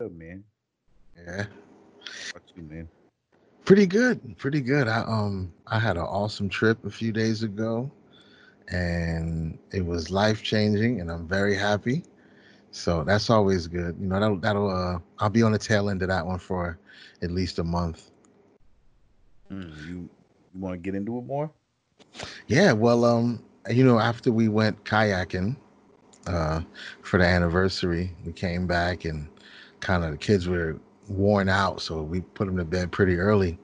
Good man. Yeah. What you man? Pretty good. Pretty good. I um I had an awesome trip a few days ago and it was life changing and I'm very happy. So that's always good. You know, that'll that'll uh I'll be on the tail end of that one for at least a month. Mm, you you want to get into it more? Yeah, well, um, you know, after we went kayaking uh for the anniversary, we came back and kind of the kids were worn out, so we put them to bed pretty early,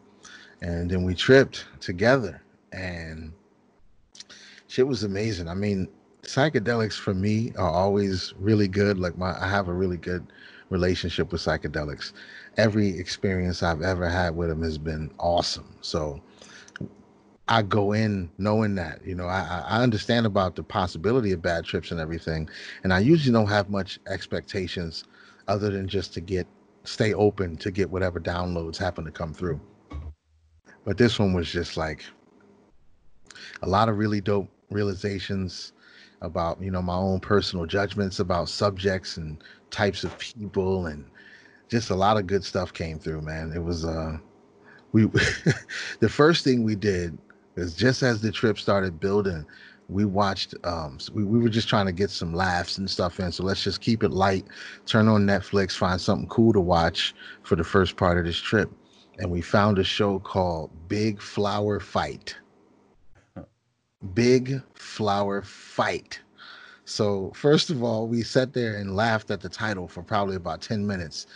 and then we tripped together, and shit was amazing. I mean, psychedelics for me are always really good. Like my, I have a really good relationship with psychedelics. Every experience I've ever had with them has been awesome. So I go in knowing that, you know, I, I understand about the possibility of bad trips and everything. And I usually don't have much expectations other than just to get, stay open to get whatever downloads happen to come through. But this one was just like a lot of really dope realizations about, you know, my own personal judgments about subjects and types of people and just a lot of good stuff came through, man. It was, uh, we, the first thing we did because just as the trip started building, we watched um we, we were just trying to get some laughs and stuff in. So let's just keep it light, turn on Netflix, find something cool to watch for the first part of this trip. And we found a show called Big Flower Fight. Big Flower Fight. So first of all, we sat there and laughed at the title for probably about 10 minutes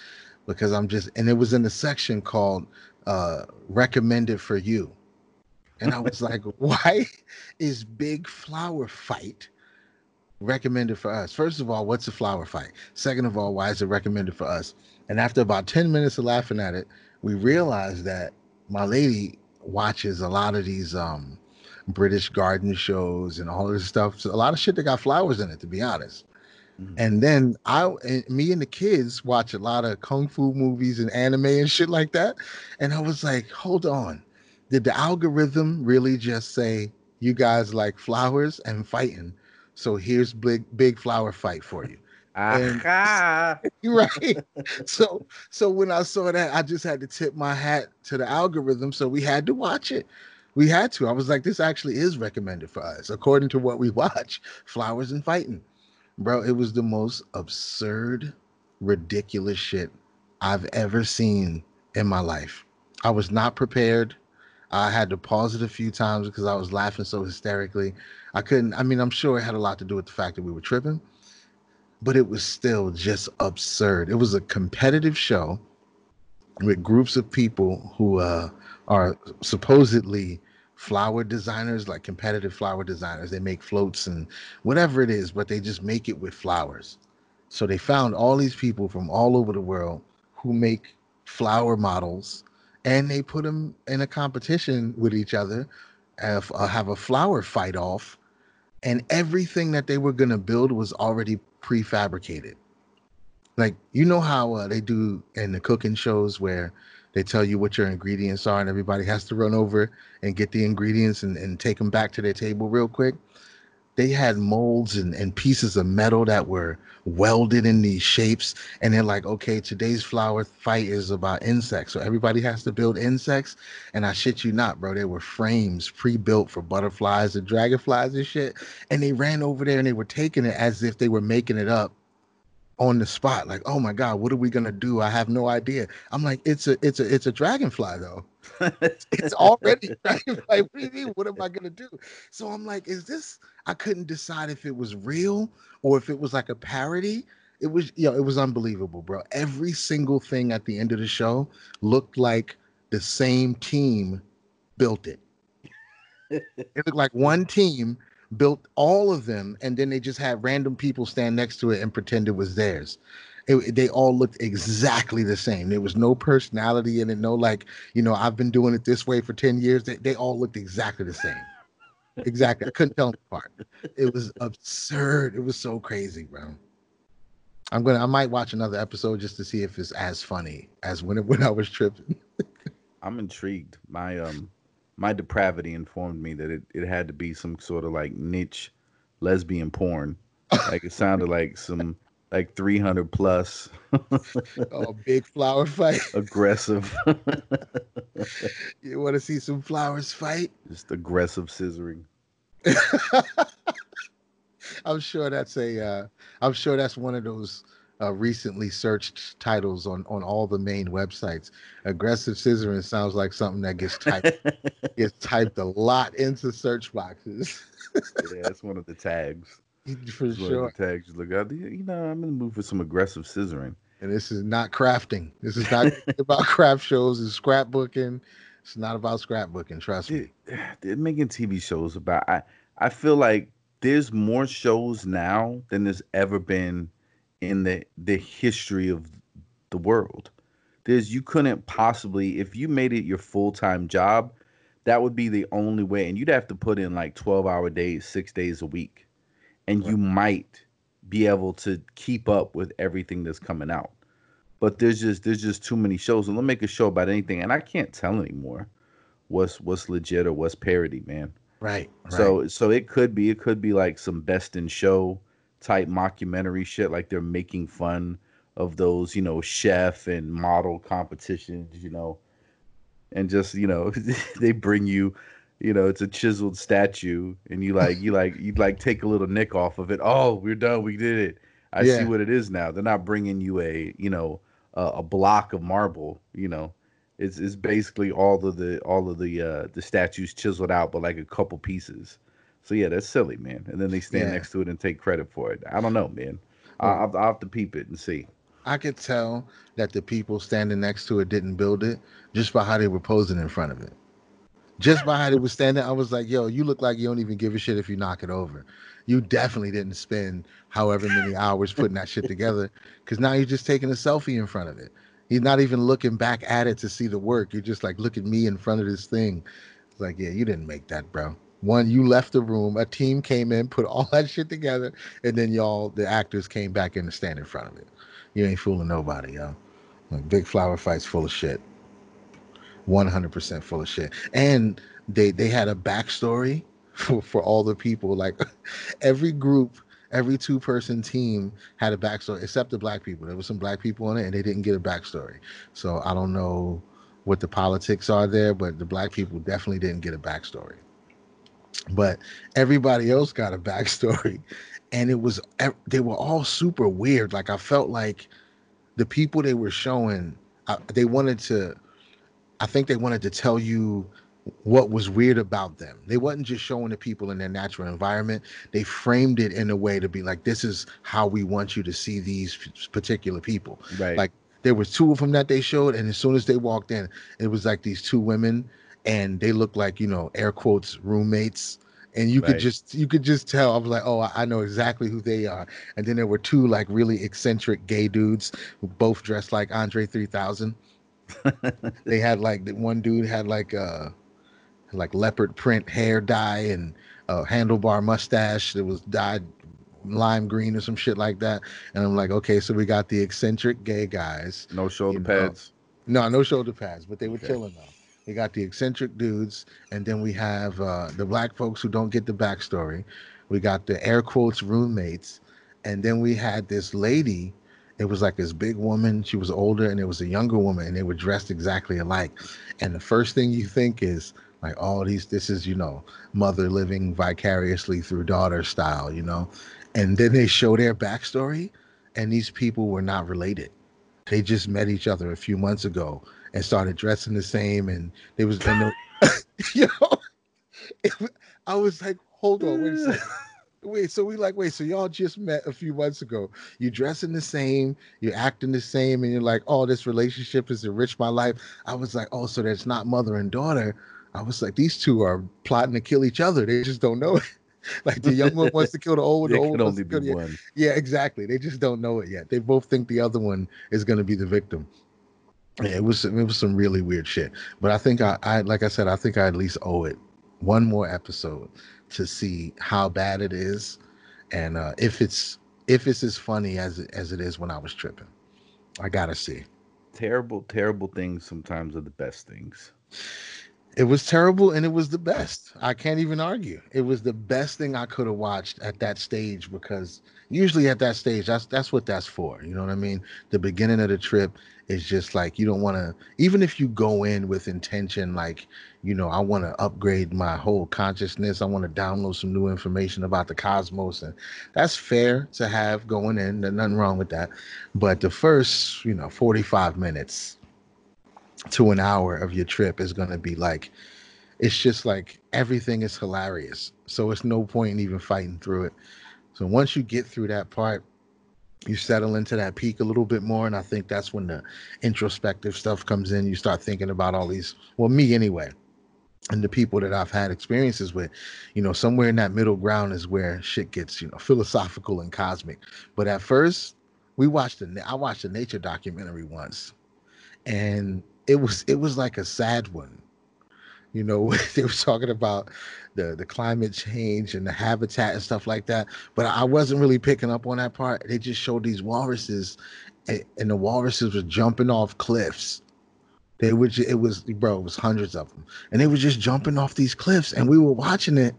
because I'm just and it was in the section called uh recommended for you and I was like, why is Big Flower Fight recommended for us? First of all, what's a flower fight? Second of all, why is it recommended for us? And after about 10 minutes of laughing at it, we realized that my lady watches a lot of these um, British garden shows and all this stuff. So a lot of shit that got flowers in it, to be honest. Mm-hmm. And then I, and me and the kids watch a lot of kung fu movies and anime and shit like that. And I was like, hold on did the algorithm really just say you guys like flowers and fighting? So here's big big flower fight for you. And, right. so so when I saw that, I just had to tip my hat to the algorithm. So we had to watch it. We had to. I was like, this actually is recommended for us, according to what we watch. Flowers and fighting. Bro, it was the most absurd, ridiculous shit I've ever seen in my life. I was not prepared. I had to pause it a few times because I was laughing so hysterically. I couldn't, I mean, I'm sure it had a lot to do with the fact that we were tripping, but it was still just absurd. It was a competitive show with groups of people who uh, are supposedly flower designers, like competitive flower designers. They make floats and whatever it is, but they just make it with flowers. So they found all these people from all over the world who make flower models and they put them in a competition with each other, have, uh, have a flower fight off, and everything that they were gonna build was already prefabricated. Like you know how uh, they do in the cooking shows where they tell you what your ingredients are, and everybody has to run over and get the ingredients and, and take them back to their table real quick they had molds and, and pieces of metal that were welded in these shapes. And they're like okay today's flower fight is about insects. So everybody has to build insects. And i shit you not bro there were frames pre-built for butterflies and dragonflies and shit. And they ran over there and they were taking it as if they were making it up on the spot like oh my god what are we gonna mm-hmm. do? I have no idea. I'm like it's a it's a it's a dragonfly though. It's already dragonfly what do you mean what am i gonna do? So i'm like is this i couldn't decide if it was real or if it was like a parody. It was you know it was unbelievable bro. Every single thing at the end of the show looked like the same team built it. It looked like one team built all of them, and then they just had random people stand next to it and pretend it was theirs. It, they all looked exactly the same. There was no personality in it, no like, you know, I've been doing it this way for 10 years. They, they all looked exactly the same. exactly. I couldn't tell them apart. It was absurd. It was so crazy, bro. I'm gonna I might watch another episode just to see if it's as funny as when it, when I was tripping. I'm intrigued. My um my depravity informed me that it, it had to be some sort of like niche lesbian porn. like it sounded like some like 300 plus. oh, big flower fight. aggressive. you want to see some flowers fight? Just aggressive scissoring. I'm sure that's a. Uh, I'm sure that's one of those uh, recently searched titles on on all the main websites. Aggressive scissoring sounds like something that gets typed gets typed a lot into search boxes. yeah, that's one of the tags. For That's sure. tags. you Look out, you know, I'm in the mood for some aggressive scissoring. And this is not crafting. This is not about craft shows. It's scrapbooking. It's not about scrapbooking. Trust me. Dude, they're making TV shows about. I I feel like there's more shows now than there's ever been in the the history of the world. There's you couldn't possibly if you made it your full time job, that would be the only way, and you'd have to put in like twelve hour days, six days a week, and you might be able to keep up with everything that's coming out. But there's just there's just too many shows, and they'll make a show about anything, and I can't tell anymore what's what's legit or what's parody, man. Right. right. So so it could be it could be like some best in show type mockumentary shit, like they're making fun of those, you know, chef and model competitions, you know, and just you know they bring you, you know, it's a chiseled statue, and you like you like you like take a little nick off of it. Oh, we're done, we did it. I Yeah. see what it is now. They're not bringing you a you know a, a block of marble, you know. It's, it's basically all of the all of the uh the statues chiseled out, but like a couple pieces. So yeah, that's silly, man. And then they stand Yeah. next to it and take credit for it. I don't know, man. I, I'll, I'll have to peep it and see. I could tell that the people standing next to it didn't build it just by how they were posing in front of it. Just by how they were standing, I was like, yo, you look like you don't even give a shit if you knock it over. You definitely didn't spend however many hours putting that shit together because now you're just taking a selfie in front of it. He's not even looking back at it to see the work. You're just like, look at me in front of this thing. It's like, yeah, you didn't make that, bro. One, you left the room. A team came in, put all that shit together, and then y'all, the actors, came back in to stand in front of it. You ain't fooling nobody, yo. Like, Big Flower Fight's full of shit. 100% full of shit. And they they had a backstory for, for all the people. Like every group, every two person team had a backstory, except the black people. There was some black people on it, and they didn't get a backstory. So I don't know what the politics are there, but the black people definitely didn't get a backstory. But everybody else got a backstory, and it was they were all super weird. Like I felt like the people they were showing, uh, they wanted to. I think they wanted to tell you what was weird about them. They wasn't just showing the people in their natural environment. They framed it in a way to be like, this is how we want you to see these particular people. Right. Like there was two of them that they showed, and as soon as they walked in, it was like these two women, and they looked like you know air quotes roommates. And you could just you could just tell. I was like, oh, I I know exactly who they are. And then there were two like really eccentric gay dudes who both dressed like Andre 3000 they had like one dude had like uh like leopard print hair dye and a handlebar mustache that was dyed lime green or some shit like that and i'm like okay so we got the eccentric gay guys no shoulder you know, pads. no no shoulder pads but they were Okay. chilling though we got the eccentric dudes and then we have uh the black folks who don't get the backstory. We got the air quotes roommates and then we had this lady. It was like this big woman. She was older and it was a younger woman and they were dressed exactly alike. And the first thing you think is like all these this is you know mother living vicariously through daughter style you know? And then they show their backstory and these people were not related. They just met each other a few months ago and started dressing the same and they was and they, you know it, i was like hold on wait a second Wait, so we like, wait, so y'all just met a few months ago. You're dressing the same, you're acting the same, and you're like, oh, this relationship has enriched my life. I was like, oh, so that's not mother and daughter. I was like, these two are plotting to kill each other. They just don't know it. like the young one wants to kill the old one, the old can only be one. yeah, exactly. They just don't know it yet. They both think the other one is going to be the victim. Yeah, it was it was some really weird shit. But I think I, I like I said, I think I at least owe it one more episode to see how bad it is, and uh, if it's if it's as funny as it, as it is when I was tripping. I gotta see. Terrible, terrible things sometimes are the best things. It was terrible and it was the best. I can't even argue. It was the best thing I could have watched at that stage because usually at that stage that's that's what that's for. You know what I mean? The beginning of the trip is just like you don't want to even if you go in with intention like, you know, I want to upgrade my whole consciousness. I want to download some new information about the cosmos and that's fair to have going in. There's nothing wrong with that. But the first, you know, 45 minutes to an hour of your trip is going to be like it's just like everything is hilarious. So it's no point in even fighting through it. So once you get through that part you settle into that peak a little bit more and i think that's when the introspective stuff comes in. You start thinking about all these well me anyway and the people that i've had experiences with. You know somewhere in that middle ground is where shit gets you know philosophical and cosmic. But at first we watched the i watched a nature documentary once and it was it was like a sad one. You know, they were talking about the the climate change and the habitat and stuff like that. But I wasn't really picking up on that part. They just showed these walruses, and, and the walruses were jumping off cliffs. They would it was bro, it was hundreds of them, and they were just jumping off these cliffs, and we were watching it.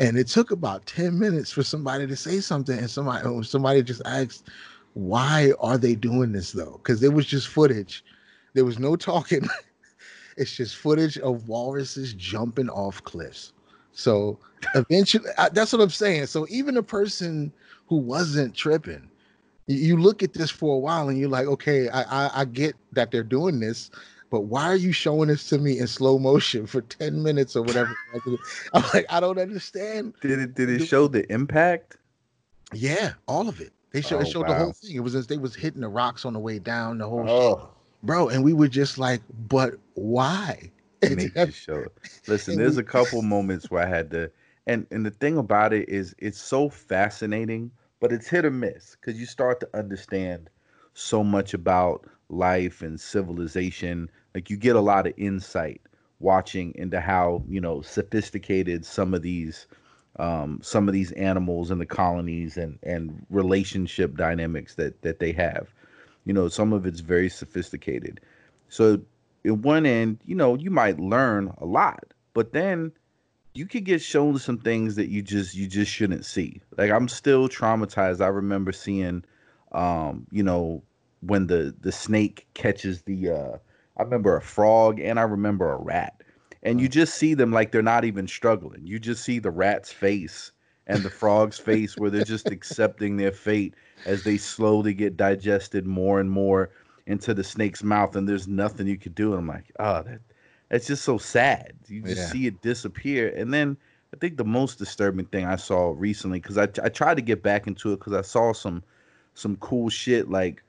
And it took about 10 minutes for somebody to say something, and somebody somebody just asked, why are they doing this though? Because it was just footage there was no talking. it's just footage of walruses jumping off cliffs. So eventually, that's what I'm saying. So even a person who wasn't tripping, you look at this for a while and you're like, okay, I, I, I get that they're doing this, but why are you showing this to me in slow motion for 10 minutes or whatever? I'm like, I don't understand. Did it did it show the impact? Yeah, all of it. They oh, showed, oh, it showed wow. the whole thing. It was they was hitting the rocks on the way down, the whole oh bro. And we were just like, but why? Nature show. Listen, there's a couple moments where I had to, and and the thing about it is, it's so fascinating, but it's hit or miss because you start to understand so much about life and civilization. Like you get a lot of insight watching into how you know sophisticated some of these um, some of these animals in the colonies and and relationship dynamics that that they have you know, some of it's very sophisticated. So, in one end, you know, you might learn a lot, but then you could get shown some things that you just you just shouldn't see. Like I'm still traumatized. I remember seeing um, you know, when the the snake catches the uh I remember a frog and I remember a rat. And you just see them like they're not even struggling. You just see the rat's face and the frog's face where they're just accepting their fate as they slowly get digested more and more into the snake's mouth, and there's nothing you could do. And I'm like, oh, that that's just so sad. You just yeah. see it disappear, and then I think the most disturbing thing I saw recently because I I tried to get back into it because I saw some some cool shit like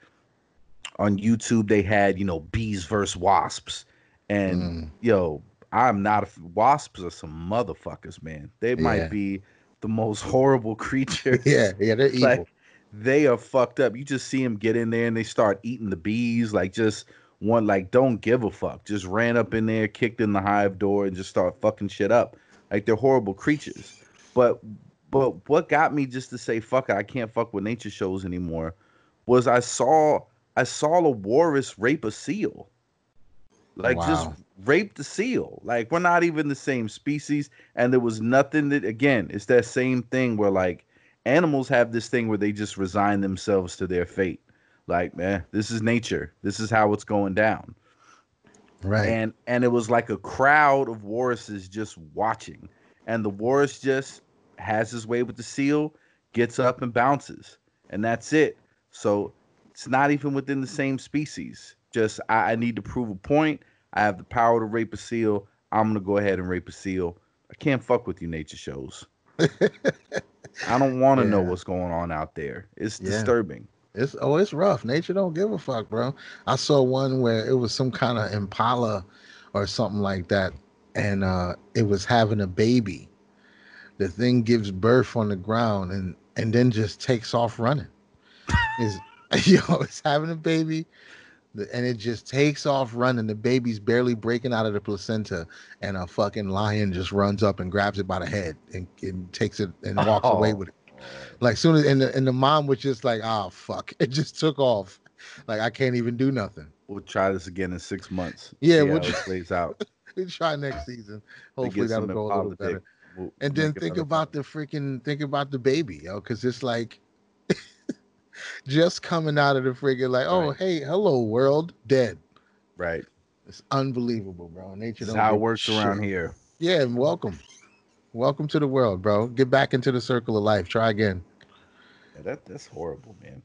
on YouTube they had you know bees versus wasps, and mm. yo I'm not a wasps are some motherfuckers, man. They yeah. might be the most horrible creatures. yeah, yeah, they're evil. Like, they are fucked up. You just see them get in there and they start eating the bees, like just one like don't give a fuck. Just ran up in there, kicked in the hive door, and just start fucking shit up. Like they're horrible creatures. But but what got me just to say fuck it, I can't fuck with nature shows anymore, was I saw I saw a walrus rape a seal. Like wow. just rape the seal. Like we're not even the same species, and there was nothing that again, it's that same thing where like animals have this thing where they just resign themselves to their fate. Like, man, this is nature. This is how it's going down. Right. And and it was like a crowd of walruses just watching. And the walrus just has his way with the seal, gets up and bounces. And that's it. So it's not even within the same species. Just I, I need to prove a point. I have the power to rape a seal. I'm gonna go ahead and rape a seal. I can't fuck with you nature shows. I don't want to yeah. know what's going on out there. It's yeah. disturbing. It's oh, it's rough. Nature don't give a fuck, bro. I saw one where it was some kind of impala or something like that, and uh, it was having a baby. The thing gives birth on the ground and and then just takes off running. is you know, it's having a baby and it just takes off running. The baby's barely breaking out of the placenta, and a fucking lion just runs up and grabs it by the head and, and takes it and walks oh. away with it. Like soon as and the, and the mom was just like, "Oh fuck!" It just took off. Like I can't even do nothing. We'll try this again in six months. Yeah, we'll try, plays out. we try next season. Hopefully that'll go a little better. We'll And then think about the freaking think about the baby, yo, because it's like just coming out of the freaking like, oh Right. hey, hello world, dead. right. It's unbelievable, bro. Nature don't how it works around here. Yeah, and welcome. Welcome to the world, bro. Get back into the circle of life. Try again. Yeah, that that's horrible, man.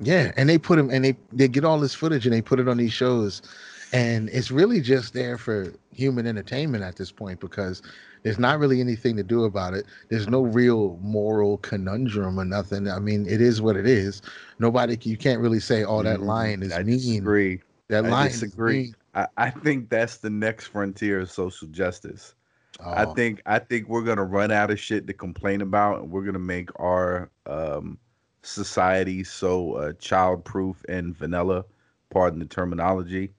Yeah, and they put him and they they get all this footage and they put it on these shows, and it's really just there for human entertainment at this point because there's not really anything to do about it. There's no real moral conundrum or nothing. I mean, it is what it is. Nobody, you can't really say, "Oh, that Mm, lion is I mean." disagree. That I lion is mean. I, I think that's the next frontier of social justice. I Oh, think I think we're gonna run out of shit to complain about, and we're gonna make our um, society so uh, child-proof and vanilla, pardon the terminology,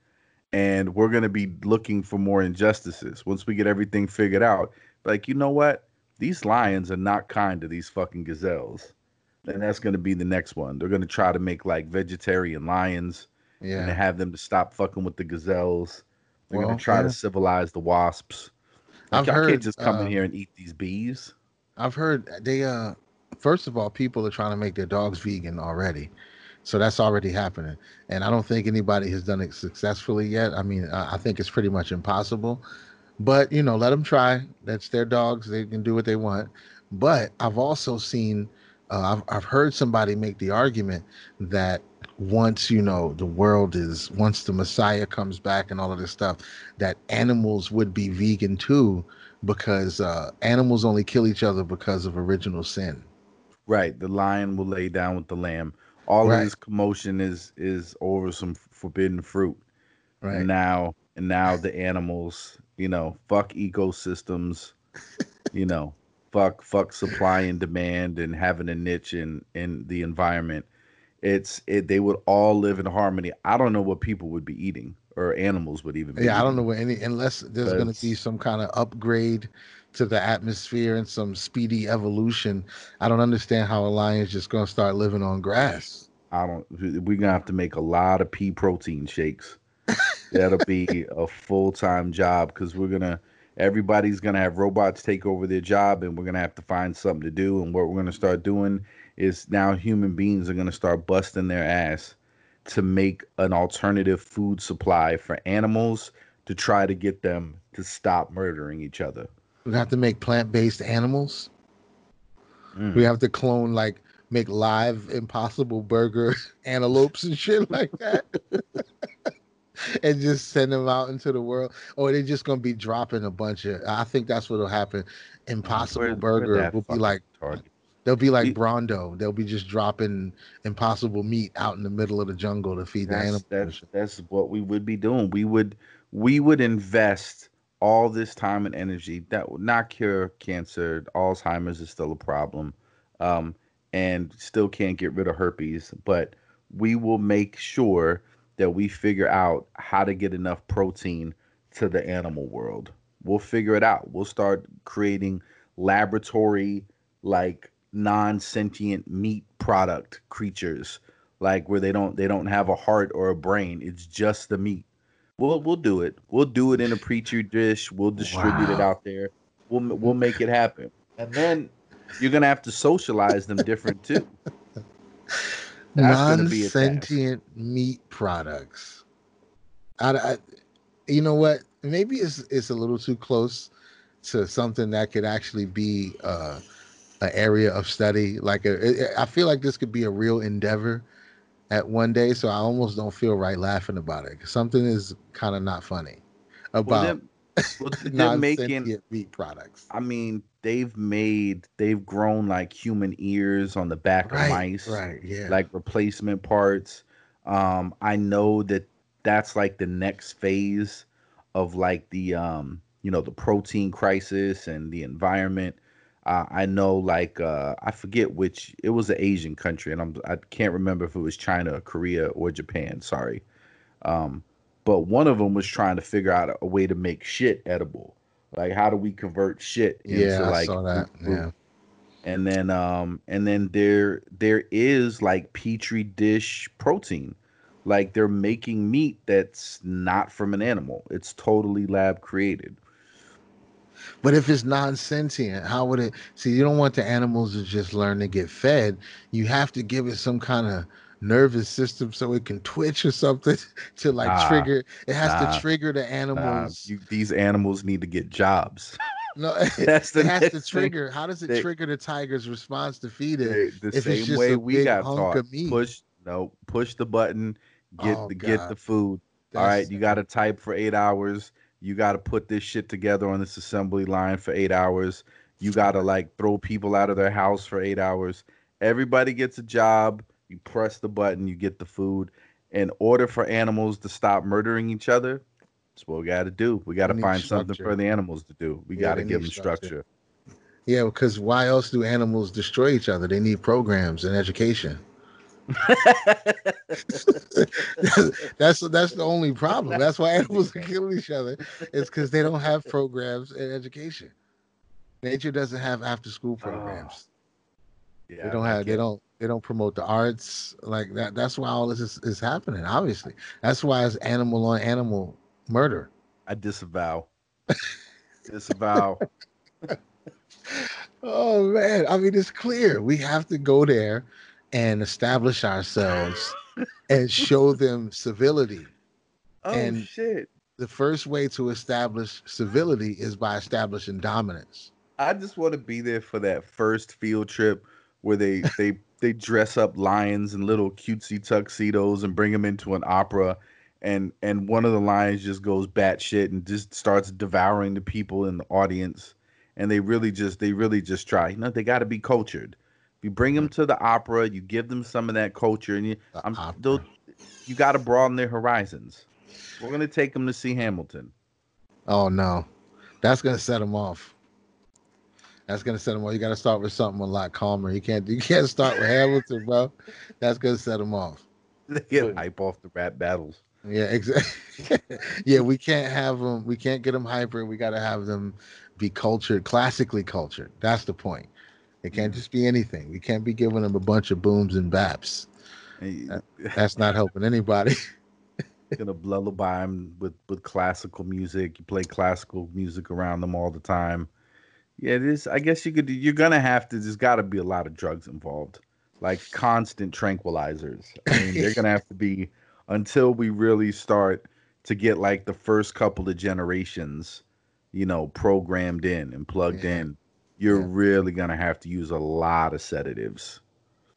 and we're gonna be looking for more injustices once we get everything figured out. Like, you know what? These lions are not kind to these fucking gazelles, and that's gonna be the next one. They're gonna try to make like vegetarian lions and have them to stop fucking with the gazelles. They're Well, gonna try yeah. to civilize the wasps. Like, I've y'all heard, can't just come uh, in here and eat these bees. I've heard they uh first of all, people are trying to make their dogs vegan already. So that's already happening. And I don't think anybody has done it successfully yet. I mean, I think it's pretty much impossible. But, you know, let them try. That's their dogs. They can do what they want. But I've also seen uh, I've I've heard somebody make the argument that once you know the world is once the Messiah comes back and all of this stuff, that animals would be vegan too because uh, animals only kill each other because of original sin. Right. The lion will lay down with the lamb. All Right. of this commotion is is over some forbidden fruit. Right. And now and now the animals, you know, fuck ecosystems, you know, fuck fuck supply and demand and having a niche in in the environment. It's it they would all live in harmony. I don't know what people would be eating or animals would even be yeah, I don't know what any unless there's going to be some kind of upgrade to the atmosphere and some speedy evolution. I don't understand how a lion's just going to start living on grass. I don't. We're gonna have to make a lot of pea protein shakes. That'll be a full time job because we're gonna. Everybody's gonna have robots take over their job, and we're gonna have to find something to do. And what we're gonna start doing is now human beings are gonna start busting their ass to make an alternative food supply for animals to try to get them to stop murdering each other. We have to make plant-based animals. Mm. We have to clone like make live impossible burger antelopes and shit like that. and just send them out into the world. Or they're just gonna be dropping a bunch of I think that's what'll happen. Impossible Where- where burger that will be like target? they'll be like Brawndo. They'll be just dropping impossible meat out in the middle of the jungle to feed the animals. that's that's what we would be doing. We would we would invest all this time and energy that would not cure cancer. Alzheimer's is still a problem, um, and still can't get rid of herpes. But we will make sure that we figure out how to get enough protein to the animal world. We'll figure it out. We'll start creating laboratory like non-sentient meat product creatures like where they don't they don't have a heart or a brain it's just the meat we'll we'll do it we'll do it in a petri dish we'll distribute it out there We'll we'll make it happen and then you're gonna have to socialize them different too That's gonna be a task. non-sentient meat products. I, I- you know what? Maybe it's it's a little too close to something that could actually be uh, an area of study. Like a, I feel like this could be a real endeavor at one day. So I almost don't feel right laughing about it. Something is kind of not funny about they're, well, they're making meat products. i mean they've made they've grown like human ears on the back Right, of mice right, yeah. like replacement parts. Um, I know that that's like the next phase of like the um, you know, the protein crisis and the environment. Uh, I know like uh, I forget which it was an Asian country, and I'm I can't remember if it was China, Korea, or Japan. Sorry, um, but one of them was trying to figure out a way to make shit edible. Like, how do we convert shit into yeah, I like saw that. Yeah. and then um and then there there is like petri dish protein like they're making meat that's not from an animal. It's totally lab created. But if it's non-sentient, how would it? See, you don't want the animals to just learn to get fed. You have to give it some kind of nervous system so it can twitch or something to like Nah, trigger. It has nah, to trigger the Nah, animals. you, these animals need to get jobs. no, That's the it has to next thing. trigger. How does it They- trigger the tiger's response to feed it? The if it's same just way we got taught. Push no, push the button, get Oh, the get the food. All That's- right, you got to type for eight hours. You got to put this shit together on this assembly line for eight hours. You got to like throw people out of their house for eight hours. Everybody gets a job. You press the button, you get the food. In order for animals to stop murdering each other, that's what we got to do. We got to find something for the animals to do. We Yeah, got to give them structure. structure. Yeah, because why else do animals destroy each other? They need programs and education. that's that's the only problem. That's why animals are killing each other. It's because they don't have programs and education. Nature doesn't have after school ah. programs. Yeah, they don't have. They don't. They don't promote the arts like that. That's why all this is, is happening. Obviously, that's why it's animal on animal murder. I disavow. disavow. Oh man, I mean it's clear. We have to go there and establish ourselves and show them civility. Oh And- shit. The first way to establish civility is by establishing dominance. I just want to be there for that first field trip where they they they dress up lions in little cutesy tuxedos and bring them into an opera, and and one of the lions just goes batshit and just starts devouring the people in the audience, and they really just they really just try. You know, they got to be cultured. You bring them to the opera, you give them some of that culture, and you The I'm you got to broaden their horizons. We're gonna take them to see Hamilton. Oh no, that's gonna set them off. That's gonna set them off. You got to start with something a lot calmer. You can't. You can't start with Hamilton, bro. That's gonna set them off. They get hype off the rap battles. Yeah, exactly. yeah, we can't have them. We can't get them hyper. We got to have them be cultured, classically cultured. That's the point. It can't just be anything. We can't be giving them a bunch of booms and baps. And That's not helping anybody. gonna lullaby them with with classical music. You play classical music around them all the time. Yeah, this. I guess you could. You're gonna have to. There's got to be a lot of drugs involved, like constant tranquilizers. I mean, they're gonna have to be until we really start to get like the first couple of generations, you know, programmed in and plugged Yeah. in. You're Yeah. really gonna have to use a lot of sedatives.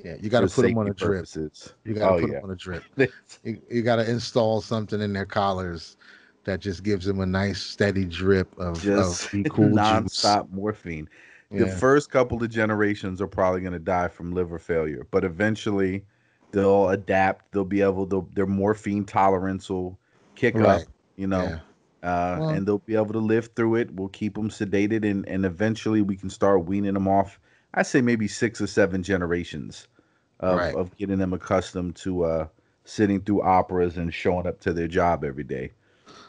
Yeah, you got to put them on a drip. purposes. You got to oh put yeah. them on a drip. You, you got to install something in their collars that just gives them a nice steady drip of, just of cool juice. nonstop morphine. The Yeah. first couple of generations are probably going to die from liver failure, but eventually they'll adapt. They'll be able to, their morphine tolerance will kick Right. up, you know, Yeah. uh, Well- and they'll be able to live through it. We'll keep them sedated, and, and eventually we can start weaning them off. I say maybe six or seven generations of, Right. of getting them accustomed to uh, sitting through operas and showing up to their job every day.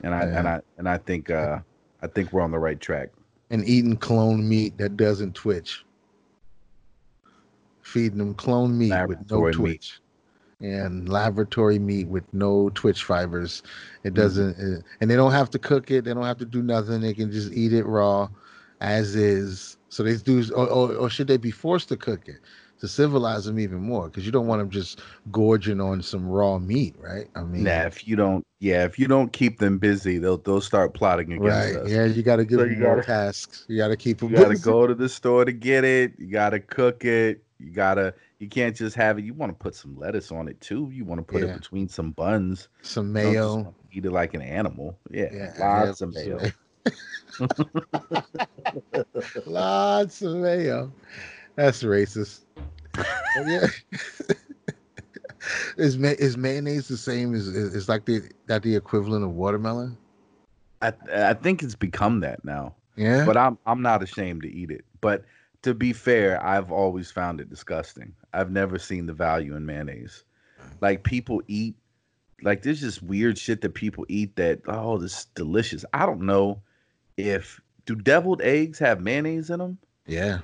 And I and I and I think uh, I think we're on the right track. and eating clone meat that doesn't twitch. Feeding them clone meat with no Laboratory meat. twitch. And laboratory meat with no twitch fibers. Mm-hmm. It doesn't, uh, and they don't have to cook it. They don't have to do nothing. They can just eat it raw, as is. So they do, or, or, or should they be forced to cook it to civilize them even more? Because you don't want them just gorging on some raw meat, right? I mean, Nah, if you don't, yeah, if you don't keep them busy, they'll they'll start plotting against right? us. Yeah, you got to give So them you more gotta- tasks. You got to keep them. You gotta go to the store to get it. You gotta cook it. You gotta. You can't just have it. You want to put some lettuce on it too. You want to put Yeah. it between some buns. some You don't just mayo. wanna Eat it like an animal. Yeah, Yeah, lots yeah, of mayo. Lots of mayo. That's racist. But yeah. is ma- is mayonnaise the same as is, is like the that the equivalent of watermelon? I I think it's become that now. Yeah. but I'm I'm not ashamed to eat it. But to be fair, I've always found it disgusting. I've never seen the value in mayonnaise. Like people eat like there's just weird shit that people eat that oh this is delicious. I don't know if do deviled eggs have mayonnaise in them? yeah.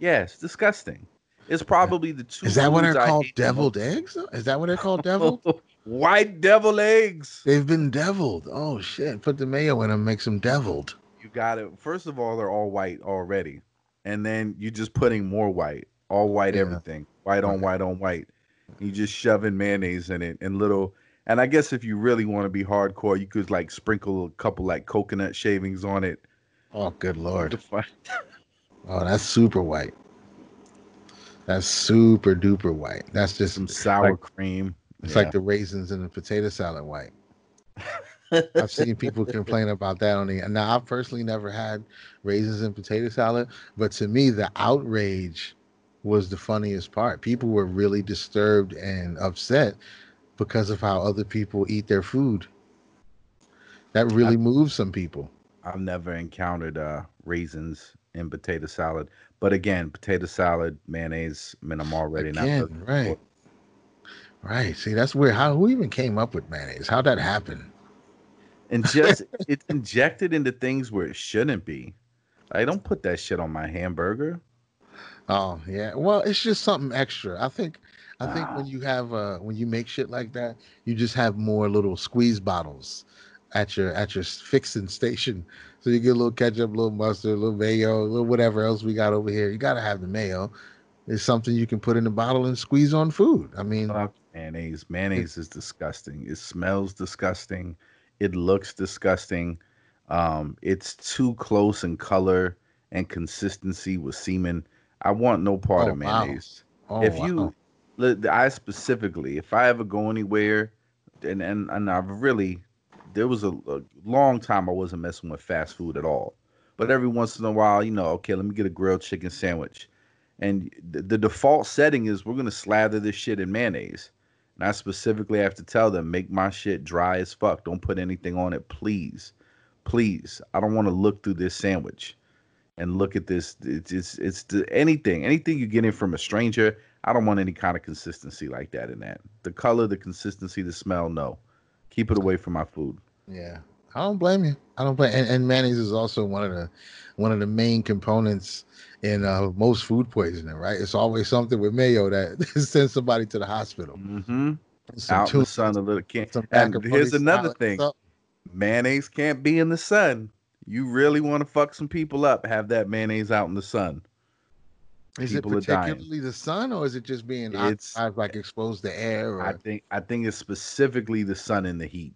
Yeah, it's disgusting. It's probably the two. Is that what they're I called? hate Deviled eggs? Is that what they're called? Deviled? White devil eggs. They've been deviled. Oh shit! Put the mayo in them, makes them deviled. You got it. First of all, they're all white already, and then you're just putting more white, all white Yeah. everything, white on Okay. white on white. You just shoving mayonnaise in it and little. And I guess if you really want to be hardcore, you could like sprinkle a couple like coconut shavings on it. Oh good lord! Oh, that's super white. That's super duper white. That's just Some sour Like- cream. it's Yeah. like the raisins in the potato salad white. I've seen people complain about that on the now I've personally never had raisins in potato salad, but to me the outrage was the funniest part. People were really disturbed and upset because of how other people eat their food. That really moves some people. I've never encountered uh, raisins in potato salad. But again, potato salad, mayonnaise, I mean, I'm already not. Looking right. Right. See, that's weird. How who even came up with mayonnaise? How'd that happen? and just it's injected into things where it shouldn't be. I don't put that shit on my hamburger. Oh yeah. Well, it's just something extra. I think I think Ah. when you have uh when you make shit like that, you just have more little squeeze bottles at your at your fixing station. So you get a little ketchup, a little mustard, a little mayo, a little whatever else we got over here. You gotta have the mayo. It's something you can put in a bottle and squeeze on food. I mean, mayonnaise. Mayonnaise is disgusting. It smells disgusting. It looks disgusting. Um, it's too close in color and consistency with semen. I want no part Oh, of wow. mayonnaise. oh, if you li- i specifically if i ever go anywhere and and, and i've really there was a, a long time i wasn't messing with fast food at all. But every once in a while you know okay let me get a grilled chicken sandwich. And the, the default setting is we're going to slather this shit in mayonnaise. And i specifically have to tell them make my shit dry as fuck. Don't put anything on it please. Please. I don't want to look through this sandwich and look at this. It's it's, it's the, anything anything you're getting from a stranger i don't want any kind of consistency like that in that. The color the consistency the smell no keep it away from my food Yeah, I don't blame you. I don't blame. And, and mayonnaise is also one of the one of the main components in uh, most food poisoning. Right? It's always something with mayo that sends somebody to the hospital. mm-hmm. Some out in tuna, the sun a little can and here's another thing mayonnaise can't be in the sun you really want to fuck some people up have that mayonnaise out in the sun Is it people dying. particularly the sun, or is it just being It's- occupied, like exposed to air? Or i think i think it's specifically the sun and the heat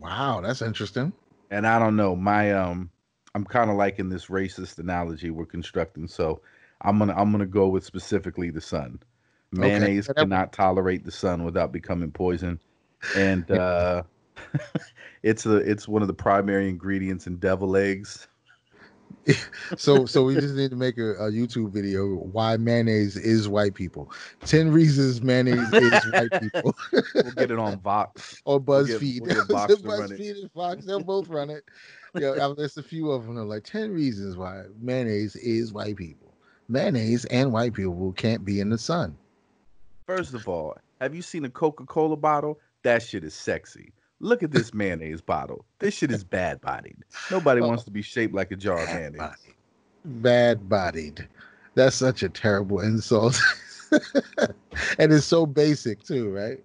wow, that's interesting. and I don't know. My um, I'm kind of liking this racist analogy we're constructing. So I'm gonna I'm gonna go with specifically the sun. Mayonnaise that- cannot tolerate the sun without becoming poison, and uh, it's a it's one of the primary ingredients in devil eggs. So, so we just need to make a, a YouTube video why mayonnaise is white people. Ten reasons mayonnaise is white people. We'll get it on Vox. or We'll get- BuzzFeed. we'll get Vox to run it. BuzzFeed and Fox, they'll both run it. Yeah, I mean, there's a few of them. That are like ten reasons why mayonnaise is white people. Mayonnaise and white people can't be in the sun. First of all, have you seen a Coca Cola bottle? That shit is sexy. Look at this mayonnaise bottle. This shit is bad bodied. Nobody Oh. wants to be shaped like a jar of mayonnaise. Bad-bodied. Bad-bodied. That's such a terrible insult, and it's so basic too, right?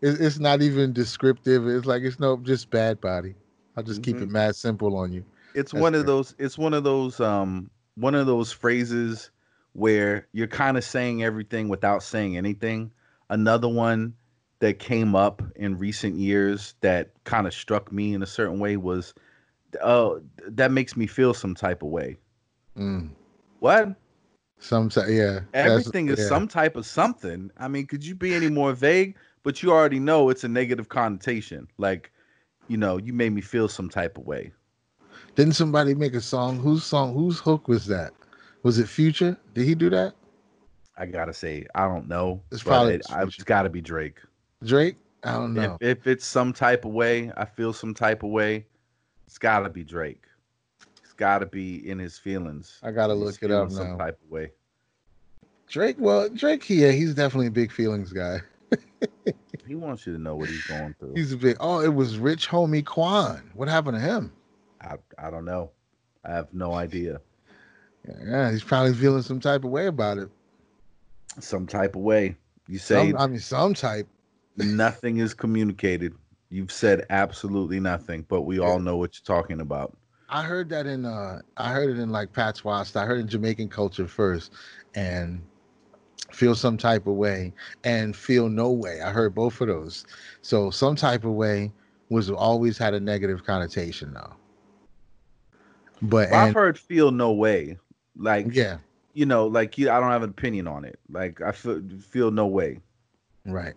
It's not even descriptive. It's like it's no just bad body. I'll just keep Mhm. it mad simple on you. it's That's one of those it's one of those um one of those phrases where you're kind of saying everything without saying anything another one that came up in recent years that kind of struck me in a certain way was oh that makes me feel some type of way Mm. what Some yeah. everything is yeah. some type of something i mean could you be any more vague but you already know it's a negative connotation like you know you made me feel some type of way Didn't somebody make a song? Whose song? Whose hook was that? Was it Future? Did he do that? I gotta say, I don't know. It's probably it, it's got to be Drake. Drake? I don't know. If, if it's some type of way, I feel some type of way. It's got to be Drake. It's got to be in his feelings. I gotta look it up some now. type of way. Drake, well, Drake, yeah, he's definitely a big feelings guy. He wants you to know what he's going through. He's a big. Oh, it was Rich Homie Quan. What happened to him? I, I don't know. I have no idea. Yeah, he's probably feeling some type of way about it. Some type of way. You say Some, I mean, some type. Nothing is communicated. You've said absolutely nothing, but we all know what you're talking about. I heard that in uh I heard it in like patois. I heard in Jamaican culture first and feel some type of way and feel no way. I heard both of those. So some type of way was always had a negative connotation though. But Well, I've heard feel no way. Like yeah, you know, like you I don't have an opinion on it. Like I feel feel no way. right.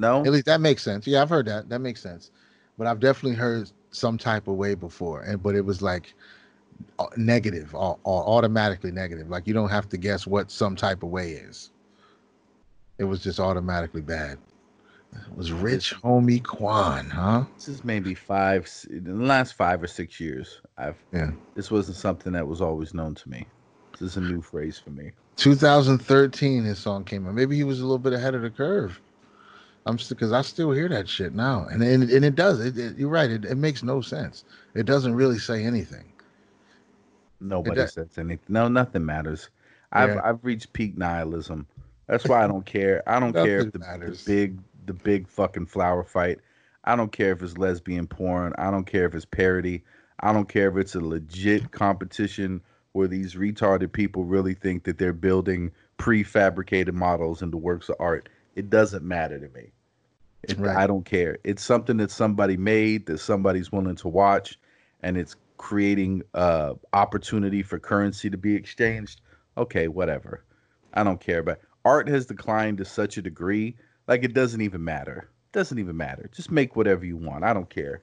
No? At least that makes sense. Yeah, I've heard that. That makes sense. But I've definitely heard some type of way before, and but it was like negative or, or automatically negative. Like you don't have to guess what some type of way is. It was just automatically bad. It was rich homie Quan, huh? This is maybe five in the last five or six years. I've Yeah. this wasn't something that was always known to me. This is a new phrase for me. 2013, his song came out. Maybe he was a little bit ahead of the curve. I'm still because I still hear that shit now, and and, and it does. It, it- you're right. It, it makes no sense. It doesn't really say anything. Nobody does- says anything. No, nothing matters. I've Yeah. I've reached peak nihilism. That's why I don't care. I don't care if the, the big the big fucking flower fight. I don't care if it's lesbian porn. I don't care if it's parody. I don't care if it's a legit competition where these retarded people really think that they're building prefabricated models into works of art. It doesn't matter to me. It, Right. I don't care. It's something that somebody made that somebody's willing to watch, and it's creating uh, opportunity for currency to be exchanged. Okay, whatever. I don't care. But art has declined to such a degree, like it doesn't even matter. doesn't even matter. Just make whatever you want. I don't care.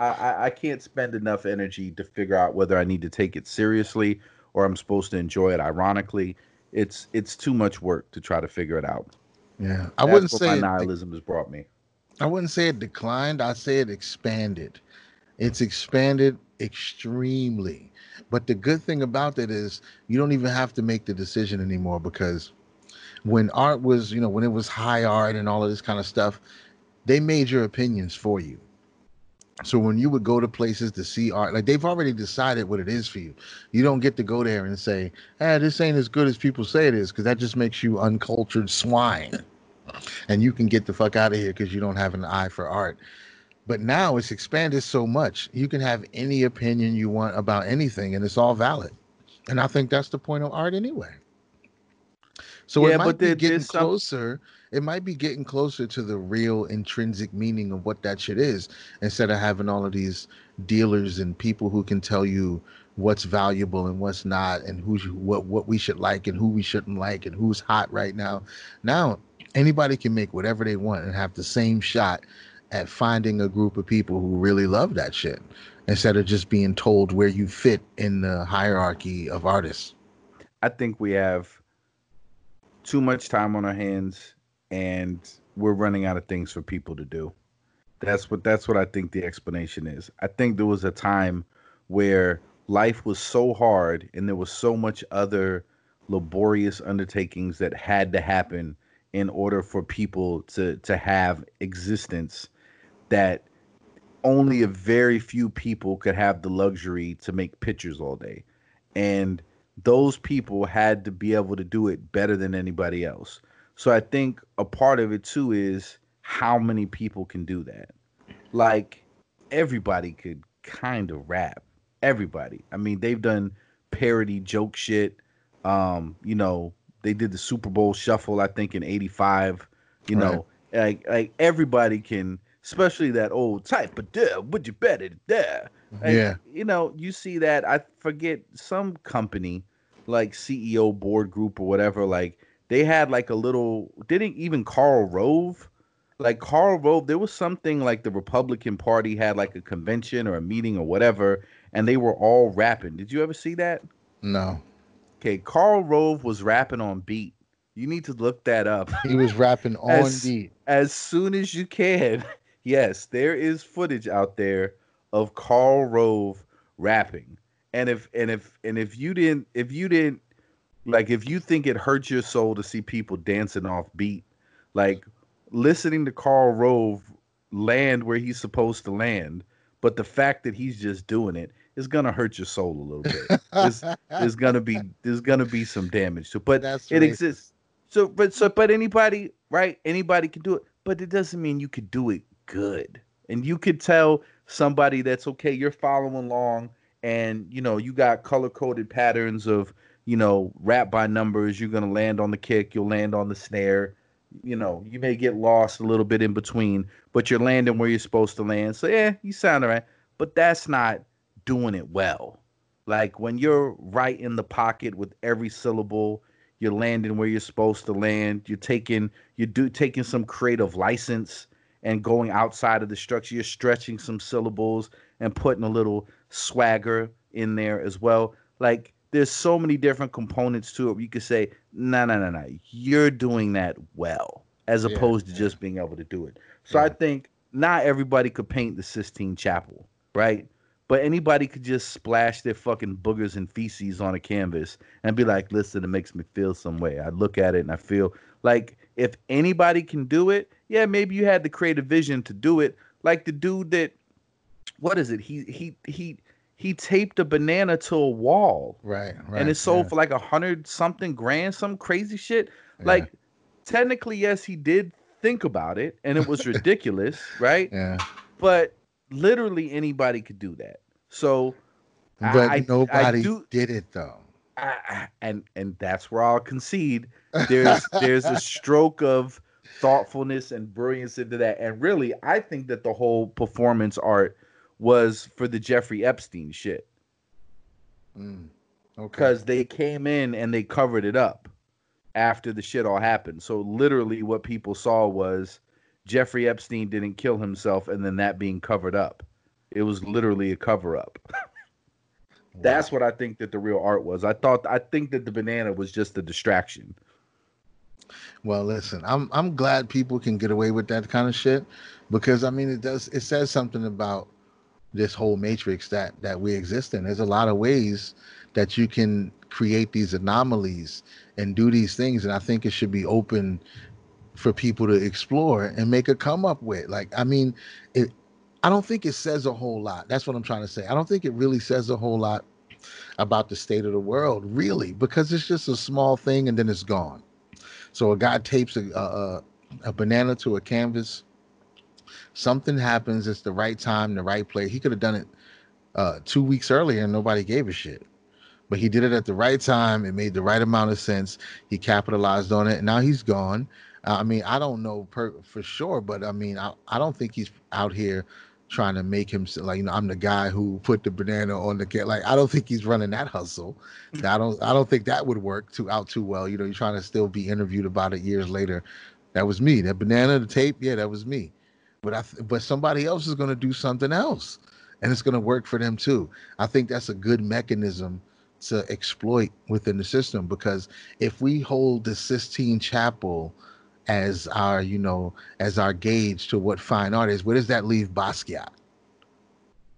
I, I, I can't spend enough energy to figure out whether I need to take it seriously or I'm supposed to enjoy it ironically. It's it's too much work to try to figure it out. Yeah, I That's wouldn't what say nihilism has brought me. I wouldn't say it declined. I'd say it expanded. It's expanded extremely. But the good thing about that is you don't even have to make the decision anymore because when art was, you know, when it was high art and all of this kind of stuff, they made your opinions for you. So when you would go to places to see art, like they've already decided what it is for you. You don't get to go there and say, "Ah, this ain't as good as people say it is," because that just makes you uncultured swine and you can get the fuck out of here because you don't have an eye for art. But now it's expanded so much. You can have any opinion you want about anything and it's all valid. And I think that's the point of art anyway. So Yeah, it might be getting there's some- closer. It might be getting closer to the real intrinsic meaning of what that shit is instead of having all of these dealers and people who can tell you what's valuable and what's not and who's what what we should like and who we shouldn't like and who's hot right now. Now anybody can make whatever they want and have the same shot at finding a group of people who really love that shit instead of just being told where you fit in the hierarchy of artists. I think we have too much time on our hands and we're running out of things for people to do. That's what that's what I think the explanation is. I think there was a time where life was so hard and there was so much other laborious undertakings that had to happen in order for people to to have existence that only a very few people could have the luxury to make pictures all day. And those people had to be able to do it better than anybody else. So I think a part of it too is how many people can do that. Like everybody could kind of rap. Everybody. I mean, they've done parody joke shit. Um, you know, they did the Super Bowl shuffle I think in 85, you know. Like like everybody can especially that old type of duh, would you bet it there? Like, Yeah. You know, you see that I forget some company like CEO board group or whatever, like they had like a little didn't even Karl Rove like Karl Rove, there was something like the Republican Party had like a convention or a meeting or whatever, and they were all rapping. Did you ever see that? No. Okay, Karl Rove was rapping on beat. You need to look that up He was rapping on As- beat. as soon as you can. Yes, there is footage out there of Karl Rove rapping. And if and if and if you didn't if you didn't like if you think it hurts your soul to see people dancing off beat, like listening to Karl Rove land where he's supposed to land, but the fact that he's just doing it is gonna hurt your soul a little bit. There's, there's gonna be there's gonna be some damage to. But That's it racist. exists. So but so but anybody, right? Anybody can do it. but it doesn't mean you could do it good. And you could tell somebody that's okay, you're following along and you know, you got color coded patterns of, you know, rap by numbers, you're gonna land on the kick, you'll land on the snare. You know, you may get lost a little bit in between, but you're landing where you're supposed to land. So yeah, you sound all right. But that's not doing it well. Like when you're right in the pocket with every syllable, you're landing where you're supposed to land. You're taking you do taking some creative license and going outside of the structure. You're stretching some syllables and putting a little swagger in there as well. Like there's so many different components to it. you could say, no, no, no, no, you're doing that well, as yeah, opposed to yeah. just being able to do it. So yeah. I think not everybody could paint the Sistine Chapel, right? But anybody could just splash their fucking boogers and feces on a canvas and be like, listen, it makes me feel some way. I look at it and I feel like if anybody can do it, yeah, maybe you had the creative vision to do it. Like the dude that what is it? He he he he taped a banana to a wall. Right, right. And it sold yeah. for like a hundred something grand, some crazy shit. Yeah. Like technically, yes, he did think about it and it was ridiculous, right? Yeah. But literally anybody could do that. So, but I, nobody I do, did it though. I, and and that's where I'll concede. There's there's a stroke of thoughtfulness and brilliance into that, and really, I think that the whole performance art was for the Jeffrey Epstein shit. Mm, okay. Because they came in and they covered it up after the shit all happened. So literally, what people saw was Jeffrey Epstein didn't kill himself, and then that being covered up. It was literally a cover up. That's what I think that the real art was. I thought I think that the banana was just a distraction. Well, listen, I'm I'm glad people can get away with that kind of shit because I mean it does it says something about this whole matrix that that we exist in. There's a lot of ways that you can create these anomalies and do these things and I think it should be open for people to explore and make a come up with. Like I mean, it I don't think it says a whole lot. That's what I'm trying to say. I don't think it really says a whole lot about the state of the world, really, because it's just a small thing and then it's gone. So a guy tapes a, a, a banana to a canvas. Something happens. It's the right time, the right place. He could have done it uh, two weeks earlier and nobody gave a shit. But he did it at the right time. It made the right amount of sense. He capitalized on it. And now he's gone. I mean, I don't know per, for sure, but I mean, I, I don't think he's out here trying to make him like you know I'm the guy who put the banana on the cat. Like I don't think he's running that hustle. Mm. I don't I don't think that would work too out too well. You know, you're trying to still be interviewed about it years later. That was me. That banana, the tape, yeah, that was me. But I but somebody else is going to do something else, and it's going to work for them too. I think that's a good mechanism to exploit within the system because if we hold the Sistine Chapel as our, you know, as our gauge to what fine art is, where does that leave Basquiat?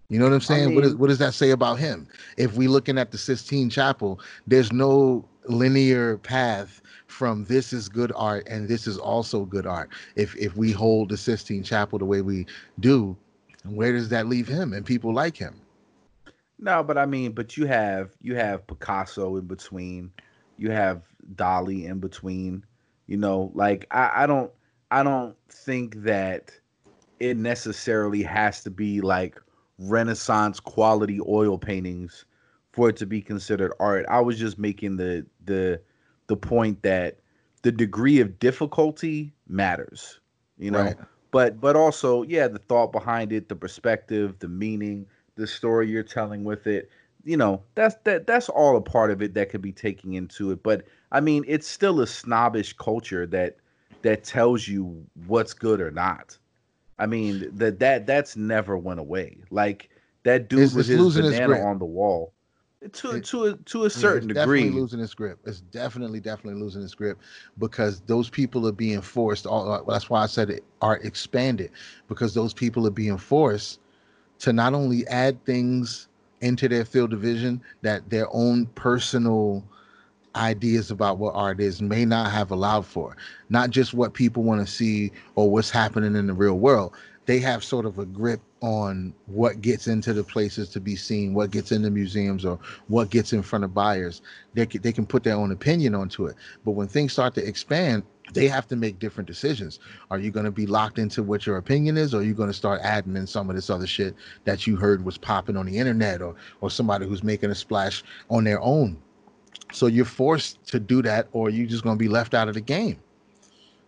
You know what I'm saying? I mean, what, is, what does that say about him? If we looking at the Sistine Chapel, there's no linear path from this is good art and this is also good art. If if we hold the Sistine Chapel the way we do, where does that leave him and people like him? No, but I mean, but you have you have Picasso in between, you have Dali in between. You know, like I, I don't I don't think that it necessarily has to be like Renaissance quality oil paintings for it to be considered art. I was just making the the the point that the degree of difficulty matters, you know. Right. But but also, yeah, the thought behind it, the perspective, the meaning, the story you're telling with it, you know, that's that that's all a part of it that could be taking into it. But I mean, it's still a snobbish culture that that tells you what's good or not. I mean, that that that's never went away. Like that dude it's, with it's his banana on the wall. To it, to a to a certain yeah, degree, definitely losing its grip. It's definitely definitely losing its grip because those people are being forced. All uh, that's why I said it, art expanded because those people are being forced to not only add things into their field of vision that their own personal ideas about what art is may not have allowed for. Not just what people want to see or what's happening in the real world. They have sort of a grip on what gets into the places to be seen, what gets in the museums, or what gets in front of buyers. They they can put their own opinion onto it. But when things start to expand, they have to make different decisions. Are you going to be locked into what your opinion is, or are you going to start adding in some of this other shit that you heard was popping on the internet, or or somebody who's making a splash on their own? So you're forced to do that, or you're just going to be left out of the game.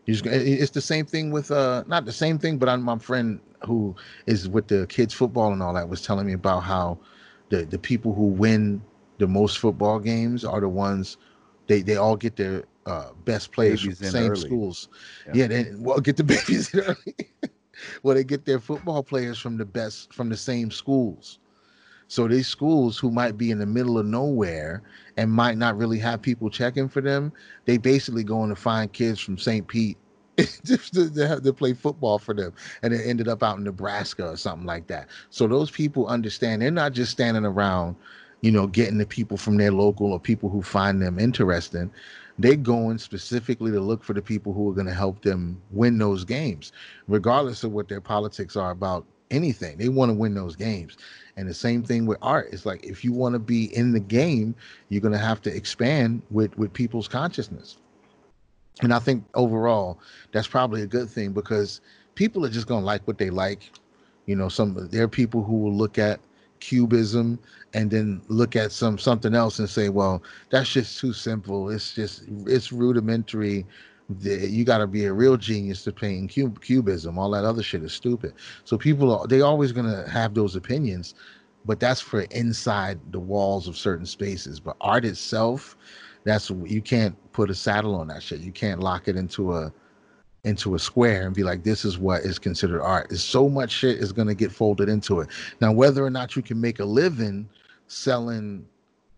Just, it's the same thing with uh, not the same thing, but I'm my friend who is with the kids football and all that was telling me about how the the people who win the most football games are the ones they they all get their uh, best players babies from same early. schools. Yeah, yeah they well get the babies in early. well, they get their football players from the best from the same schools. So these schools who might be in the middle of nowhere and might not really have people checking for them, they basically going to find kids from St. Pete just to, to, to, play football for them and it ended up out in nebraska or something like that so those people understand they're not just standing around you know getting the people from their local or people who find them interesting they're going specifically to look for the people who are going to help them win those games regardless of what their politics are about anything. They want to win those games. And the same thing with art. It's like if you want to be in the game you're going to have to expand with with people's consciousness. And I think overall, that's probably a good thing because people are just going to like what they like. You know, some there are people who will look at cubism and then look at some something else and say, well, that's just too simple. It's just it's rudimentary. You got to be a real genius to paint cub- cubism. All that other shit is stupid. So people are they always to have those opinions, but that's for inside the walls of certain spaces. But art itself, that's you can't put a saddle on that shit. You can't lock it into a into a square and be like, this is what is considered art. Is so much shit is gonna get folded into it. Now, whether or not you can make a living selling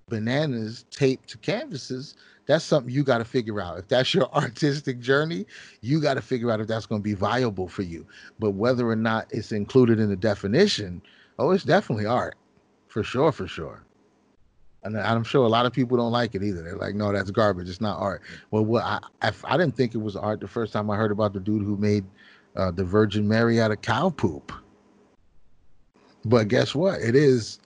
bananas taped to canvases, that's something you got to figure out. If that's your artistic journey, you got to figure out if that's going to be viable for you. But whether or not it's included in the definition, oh, it's definitely art, for sure, for sure and I'm sure a lot of people don't like it either. They're like, "No, that's garbage. It's not art." Well, what I, I, I didn't think it was art the first time I heard about the dude who made uh, the Virgin Mary out of cow poop. But guess what? It is.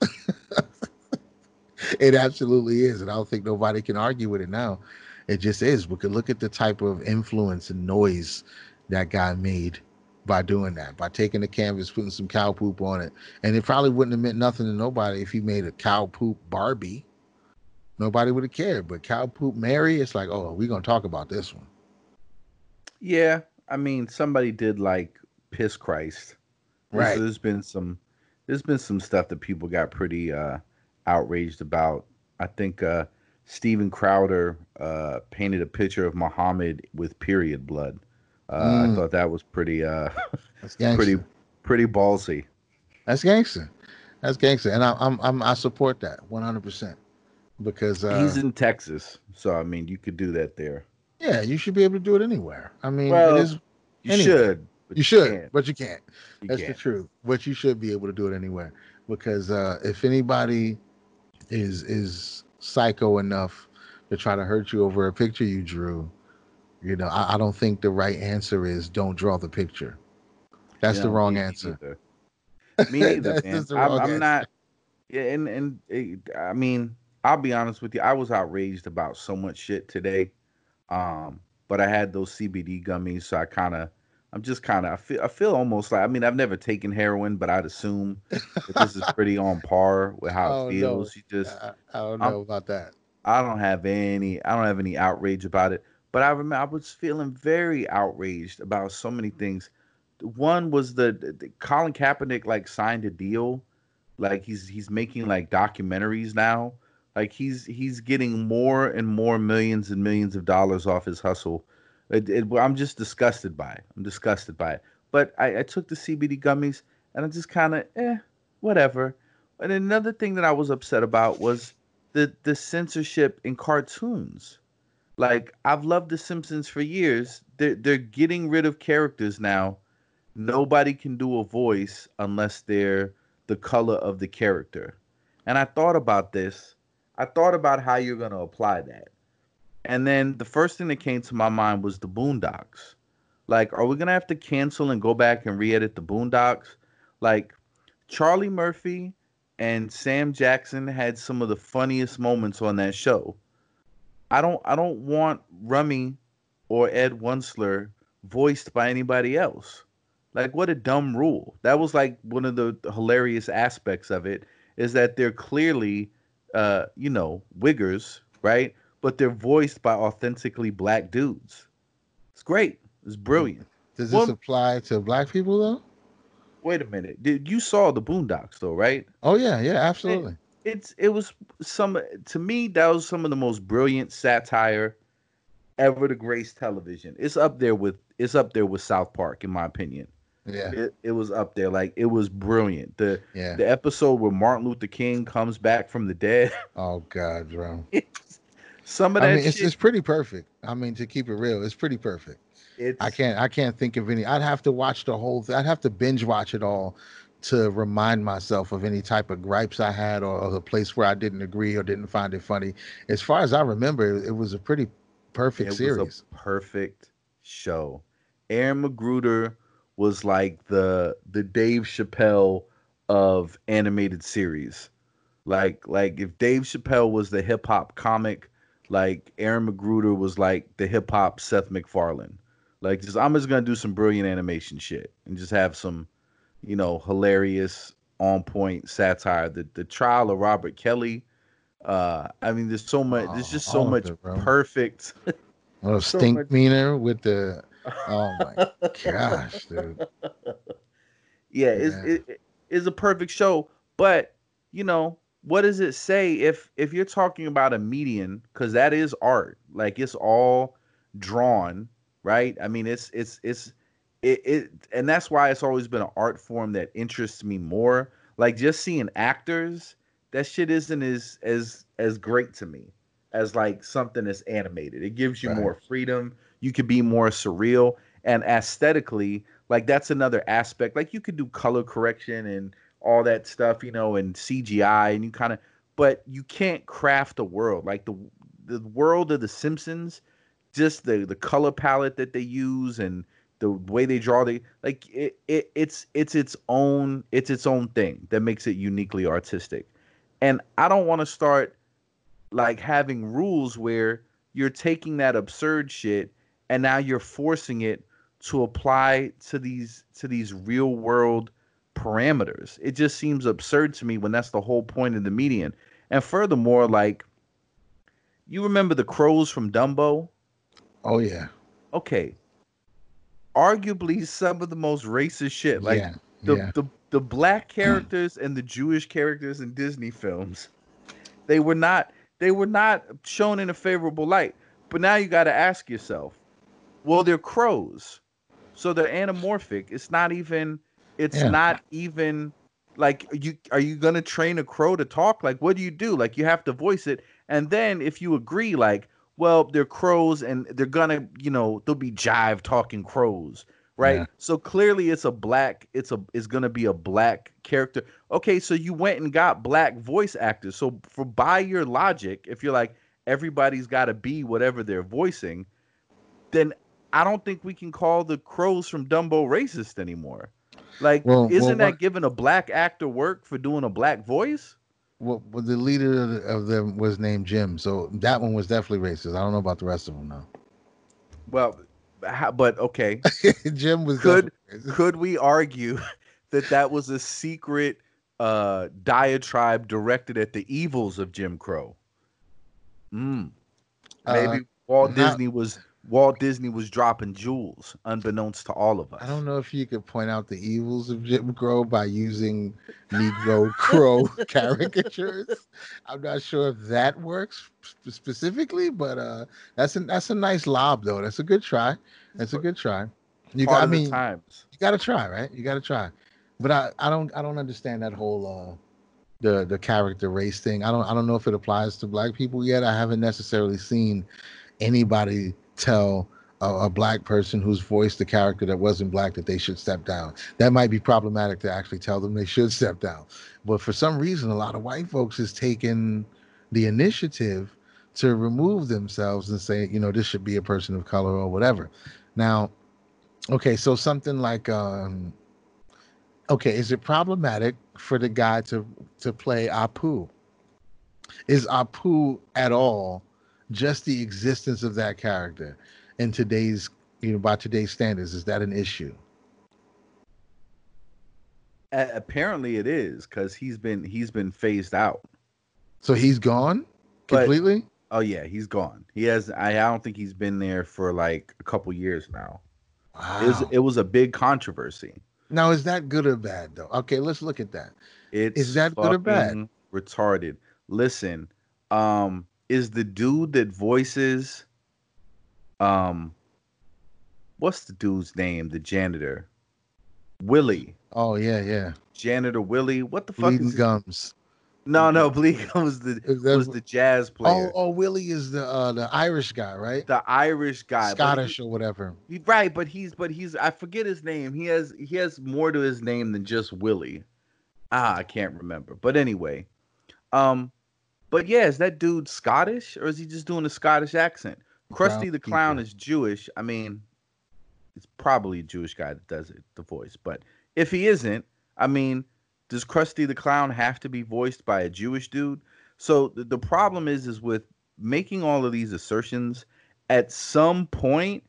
it absolutely is, and I don't think nobody can argue with it now. It just is. Could look at the type of influence and noise that guy made by doing that, by taking the canvas, putting some cow poop on it. And it probably wouldn't have meant nothing to nobody if he made a cow poop Barbie. Nobody would have cared. But cow poop Mary, it's like, oh, we're gonna talk about this one. Yeah, I mean, somebody did like piss Christ. Right. So there's been some there's been some stuff that people got pretty uh outraged about. I think uh Steven Crowder uh painted a picture of Muhammad with period blood. Uh, mm. I thought that was pretty uh, pretty pretty ballsy. That's gangster. That's gangster, and I, I'm I'm I support that 100 percent because uh, he's in Texas, so I mean you could do that there. Yeah, you should be able to do it anywhere. I mean, well, it is. You anywhere. should. You should, you but you can't. You That's can't. the truth. But you should be able to do it anywhere because uh, if anybody is is psycho enough to try to hurt you over a picture you drew, you know, I, I, don't think the right answer is don't draw the picture. That's the wrong answer. Either. Me neither, man. I'm, I'm not. Yeah, and and it, I mean, I'll be honest with you. I was outraged about so much shit today. Um, but I had those CBD gummies, so I kind of, I'm just kind of, I feel, I feel almost like. I mean, I've never taken heroin, but I'd assume that this is pretty on par with how it feels. Know. You just, I, I don't know I'm, about that. I don't have any, I don't have any outrage about it. But I remember I was feeling very outraged about so many things. One was the, the Colin Kaepernick like signed a deal, like he's he's making like documentaries now. Like he's he's getting more and more millions and millions of dollars off his hustle. It, it, I'm just disgusted by it. I'm disgusted by it. But I, I took the CBD gummies and I just kind of eh, whatever. And another thing that I was upset about was the the censorship in cartoons. Like I've loved The Simpsons for years. They're they're getting rid of characters now. Nobody can do a voice unless they're the color of the character. And I thought about this. I thought about how you're gonna apply that. And then the first thing that came to my mind was the Boondocks. Like, are we gonna have to cancel and go back and re-edit the Boondocks? Like, Charlie Murphy and Sam Jackson had some of the funniest moments on that show. I don't I don't want Rummy or Ed Wuncler voiced by anybody else. Like what a dumb rule. That was like one of the hilarious aspects of it is that they're clearly uh, you know, wiggers, right? But they're voiced by authentically black dudes. It's great. It's brilliant. Does this well, apply to black people though? Wait a minute. Did you saw the Boondocks though, right? Oh yeah, yeah, absolutely. It, it's it was some to me that was some of the most brilliant satire ever to grace television. It's up there with it's up there with South Park in my opinion. Yeah. It, it was up there. Like it was brilliant. The yeah. the episode where Martin Luther King comes back from the dead. Oh God, bro. some of that I mean, it's, it's pretty perfect. I mean, to keep it real, it's pretty perfect. It's, I can't I can't think of any. I'd have to watch the whole. I'd have to binge watch it all to remind myself of any type of gripes I had or, or the place where I didn't agree or didn't find it funny. As far as I remember, it was a pretty perfect it series. perfect show. Aaron McGruder was like the the Dave Chappelle of animated series. Like like if Dave Chappelle was the hip hop comic, like Aaron McGruder was like the hip hop Seth MacFarlane. Like just I'm just gonna do some brilliant animation shit and just have some, you know, hilarious on point satire. The the trial of Robert Kelly. Uh I mean there's so much there's just so much it, perfect. Oh, so stink much... meaner with the oh my gosh, dude. Yeah, it's it, it's a perfect show, but you know, what does it say if if you're talking about a median cuz that is art. Like it's all drawn, right? I mean, it's it's it's it, it and that's why it's always been an art form that interests me more. Like just seeing actors, that shit isn't as as as great to me as like something that's animated. It gives you right. more freedom you could be more surreal and aesthetically like that's another aspect like you could do color correction and all that stuff you know and cgi and you kind of but you can't craft a world like the the world of the simpsons just the the color palette that they use and the way they draw the like it, it it's it's its own it's its own thing that makes it uniquely artistic and i don't want to start like having rules where you're taking that absurd shit and now you're forcing it to apply to these to these real world parameters. It just seems absurd to me when that's the whole point of the median. And furthermore, like you remember the crows from Dumbo? Oh yeah. Okay. Arguably some of the most racist shit. Like yeah, the, yeah. the the black characters and the Jewish characters in Disney films, they were not they were not shown in a favorable light. But now you got to ask yourself, well, they're crows, so they're anamorphic. It's not even. It's yeah. not even like you. Are you gonna train a crow to talk? Like, what do you do? Like, you have to voice it, and then if you agree, like, well, they're crows, and they're gonna, you know, they'll be jive talking crows, right? Yeah. So clearly, it's a black. It's a. It's gonna be a black character. Okay, so you went and got black voice actors. So for by your logic, if you're like everybody's got to be whatever they're voicing, then I don't think we can call the crows from Dumbo racist anymore. Like, well, isn't well, that giving a black actor work for doing a black voice? Well, the leader of them was named Jim, so that one was definitely racist. I don't know about the rest of them now. Well, how, but okay, Jim was. Could could we argue that that was a secret uh, diatribe directed at the evils of Jim Crow? Mm. Maybe uh, Walt not, Disney was Walt Disney was dropping jewels unbeknownst to all of us. I don't know if you could point out the evils of Jim Crow by using Negro Crow caricatures. I'm not sure if that works specifically, but uh, that's a that's a nice lob though. That's a good try. That's a good try. You got, I mean, times. you got to try, right? You got to try. But I, I don't I don't understand that whole uh the the character race thing. I don't I don't know if it applies to black people yet. I haven't necessarily seen anybody tell a, a, black person who's voiced the character that wasn't black that they should step down. That might be problematic to actually tell them they should step down. But for some reason, a lot of white folks has taken the initiative to remove themselves and say, you know, this should be a person of color or whatever. Now, okay, so something like, um, okay, is it problematic for the guy to to play Apu? Is Apu at all just the existence of that character in today's you know by today's standards? Is that an issue? apparently it is because he's been he's been phased out. So he's gone completely. But, oh yeah, he's gone. He has. I, I don't think he's been there for like a couple years now. Wow. It was, it was a big controversy. Now is that good or bad though? Okay, let's look at that. It's is that good or bad? Retarded. Listen, um, is the dude that voices, um, what's the dude's name? The janitor, Willie. Oh yeah, yeah. Janitor Willie. What the fuck Bleeding is gums? No, no, Bleeding Gums the was the jazz oh, player. Oh, oh, Willie is the uh the Irish guy, right? The Irish guy, Scottish he, or whatever. He, right, but he's but he's I forget his name. He has he has more to his name than just Willie. Ah, I can't remember. But anyway, um, but yeah, is that dude Scottish or is he just doing a Scottish accent? Krusty the Clown is Jewish. I mean, it's probably a Jewish guy that does it, the voice, but if he isn't, I mean, does Krusty the Clown have to be voiced by a Jewish dude? So the, the problem is, is with making all of these assertions, at some point,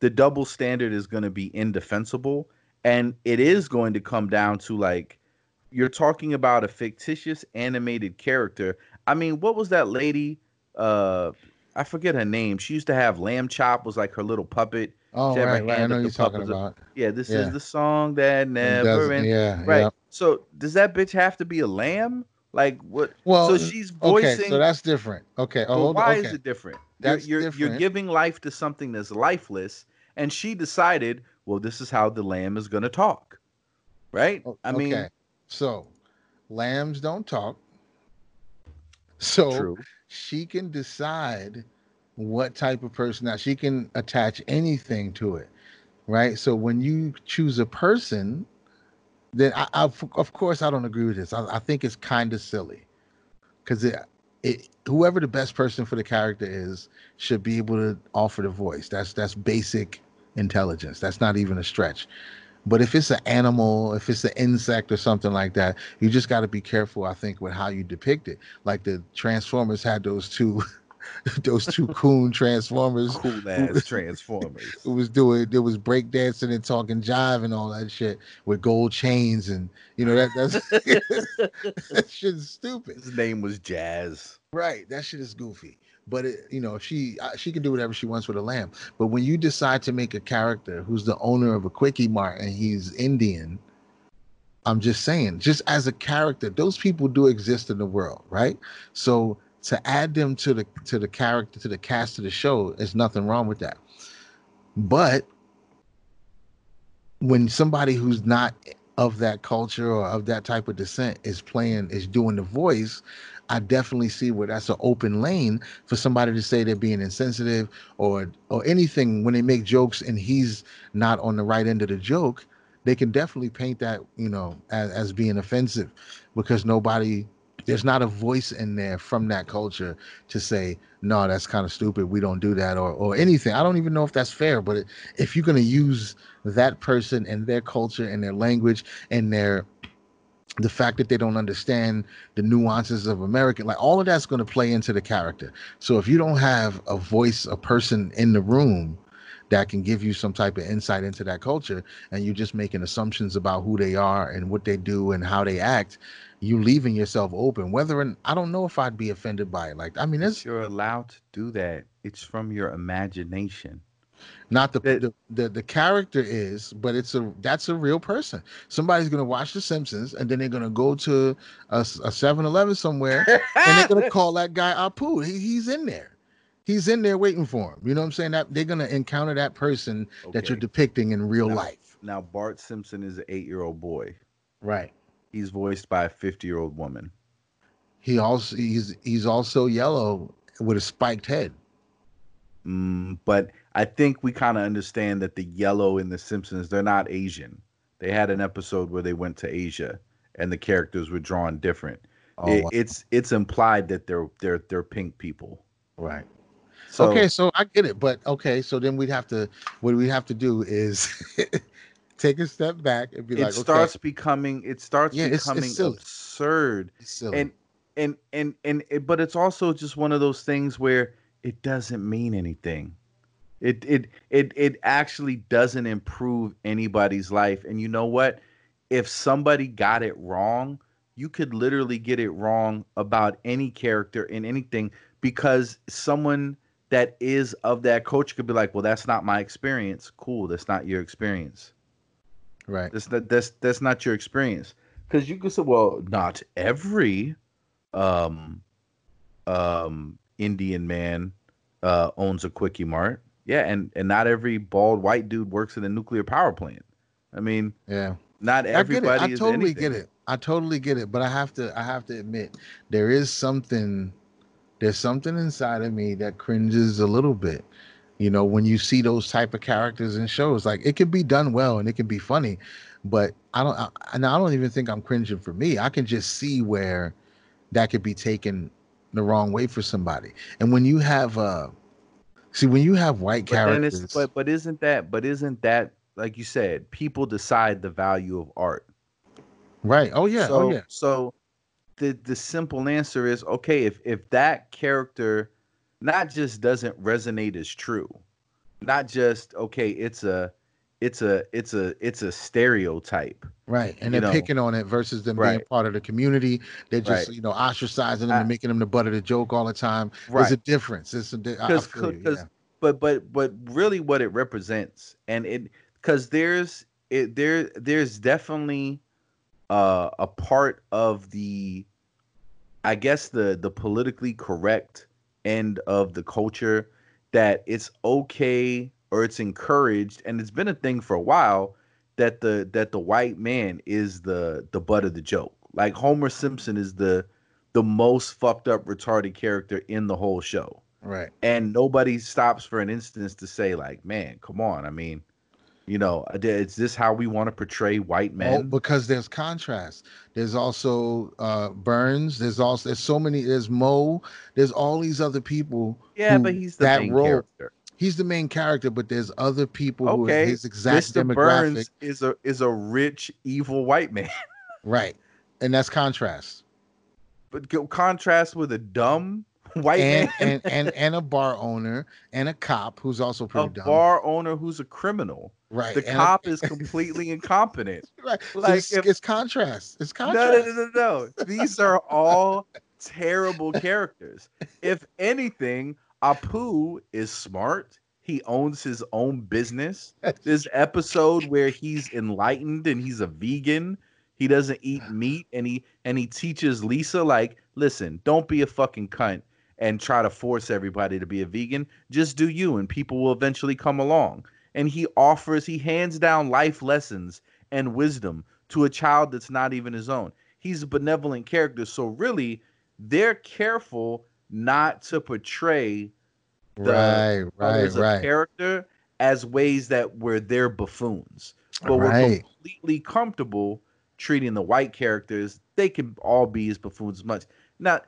the double standard is going to be indefensible. And it is going to come down to like, you're talking about a fictitious animated character. I mean, what was that lady? Uh, I forget her name. She used to have Lamb Chop was like her little puppet. Oh, right, right. I know you're talking about. Yeah, this yeah. is the song that never ends. Yeah, right. Yeah. So does that bitch have to be a lamb? Like what? Well, so she's voicing. Okay, so that's different. Okay. Oh, why okay. is it different? That's you're, you're, different. you're giving life to something that's lifeless, and she decided, well, this is how the lamb is going to talk, right? I mean, okay. so lambs don't talk. So True. she can decide what type of person now she can attach anything to it right? So when you choose a person then I, I of course i don't agree with this. I, I think it's kind of silly because it, it whoever the best person for the character is should be able to offer the voice. That's that's basic intelligence. That's not even a stretch but if it's an animal if it's an insect or something like that you just got to be careful i think with how you depict it like the transformers had those two those two coon transformers, cool ass transformers. Who was doing it was breakdancing and talking jive and all that shit with gold chains and you know that that's that shit is stupid. His name was Jazz. Right, that shit is goofy. But it, you know, she uh, she can do whatever she wants with a lamb. But when you decide to make a character who's the owner of a quickie mart and he's Indian, I'm just saying, just as a character, those people do exist in the world, right? So to add them to the to the character to the cast of the show there's nothing wrong with that but when somebody who's not of that culture or of that type of descent is playing is doing the voice i definitely see where that's an open lane for somebody to say they're being insensitive or or anything when they make jokes and he's not on the right end of the joke they can definitely paint that you know as, as being offensive because nobody there's not a voice in there from that culture to say no that's kind of stupid. We don't do that or or anything. I don't even know if that's fair but if you're going to use that person and their culture and their language and their the fact that they don't understand the nuances of American, like all of that's going to play into the character. So if you don't have a voice, a person in the room that can give you some type of insight into that culture, and you're just making assumptions about who they are and what they do and how they act, you leaving yourself open. Whether and I don't know if I'd be offended by it. Like I mean, it's you're allowed to do that. It's from your imagination. Not the, the, the the character is, but it's a that's a real person. Somebody's gonna watch The Simpsons and then they're gonna go to a, a 7-Eleven somewhere and they're gonna call that guy Apu. He, he's in there. He's in there waiting for him. You know what I'm saying? That they're gonna encounter that person okay. that you're depicting in real now, life. Now Bart Simpson is an eight year old boy. Right he's voiced by a 50 year old woman. He also he's he's also yellow with a spiked head. Mm, but I think we kind of understand that the yellow in the Simpsons they're not Asian. They had an episode where they went to Asia and the characters were drawn different. Oh, it, wow. It's it's implied that they're they're they're pink people. Right. So, okay, so I get it, but okay, so then we'd have to what we have to do is take a step back and be it like, it starts okay. becoming, it starts yeah, becoming it's, it's absurd. It's and and and and it, but it's also just one of those things where it doesn't mean anything. It it it it actually doesn't improve anybody's life. And you know what? If somebody got it wrong, you could literally get it wrong about any character in anything because someone that is of that coach could be like, "Well, that's not my experience." Cool, that's not your experience. Right. That's that that's that's not your experience. Because you could say, "Well, not every um um Indian man uh owns a quickie mart." Yeah, and and not every bald white dude works in a nuclear power plant. I mean, Yeah. not I everybody I is totally anything. get it. I totally get it. But I have to I have to admit there is something there's something inside of me that cringes a little bit. You know, when you see those type of characters in shows, like it can be done well and it can be funny, but I don't I, and I don't even think I'm cringing for me. I can just see where that could be taken the wrong way for somebody. And when you have uh see when you have white But characters but but isn't that but isn't that like you said, people decide the value of art. right. Oh yeah. Oh, so oh yeah. so the the simple answer is okay, if if that character not just doesn't resonate as true, not just okay, it's a it's a it's a it's a stereotype. Right. And they're know. picking on it versus them being part of the community. They're just, Right. you know, ostracizing them I- and making them the butt of the joke all the time. right. There's a difference. It's a di- Because feel you, yeah. but but but really what it represents and it because there's it there there's definitely uh a part of the i guess the the politically correct end of the culture that it's okay or it's encouraged and it's been a thing for a while that the that the white man is the the butt of the joke like homer simpson is the the most fucked up retarded character in the whole show Right. and nobody stops for an instance to say like man come on i mean you know uh, is this how we want to portray white Oh, men because there's contrast. There's also uh Burns. There's also there's so many. There's Moe. There's all these other people. yeah but he's the that main role. character He's the main character, but there's other people who are his exact mr demographic. burns is a is a rich evil white man Right. And that's contrast. but go contrast with a dumb white And, man and and and a bar owner and a cop who's also a pretty dumb. bar owner who's a criminal right. the and a- cop is completely incompetent Right. Like, it's, if- it's contrast. It's No, contrast. no, no, no, no. These are all terrible characters. If anything, Apu is smart. He owns his own business. This episode where he's enlightened and he's a vegan. He doesn't eat meat and he and he teaches Lisa like, listen, don't be a fucking cunt and try to force everybody to be a vegan. Just do you and people will eventually come along. And he offers, he hands down life lessons and wisdom to a child that's not even his own. He's a benevolent character. So really, they're careful not to portray the right, right, right. character as ways that were their buffoons. But we're completely comfortable treating the white characters. They can all be as buffoons as much. Now,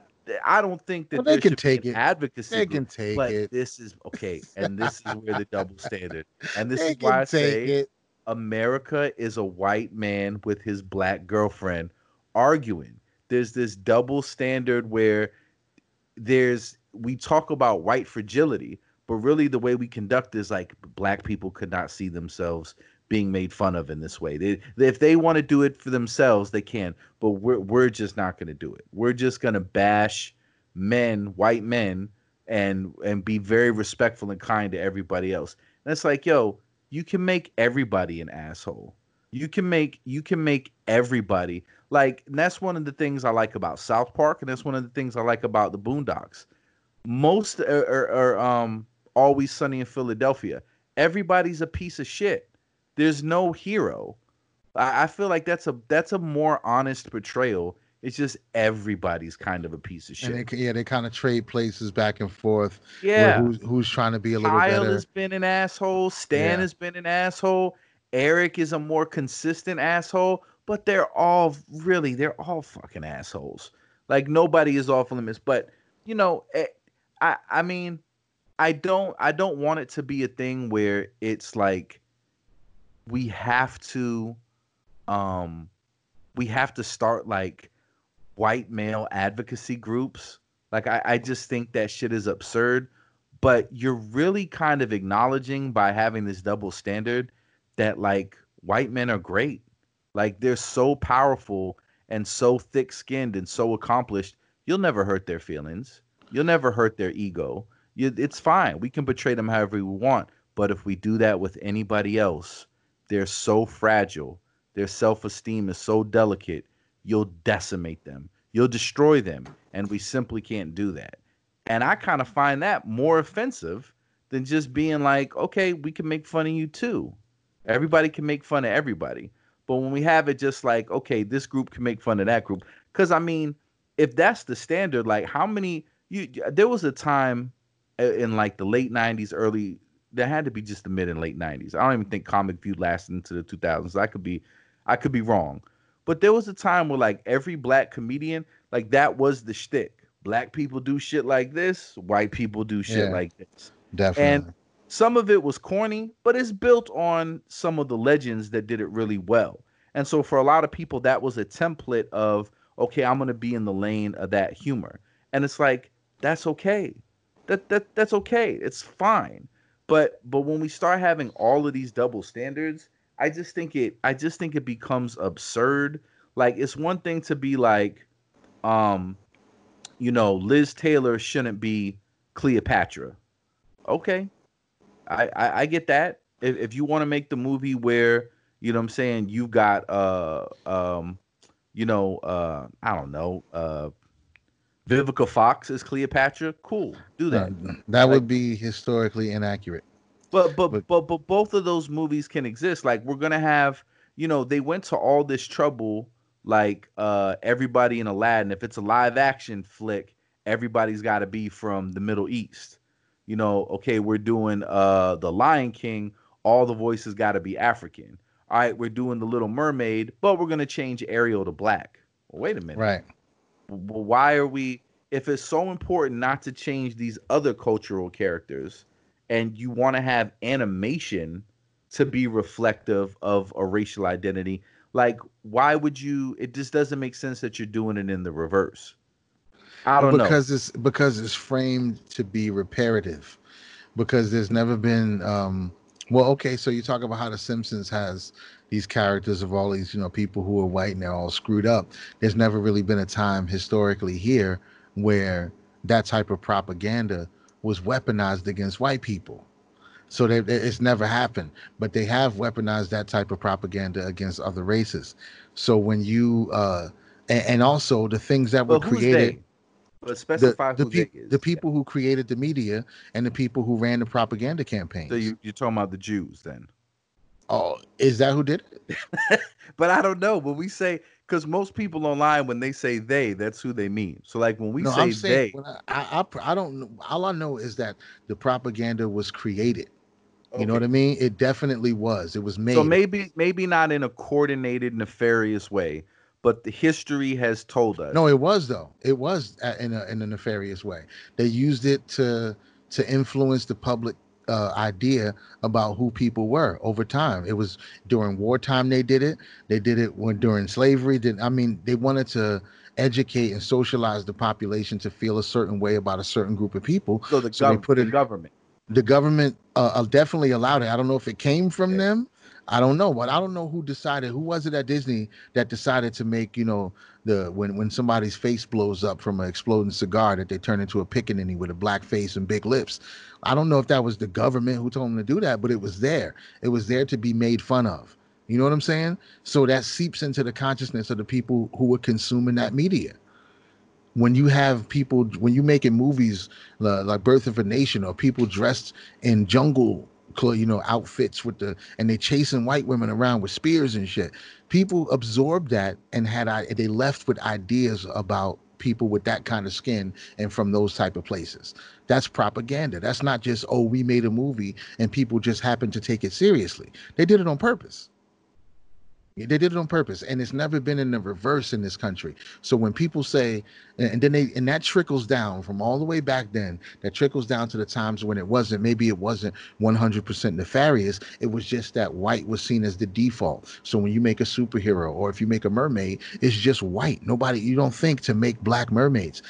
I don't think that Well, they can take it. advocacy. They can take but it. this is okay, and this is where the double standard. And this They is why I say it. America is a white man with his black girlfriend arguing. There's this double standard where there's we talk about white fragility, but really the way we conduct is like black people could not see themselves being made fun of in this way. They, if they want to do it for themselves, they can, but we're we're just not going to do it. We're just going to bash men, white men, and and be very respectful and kind to everybody else. And it's like, yo, you can make everybody an asshole. You can make you can make everybody like that's one of the things I like about South Park, and that's one of the things I like about the Boondocks. Most are, are, are um always sunny in Philadelphia. Everybody's a piece of shit. There's no hero. I, I feel like that's a that's a more honest portrayal. It's just everybody's kind of a piece of And shit. they, yeah, they kind of trade places back and forth. yeah. Who's, who's trying to be a little Kyle better? has been an asshole. Stan Yeah. has been an asshole. Eric is a more consistent asshole, but they're all really they're all fucking assholes. Like nobody is off limits. But you know, eh, I I mean, I don't I don't want it to be a thing where it's like we have to um we have to start like white male advocacy groups. Like I, I just think that shit is absurd. but you're really kind of acknowledging by having this double standard that like white men are great. Like they're so powerful and so thick-skinned and so accomplished. You'll never hurt their feelings. You'll never hurt their ego. You, it's fine. We can portray them however we want. But if we do that with anybody else, they're so fragile. Their self-esteem is so delicate. You'll decimate them. You'll destroy them. And we simply can't do that. And I kind of find that more offensive than just being like, okay, we can make fun of you too. Everybody can make fun of everybody. But when we have it just like, okay, this group can make fun of that group. Because I mean, if that's the standard, like how many you there was a time in like the late 90s, early there had to be just the mid and late 90s. I don't even think Comic View lasted into the 2000s. I could be I could be wrong. But there was a time where like every black comedian, like that was the shtick black people do shit like this, white people do shit yeah, like this. Definitely. And some of it was corny, but it's built on some of the legends that did it really well. And so for a lot of people, that was a template of, okay, I'm gonna be in the lane of that humor. And it's like, that's okay. That that that's okay. It's fine. But but when we start having all of these double standards, I just think it I just think it becomes absurd. Like it's one thing to be like, um, you know, Liz Taylor shouldn't be Cleopatra. Okay. I, I, I get that. If, if you want to make the movie where, you know what I'm saying, you've got uh um you know, uh I don't know, uh Vivica Fox is Cleopatra, cool. Do that. That like, would be historically inaccurate. But, but but but but both of those movies can exist. Like we're gonna have, you know, they went to all this trouble like uh everybody in Aladdin. If it's a live action flick, everybody's got to be from the Middle East. You know, okay, we're doing uh the Lion King, all the voices got to be African. All right, we're doing the Little Mermaid, but we're gonna change Ariel to black. Well, wait a minute. Right. Well, why are we? If it's so important not to change these other cultural characters, and you want to have animation to be reflective of a racial identity, like why would you it just doesn't make sense that you're doing it in the reverse i don't because know. Because it's because it's framed to be reparative. Because there's never been um well okay so you talk about how the simpsons has these characters of all these you know people who are white and they're all screwed up. There's never really been a time historically here where that type of propaganda was weaponized against white people. So they, it's never happened, but they have weaponized that type of propaganda against other races. So when you uh, and, and also the things that were created. But specify the, the, pe- the people who created the media and the people who ran the propaganda campaign. So you, you're talking about the Jews then? Oh, is that who did it? but I don't know. When we say, because most people online, when they say they, that's who they mean. So like when we no, say saying, they, I, I, I don't. know. All I know is that the propaganda was created you okay. know what I mean? It definitely was. It was made. So maybe maybe not in a coordinated, nefarious way, but the history has told us. No, it was though. It was in a in a nefarious way. They used it to to influence the public uh, idea about who people were over time. It was during wartime they did it. They did it when during slavery. Did I mean they wanted to educate and socialize the population to feel a certain way about a certain group of people. So the, so gov- they put it, the government the government uh, uh, definitely allowed it. I don't know if it came from them. I don't know, but I don't know who decided. Who was it at Disney that decided to make you know the when when somebody's face blows up from an exploding cigar that they turn into a pickaninny with a black face and big lips. I don't know if that was the government who told them to do that, but it was there. It was there to be made fun of. You know what I'm saying? So that seeps into the consciousness of the people who were consuming that media when you have people when you making movies uh, like birth of a nation or people dressed in jungle you know outfits with the and they chasing white women around with spears and shit. People absorbed that and had they left with ideas about people with that kind of skin and from those type of places. That's propaganda. That's not just oh we made a movie and people just happened to take it seriously. They did it on purpose they did it on purpose, and it's never been in the reverse in this country. So when people say, and then they, and that trickles down from all the way back then, that trickles down to the times when it wasn't, maybe it wasn't 100% nefarious. It was just that white was seen as the default. So when you make a superhero or if you make a mermaid, it's just white. Nobody, you don't think to make black mermaids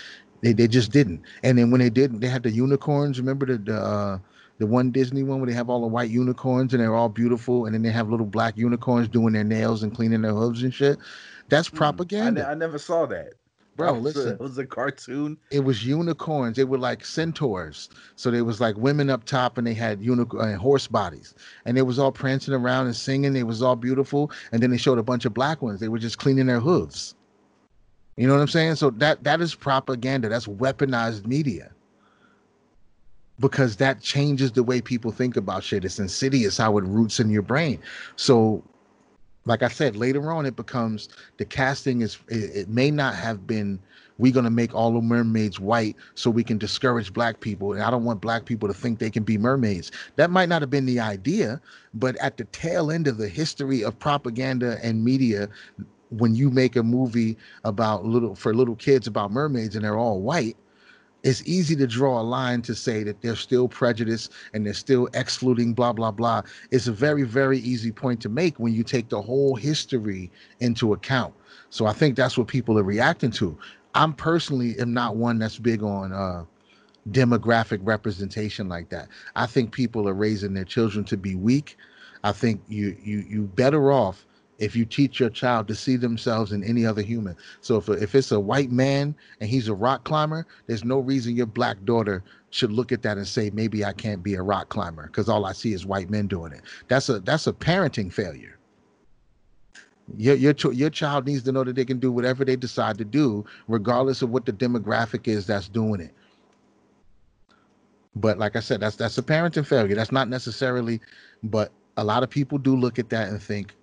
They they just didn't. And then when they didn't, they had the unicorns. Remember the the uh, the one Disney one where they have all the white unicorns and they're all beautiful, and then they have little black unicorns doing their nails and cleaning their hooves and shit. That's propaganda. I, I never saw that. Bro, a- listen. it was a cartoon. it was unicorns. They were like centaurs. So there was like women up top, and they had unicorn uh, horse bodies, and they was all prancing around and singing. It was all beautiful. And then they showed a bunch of black ones. They were just cleaning their hooves. You know what I'm saying? So that that is propaganda. That's weaponized media. Because that changes the way people think about shit. It's insidious how it roots in your brain. So like I said, later on it becomes the casting is it, it may not have been we're gonna make all the mermaids white so we can discourage black people. And I don't want black people to think they can be mermaids. That might not have been the idea, but at the tail end of the history of propaganda and media, when you make a movie about little for little kids about mermaids and they're all white, it's easy to draw a line to say that they're still prejudiced and they're still excluding blah blah blah. It's a very very easy point to make when you take the whole history into account. So i think that's what people are reacting to. I'm personally am not one that's big on uh demographic representation like that. I think people are raising their children to be weak. I think you you you better off if you teach your child to see themselves in any other human. So if, if it's a white man and he's a rock climber there's no reason your black daughter should look at that and say maybe i can't be a rock climber because all i see is white men doing it. That's a that's a parenting failure. Your your your child needs to know that they can do whatever they decide to do regardless of what the demographic is that's doing it. But like i said that's that's a parenting failure. That's not necessarily but a lot of people do look at that and think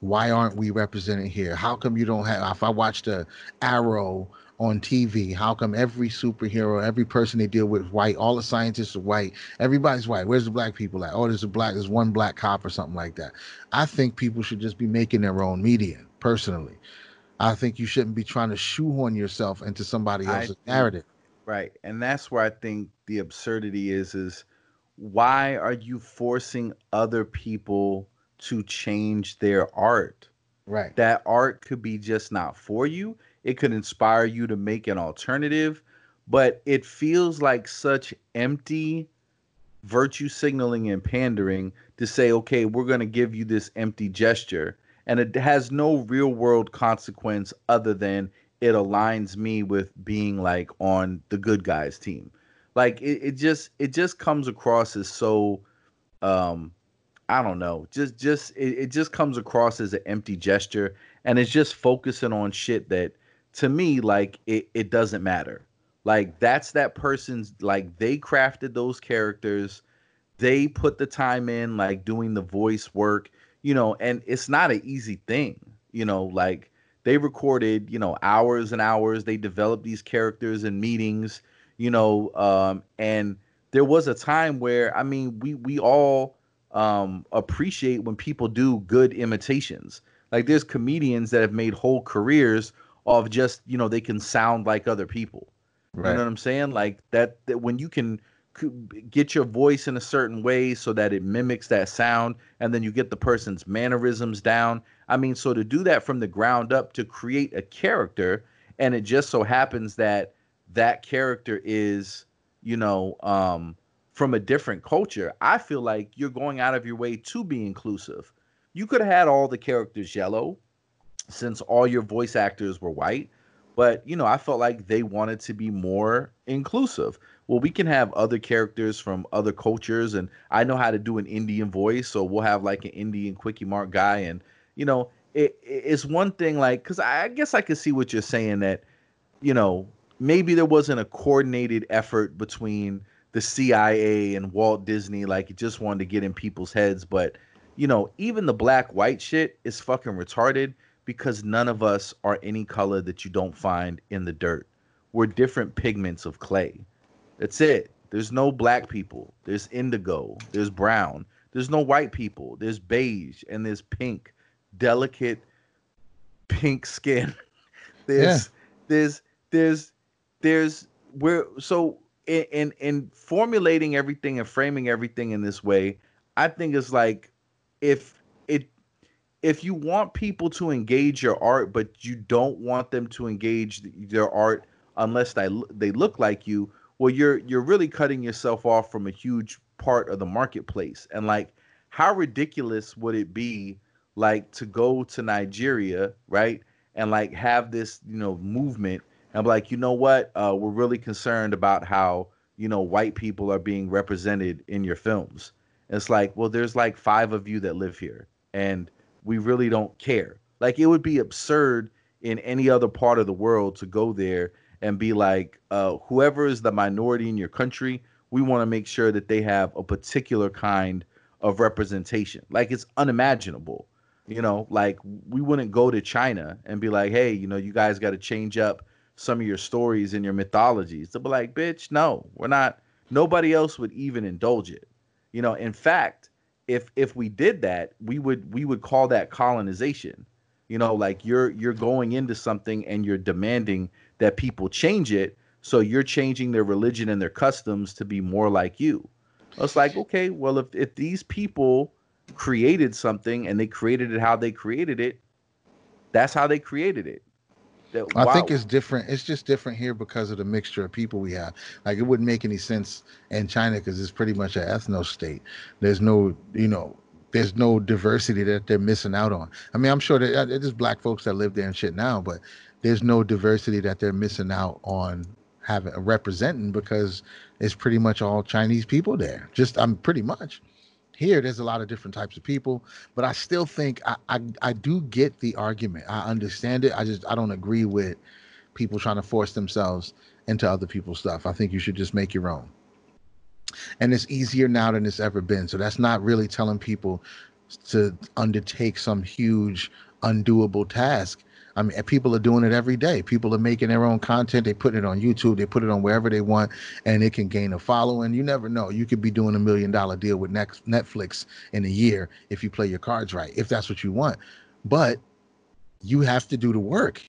why aren't we represented here? How come you don't have if i watched a arrow on tv how come every superhero every person they deal with is white all the scientists are white everybody's white where's the black people at? Oh there's a black there's one black cop or something like that. I think people should just be making their own media personally. I think you shouldn't be trying to shoehorn yourself into somebody else's think- narrative. Right. And that's where I think the absurdity is is why are you forcing other people to change their art? right That art could be just not for you. It could inspire you to make an alternative, but it feels like such empty virtue signaling and pandering to say, okay, we're going to give you this empty gesture. And it has no real world consequence other than it aligns me with being like on the good guys team. Like it, it just it just comes across as so um I don't know. Just just it, it just comes across as an empty gesture and it's just focusing on shit that to me like it, it doesn't matter. Like that's that person's like they crafted those characters. They put the time in like doing the voice work, you know, and it's not an easy thing, you know, like they recorded, you know, hours and hours. They developed these characters in meetings, you know, um, and there was a time where I mean, we we all um, appreciate when people do good imitations. Like there's comedians that have made whole careers of just you know they can sound like other people. You know what I'm saying? Like that, that when you can get your voice in a certain way so that it mimics that sound, and then you get the person's mannerisms down. I mean, so to do that from the ground up to create a character, and it just so happens that that character is, you know, um, from a different culture. I feel like you're going out of your way to be inclusive. You could have had all the characters yellow, since all your voice actors were white but you know i felt like they wanted to be more inclusive well we can have other characters from other cultures and i know how to do an indian voice so we'll have like an indian Kwik-E-Mart guy and you know it, it- it's one thing like because i guess i could see what you're saying that you know maybe there wasn't a coordinated effort between the cia and walt disney like it just wanted to get in people's heads but you know even the black white shit is fucking retarded because none of us are any color that you don't find in the dirt. We're different pigments of clay. That's it. There's no black people. There's indigo. There's brown. There's no white people. There's beige and there's pink, delicate pink skin. there's there's there's there's we're so in, in in formulating everything and framing everything in this way, I think it's like if it if you want people to engage your art, but you don't want them to engage their art unless they they look like you, well, you're you're really cutting yourself off from a huge part of the marketplace. And like, how ridiculous would it be, like, to go to Nigeria, right, and like have this, you know, movement and be like, you know what, uh, we're really concerned about how you know white people are being represented in your films. it's like, well, there's like five of you that live here, and we really don't care. Like, it would be absurd in any other part of the world to go there and be like, uh, whoever is the minority in your country, we want to make sure that they have a particular kind of representation. Like it's unimaginable. You know, like we wouldn't go to China and be like, hey, you know, you guys got to change up some of your stories and your mythologies. To be like, bitch, no, we're not. Nobody else would even indulge it. You know, in fact, if if we did that, we would we would call that colonization. You know, like you're you're going into something and you're demanding that people change it. So you're changing their religion and their customs to be more like you. It's like, okay, well, if, if these people created something and they created it how they created it, that's how they created it. That, I wow. think it's different. It's just different here because of the mixture of people we have. Like it wouldn't make any sense in China because it's pretty much an ethno state. There's no, you know, there's no diversity that they're missing out on. I mean, I'm sure that uh, there's black folks that live there and shit now, but there's no diversity that they're missing out on having representing because it's pretty much all Chinese people there. Just I'm pretty much here. There's a lot of different types of people, but I still think I, I I do get the argument. I understand it. I just I don't agree with people trying to force themselves into other people's stuff. I think you should just make your own. And it's easier now than it's ever been. So that's not really telling people to undertake some huge undoable task I mean, people are doing it every day. People are making their own content. They put it on YouTube. They put it on wherever they want, and it can gain a following. You never know. You could be doing a million dollar deal with Netflix in a year if you play your cards right, if that's what you want. But you have to do the work.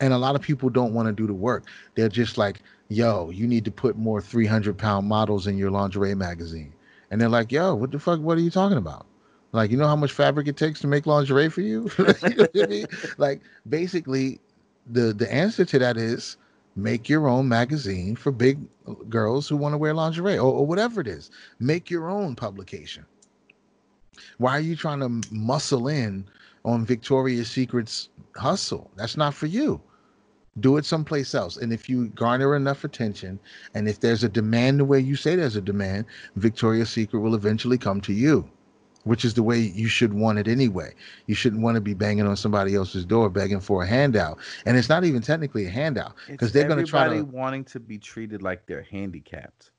And a lot of people don't want to do the work. They're just like, yo, you need to put more 300 pound models in your lingerie magazine. And they're like, yo, what the fuck? What are you talking about? Like, you know how much fabric it takes to make lingerie for you? you know I mean? Like, basically, the the answer to that is make your own magazine for big girls who want to wear lingerie or, or whatever it is. Make your own publication. Why are you trying to muscle in on Victoria's Secret's hustle? That's not for you. Do it someplace else. And if you garner enough attention, and if there's a demand the way you say there's a demand, Victoria's Secret will eventually come to you which is the way you should want it anyway. You shouldn't want to be banging on somebody else's door begging for a handout, and it's not even technically a handout because they're going to try to wanting to be treated like they're handicapped.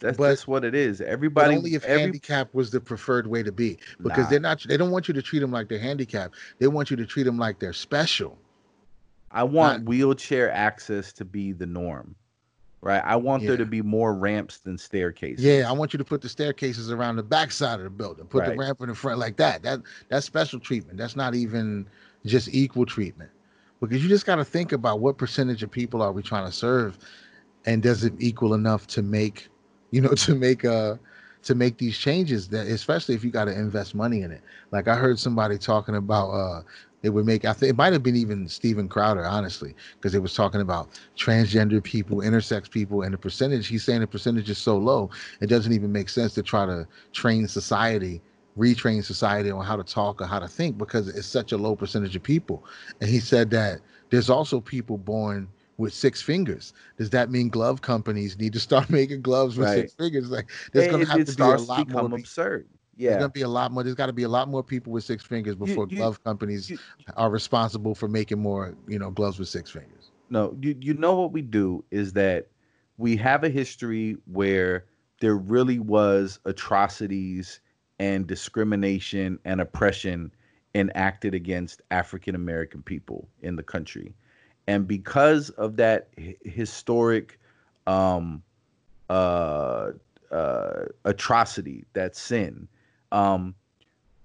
That's but, just what it is. Everybody only if every, handicap was the preferred way to be because nah. they're not. They don't want you to treat them like they're handicapped. They want you to treat them like they're special. I want not, wheelchair access to be the norm right? I want yeah. there to be more ramps than staircases. Yeah, I want you to put the staircases around the back side of the building. Put right. the ramp in the front like that. That that's special treatment. That's not even just equal treatment. Because you just got to think about what percentage of people are we trying to serve and does it equal enough to make, you know, to make uh to make these changes that especially if you got to invest money in it. Like I heard somebody talking about uh it would make. I think it might have been even Steven Crowder, honestly, because it was talking about transgender people, intersex people, and the percentage. He's saying the percentage is so low, it doesn't even make sense to try to train society, retrain society on how to talk or how to think because it's such a low percentage of people. And he said that there's also people born with six fingers. Does that mean glove companies need to start making gloves with right. six fingers? Like there's going to have to be a lot more. absurd yeah. There's gonna be a lot more. There's got to be a lot more people with six fingers before you, you, glove companies you, are responsible for making more, you know, gloves with six fingers. No, you you know what we do is that we have a history where there really was atrocities and discrimination and oppression enacted against African American people in the country, and because of that historic um, uh, uh, atrocity, that sin um,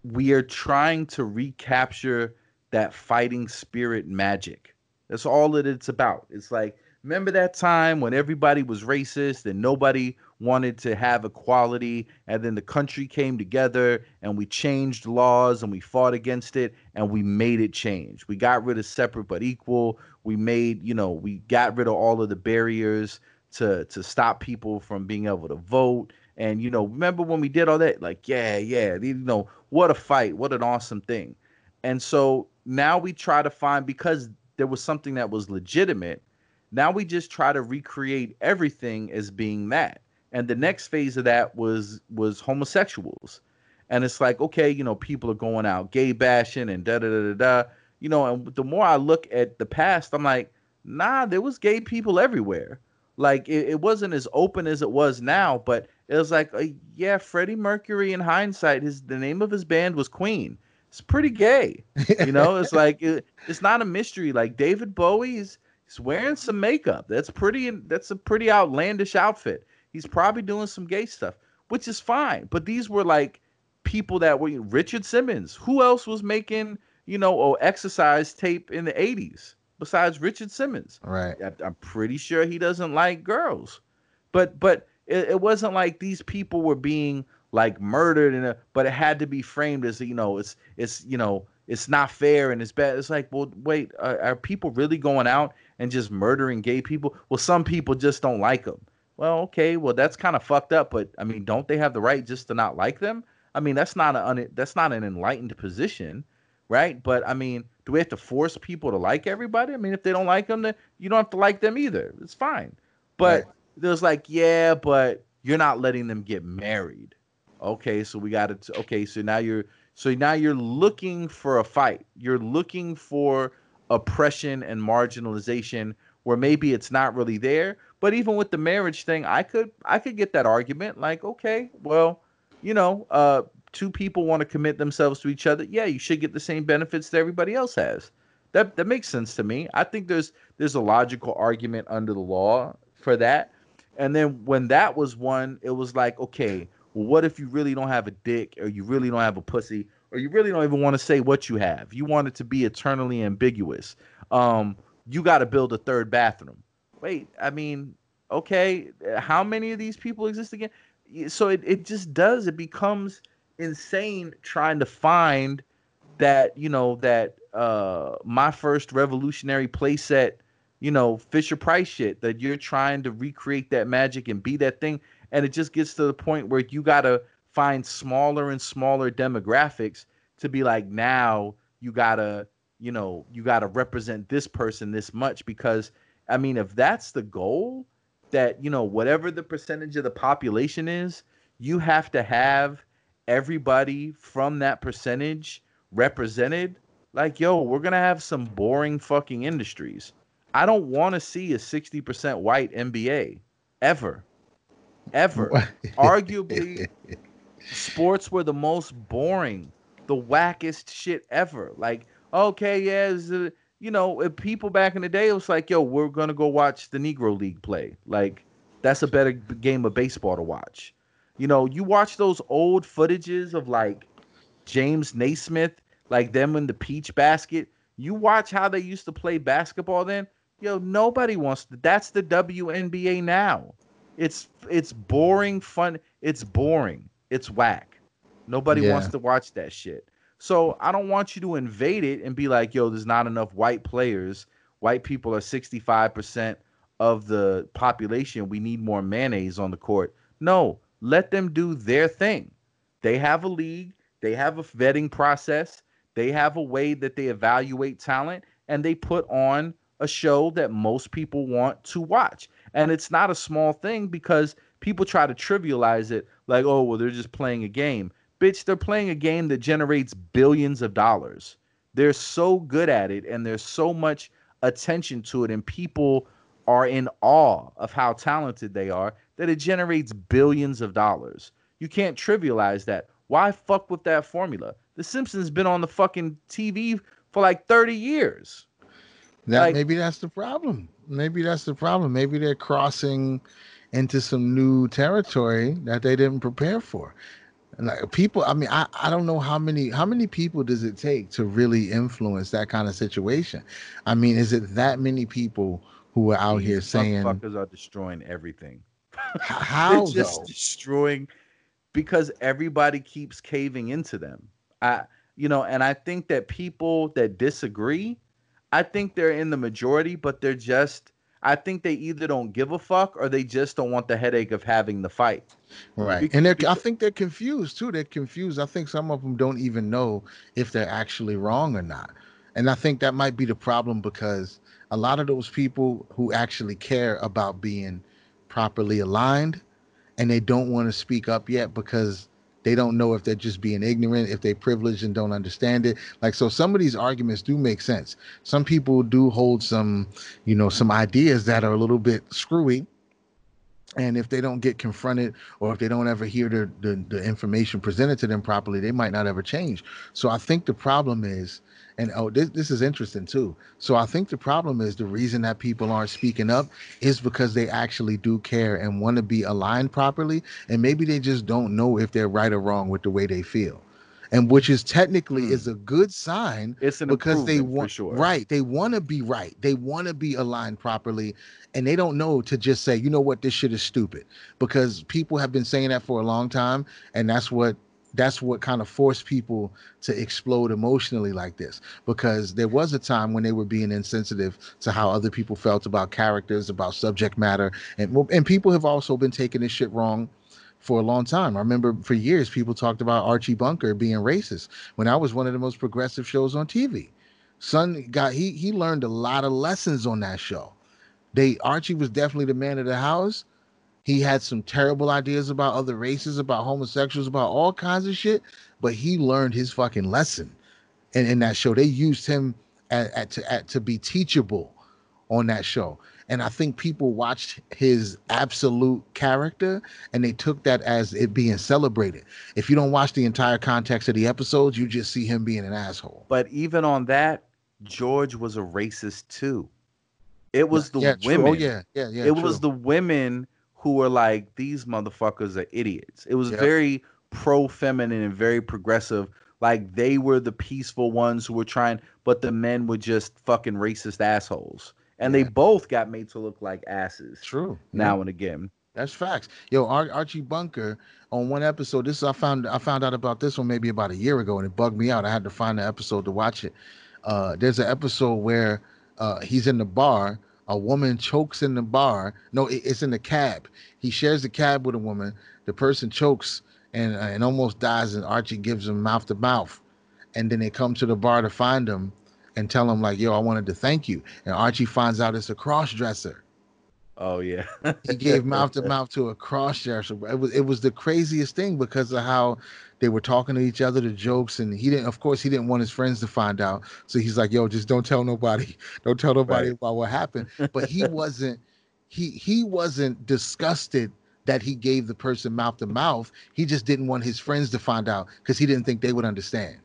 we are trying to recapture that fighting spirit magic. That's all that it's about. It's like, remember that time when everybody was racist and nobody wanted to have equality and then the country came together and we changed laws and we fought against it and we made it change. We got rid of separate but equal. We made you know we got rid of all of the barriers to to stop people from being able to vote. And you know remember when we did all that? Like yeah yeah you know what a fight what an awesome thing. And so now we try to find because there was something that was legitimate now we just try to recreate everything as being that and the next phase of that was was homosexuals. And it's like okay you know people are going out gay bashing and da da da da da. You know and the more i look at the past i'm like nah there was gay people everywhere. Like it, it wasn't as open as it was now but it was like uh, yeah freddie mercury in hindsight his the name of his band was queen. It's pretty gay. You know it's like it, it's not a mystery. Like david bowie's he's wearing some makeup. That's pretty that's a pretty outlandish outfit He's probably doing some gay stuff, which is fine. But these were like people that were Richard Simmons. Who else was making, you know, or exercise tape in the 80s besides Richard Simmons? Right. I, am pretty sure he doesn't like girls. But but it, it wasn't like these people were being like murdered and but it had to be framed as you know it's it's you know it's not fair and it's bad it's like well wait are, are people really going out and just murdering gay people well some people just don't like them well, okay, well that's kind of fucked up, but I mean, don't they have the right just to not like them? I mean, that's not an that's not an enlightened position, right? But I mean, do we have to force people to like everybody? I mean, if they don't like them, then you don't have to like them either. It's fine. But right. there's like, yeah, but you're not letting them get married. Okay, so we got to okay, so now you're so now you're looking for a fight. You're looking for oppression and marginalization where maybe it's not really there, but even with the marriage thing, I could I could get that argument. Like, okay, well, you know, uh, two people want to commit themselves to each other. Yeah, you should get the same benefits that everybody else has. That that makes sense to me. I think there's there's a logical argument under the law for that. And then when that was one, it was like, okay, well, what if you really don't have a dick or you really don't have a pussy or you really don't even want to say what you have? You want it to be eternally ambiguous. Um, you got to build a third bathroom wait, I mean, okay, how many of these people exist again? So it, it just does, it becomes insane trying to find that, you know, that uh my first revolutionary playset, you know, Fisher Price shit, that you're trying to recreate that magic and be that thing. And it just gets to the point where you gotta find smaller and smaller demographics to be like, now you gotta, you know, you gotta represent this person this much because I mean, if that's the goal, that you know, whatever the percentage of the population is, you have to have everybody from that percentage represented. Like, yo, we're gonna have some boring fucking industries. I don't want to see a 60% white NBA ever. Ever. Arguably, sports were the most boring, the wackest shit ever. Like, okay, yeah, you know, uh, people back in the day, it was like, yo, we're gonna go watch the Negro League play. Like, that's a better game of baseball to watch. You know, you watch those old footages of like James Naismith, like them in the peach basket. You watch how they used to play basketball then. Yo, nobody wants to. That's the WNBA now. It's it's boring fun. It's boring. It's whack. Nobody yeah. wants to watch that shit. So I don't want you to invade it and be like, yo, there's not enough white players. White people are 65% of the population. We need more mayonnaise on the court. No, let them do their thing. They have a league, they have a vetting process, they have a way that they evaluate talent, and they put on a show that most people want to watch. And it's not a small thing because people try to trivialize it like, oh, well, they're just playing a game bitch, they're playing a game that generates billions of dollars. They're so good at it and there's so much attention to it, and people are in awe of how talented they are that it generates billions of dollars. You can't trivialize that. Why fuck with that formula? The Simpsons been on the fucking TV for like 30 years. That like, maybe that's the problem. Maybe that's the problem. Maybe they're crossing into some new territory that they didn't prepare for. And like people, I mean, I, I don't know how many how many people does it take to really influence that kind of situation. I mean, is it that many people who are out These here saying fuckers are destroying everything? How They're just though? destroying because everybody keeps caving into them. I you know, and I think that people that disagree, I think they're in the majority, but they're just I think they either don't give a fuck or they just don't want the headache of having the fight. Right. Bec- And they're, I think they're confused too. They're confused. I think some of them don't even know if they're actually wrong or not. And I think that might be the problem because a lot of those people who actually care about being properly aligned and they don't want to speak up yet because they don't know if they're just being ignorant, if they're privileged and don't understand it. Like so some of these arguments do make sense. Some people do hold some, you know, some ideas that are a little bit screwy and if they don't get confronted or if they don't ever hear the, the, the information presented to them properly they might not ever change so i think the problem is and oh this, this is interesting too. So i think the problem is the reason that people aren't speaking up is because they actually do care and want to be aligned properly and maybe they just don't know if they're right or wrong with the way they feel. And which is technically Hmm. is a good sign It's an because they want sure. right they want to be right. They want to be aligned properly and they don't know to just say you know what? This shit is stupid. Because people have been saying that for a long time and that's what that's what kind of forced people to explode emotionally like this because there was a time when they were being insensitive to how other people felt about characters about subject matter and and people have also been taking this shit wrong for a long time. I remember for years people talked about Archie Bunker being racist when I was one of the most progressive shows on TV. Son got he he learned a lot of lessons on that show. They Archie was definitely the man of the house. He had some terrible ideas about other races, about homosexuals, about all kinds of shit, but he learned his fucking lesson. And in that show, they used him at, at, to, at, to be teachable on that show. And I think people watched his absolute character and they took that as it being celebrated. If you don't watch the entire context of the episodes, you just see him being an asshole. But even on that, George was a racist too. It was the yeah, true. Oh, women. Oh yeah, yeah, yeah. it was the women who were like, these motherfuckers are idiots. It was Yep. very pro feminine and very progressive. Like they were the peaceful ones who were trying, but the men were just fucking racist assholes. And they both got made to look like asses true. now and again. That's facts. Yo, Ar- Archie Bunker on one episode. This I found I found out about this one maybe about a year ago, and it bugged me out. I had to find the episode to watch it. Uh, there's an episode where uh, he's in the bar. A woman chokes in the bar. No, it- it's in the cab. He shares the cab with a woman. The person chokes and uh, and almost dies, and Archie gives him mouth to mouth. And then they come to the bar to find him and tell him like, "Yo, I wanted to thank you." And Archie finds out it's a cross dresser Oh yeah. he gave mouth to mouth to a cross dresser. It was it was the craziest thing because of how they were talking to each other, the jokes, and he didn't. Of course, he didn't want his friends to find out, so he's like, "Yo, just don't tell nobody. Don't tell nobody Right. about what happened." But he wasn't. He he wasn't disgusted that he gave the person mouth to mouth. He just didn't want his friends to find out because he didn't think they would understand.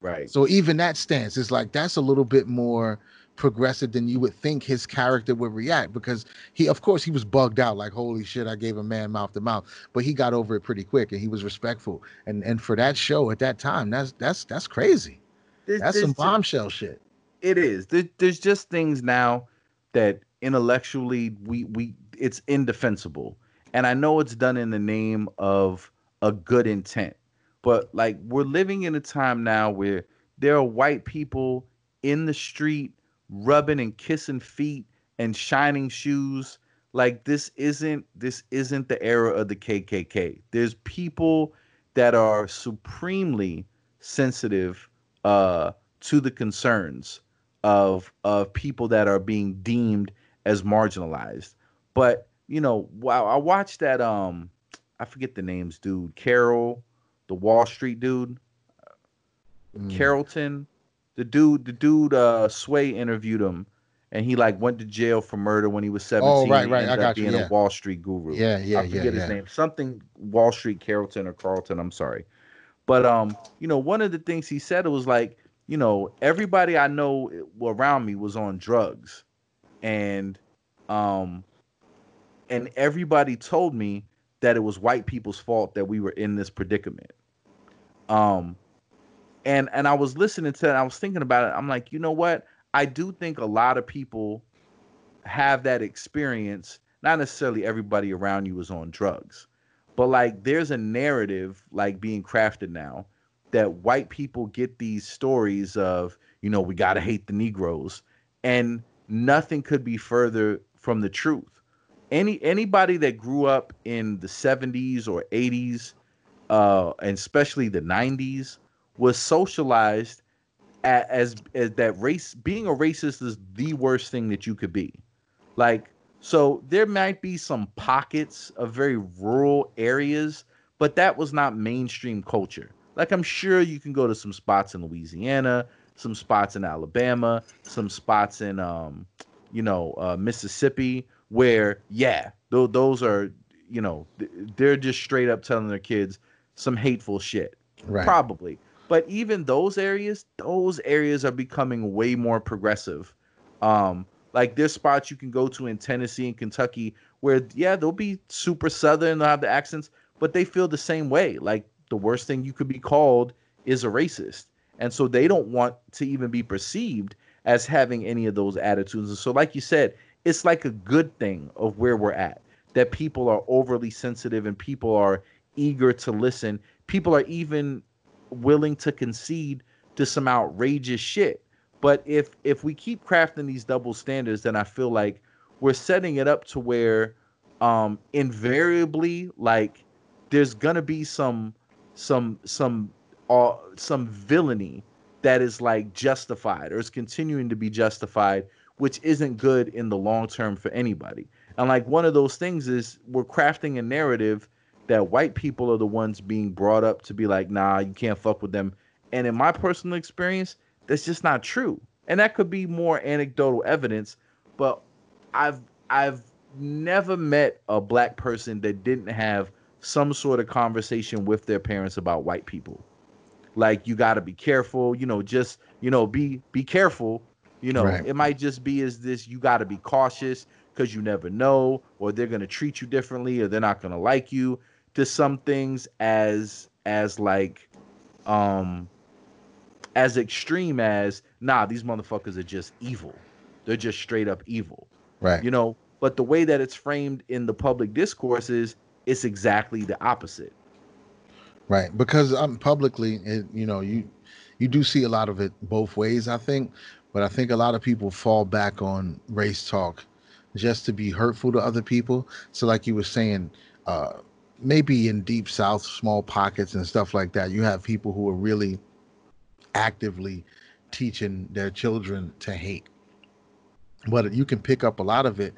right. So even that stance is like that's a little bit more progressive than you would think his character would react because he of course he was bugged out like holy shit I gave a man mouth to mouth but he got over it pretty quick and he was respectful. And and for that show at that time that's that's that's crazy. There's- that's there's some bombshell shit. It is. There, there's just things now that intellectually we we it's indefensible. And i know it's done in the name of a good intent but like we're living in a time now where there are white people in the street rubbing and kissing feet and shining shoes like this isn't this isn't the era of the kkk there's people that are supremely sensitive uh to the concerns of of people that are being deemed as marginalized. But you know, wow, I watched that um I forget the names, dude. Carroll, the Wall Street dude, Mm. Carrollton, the dude, the dude uh Sway interviewed him and he like went to jail for murder when he was 17. Oh, right, right, I got you, being yeah. a Wall Street guru. yeah yeah I yeah forget yeah his name. Something Wall Street Carrollton or Carlton. I'm sorry. But um, you know, one of the things he said it was like, you know, everybody I know around me was on drugs, and um, and everybody told me that it was white people's fault that we were in this predicament. Um, and and I was listening to it. I was thinking about it. I'm like, you know what? I do think a lot of people have that experience not necessarily everybody around you is on drugs. But like there's a narrative like being crafted now that white people get these stories of, you know, we got to hate the Negroes. And nothing could be further from the truth. Any anybody that grew up in the 70s or 80s, uh, and especially the 90s, was socialized as, as that race being a racist is the worst thing that you could be. Like, so there might be some pockets of very rural areas, but that was not mainstream culture. Like I'm sure you can go to some spots in Louisiana, some spots in Alabama, some spots in um, you know, uh, Mississippi where yeah, th- those are you know, th- they're just straight up telling their kids some hateful shit. Right. Probably. But even those areas, those areas are becoming way more progressive. Um, like there's spots you can go to in Tennessee and Kentucky where yeah, they'll be super southern, they'll have the accents, but they feel the same way. Like the worst thing you could be called is a racist. And so they don't want to even be perceived as having any of those attitudes. And so, like you said, it's like a good thing of where we're at that people are overly sensitive and people are eager to listen. People are even willing to concede to some outrageous shit. But if if we keep crafting these double standards, then I feel like we're setting it up to where um invariably like there's gonna be some some some uh, some villainy that is like justified or is continuing to be justified, which isn't good in the long term for anybody. And like one of those things is we're crafting a narrative that white people are the ones being brought up to be like, nah, you can't fuck with them. And in my personal experience, that's just not true. And that could be more anecdotal evidence, but I've I've never met a black person that didn't have some sort of conversation with their parents about white people. Like you got to be careful, you know, just, you know, be be careful. You know, right. it might just be as this you got to be cautious cuz you never know or they're going to treat you differently or they're not going to like you to some things as as like um as extreme as nah these motherfuckers are just evil they're just straight up evil right you know but the way that it's framed in the public discourse is it's exactly the opposite. Right, because um, publicly, it, you know, you you do see a lot of it both ways. I think, but I think a lot of people fall back on race talk just to be hurtful to other people. So, like you were saying, uh, maybe in deep South, small pockets and stuff like that, you have people who are really actively teaching their children to hate. But you can pick up a lot of it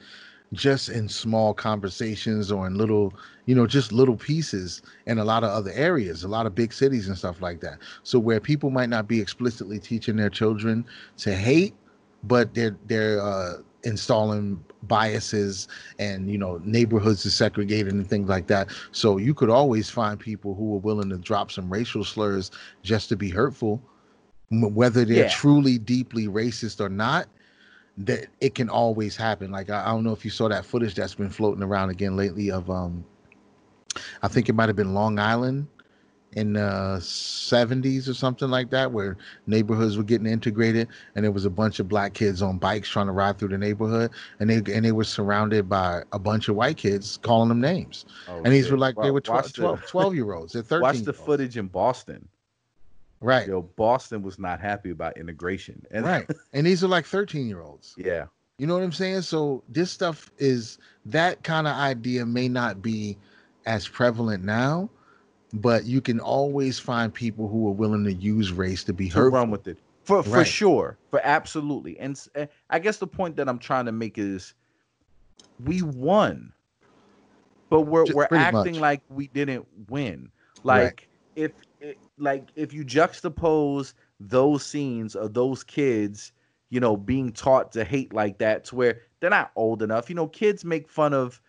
just in small conversations or in little, you know, just little pieces in a lot of other areas, a lot of big cities and stuff like that. So where people might not be explicitly teaching their children to hate, but they're they're uh, installing biases and you know neighborhoods are segregated and things like that. So you could always find people who are willing to drop some racial slurs just to be hurtful, whether they're yeah. truly deeply racist or not that it can always happen. Like I, I, don't know if you saw that footage that's been floating around again lately of um I think it might have been Long Island in the 70s or something like that where neighborhoods were getting integrated and there was a bunch of black kids on bikes trying to ride through the neighborhood and they and they were surrounded by a bunch of white kids calling them names oh, and these shit. were like well, they were 12, 12, 12 year olds they're 13 watch the footage in boston Right. Know, Boston was not happy about integration. And right. And these are like 13 year olds. Yeah. You know what I'm saying? So this stuff is that kind of idea may not be as prevalent now, but you can always find people who are willing to use race to be hurtful. run with it. For for sure. For absolutely. And I guess the point that I'm trying to make is we won. But we're Just we're acting much. like we didn't win. Like right. if like if you juxtapose those scenes of those kids, you know, being taught to hate like that to where they're not old enough. You know, kids make fun of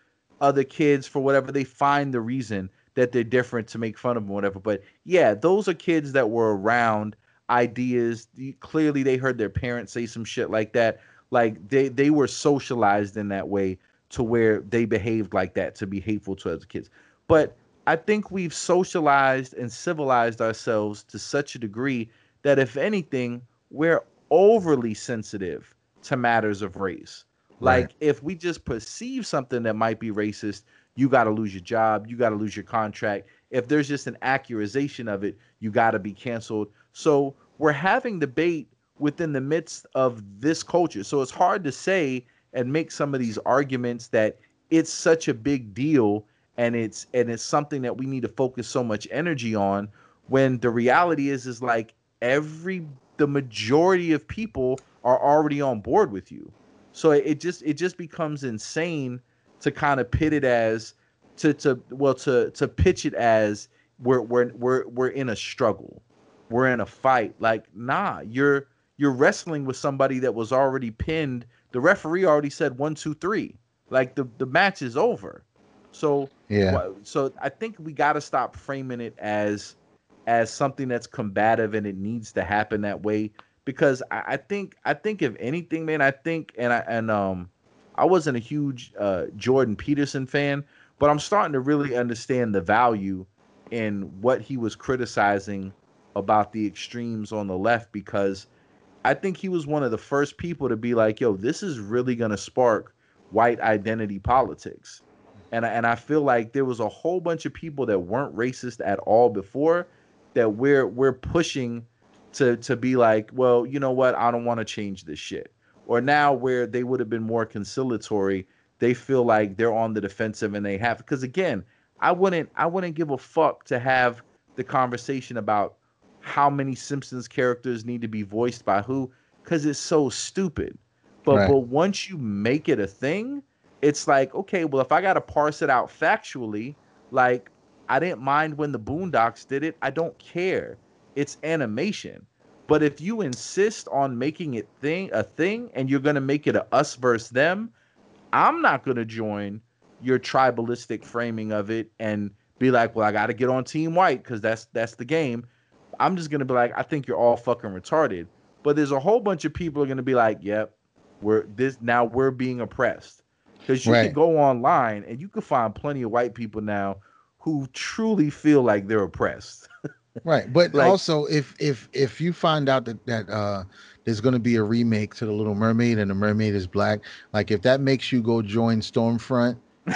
other kids for whatever they find the reason that they're different to make fun of them, whatever. But yeah, those are kids that were around ideas. Clearly, they heard their parents say some shit like that. Like they they were socialized in that way to where they behaved like that to be hateful to other kids. But I think we've socialized and civilized ourselves to such a degree that if anything, we're overly sensitive to matters of race. Like right. if we just perceive something that might be racist, you got to lose your job, you got to lose your contract. If there's just an accusation of it, you got to be canceled. So we're having debate within the midst of this culture. So it's hard to say and make some of these arguments that it's such a big deal and it's and it's something that we need to focus so much energy on when the reality is is like every the majority of people are already on board with you so it, just it just becomes insane to kind of pit it as to to well to to pitch it as we're we're we're we're in a struggle. We're in a fight. Like nah you're you're wrestling with somebody that was already pinned. The referee already said one two three. Like the the match is over. So yeah. So I think we got to stop framing it as as something that's combative and it needs to happen that way. Because I, I think I think if anything, man, I think and I and um I wasn't a huge uh, Jordan Peterson fan, but I'm starting to really understand the value in what he was criticizing about the extremes on the left because I think he was one of the first people to be like, yo, this is really going to spark white identity politics and I, and I feel like there was a whole bunch of people that weren't racist at all before that we're we're pushing to to be like, well, you know what? I don't want to change this shit. Or now where they would have been more conciliatory, they feel like they're on the defensive and they have because again, I wouldn't I wouldn't give a fuck to have the conversation about how many Simpsons characters need to be voiced by who because it's so stupid. But right. but once you make it a thing, it's like, okay, well, if I got to parse it out factually, like I didn't mind when the Boondocks did it. I don't care. It's animation. But if you insist on making it thing a thing and you're gonna make it a us versus them, I'm not gonna join your tribalistic framing of it and be like, well, I gotta get on Team White because that's that's the game. I'm just gonna be like, I think you're all fucking retarded. But there's a whole bunch of people are gonna be like, yep, we're this now we're being oppressed because you right. can go online and you can find plenty of white people now who truly feel like they're oppressed. right, but like, also if if if you find out that that uh, there's going to be a remake to the Little Mermaid and the mermaid is black, like if that makes you go join Stormfront.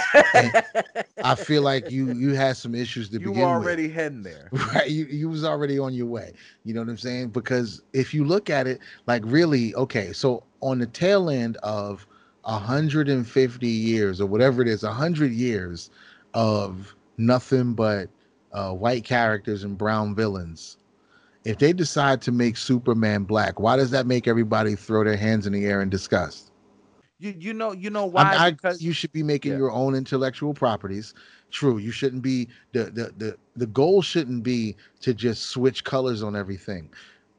I feel like you you had some issues to begin with. you begin already with. heading there, right? You you was already on your way. You know what I'm saying? Because if you look at it, like really, okay, so on the tail end of 150 years or whatever it is, 100 years of nothing but uh, white characters and brown villains. If they decide to make Superman black, why does that make everybody throw their hands in the air in disgust? You you know you know why? I, because you should be making yeah. your own intellectual properties. True, you shouldn't be the the the the goal shouldn't be to just switch colors on everything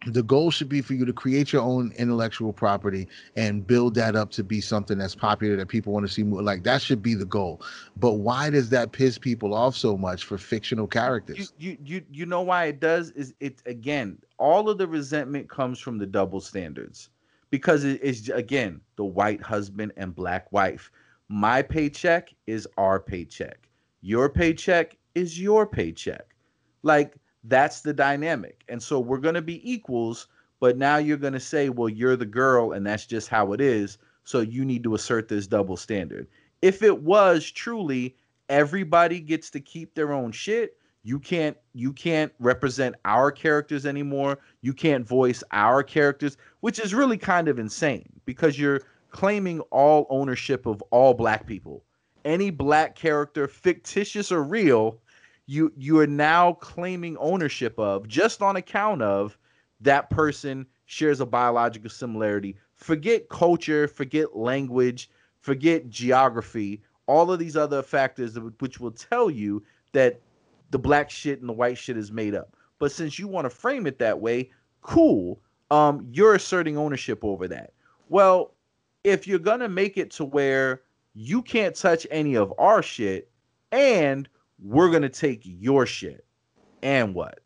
the goal should be for you to create your own intellectual property and build that up to be something that's popular that people want to see more like that should be the goal. But why does that piss people off so much for fictional characters? You you you, you know why it does is it again all of the resentment comes from the double standards. Because it is again the white husband and black wife. My paycheck is our paycheck. Your paycheck is your paycheck. Like that's the dynamic. And so we're going to be equals, but now you're going to say, well, you're the girl and that's just how it is. So you need to assert this double standard. If it was truly everybody gets to keep their own shit, you can't you can't represent our characters anymore. You can't voice our characters, which is really kind of insane because you're claiming all ownership of all black people. Any black character, fictitious or real, you you are now claiming ownership of just on account of that person shares a biological similarity. Forget culture, forget language, forget geography, all of these other factors which will tell you that the black shit and the white shit is made up. But since you want to frame it that way, cool. Um, you're asserting ownership over that. Well, if you're gonna make it to where you can't touch any of our shit and we're gonna take your shit. And what?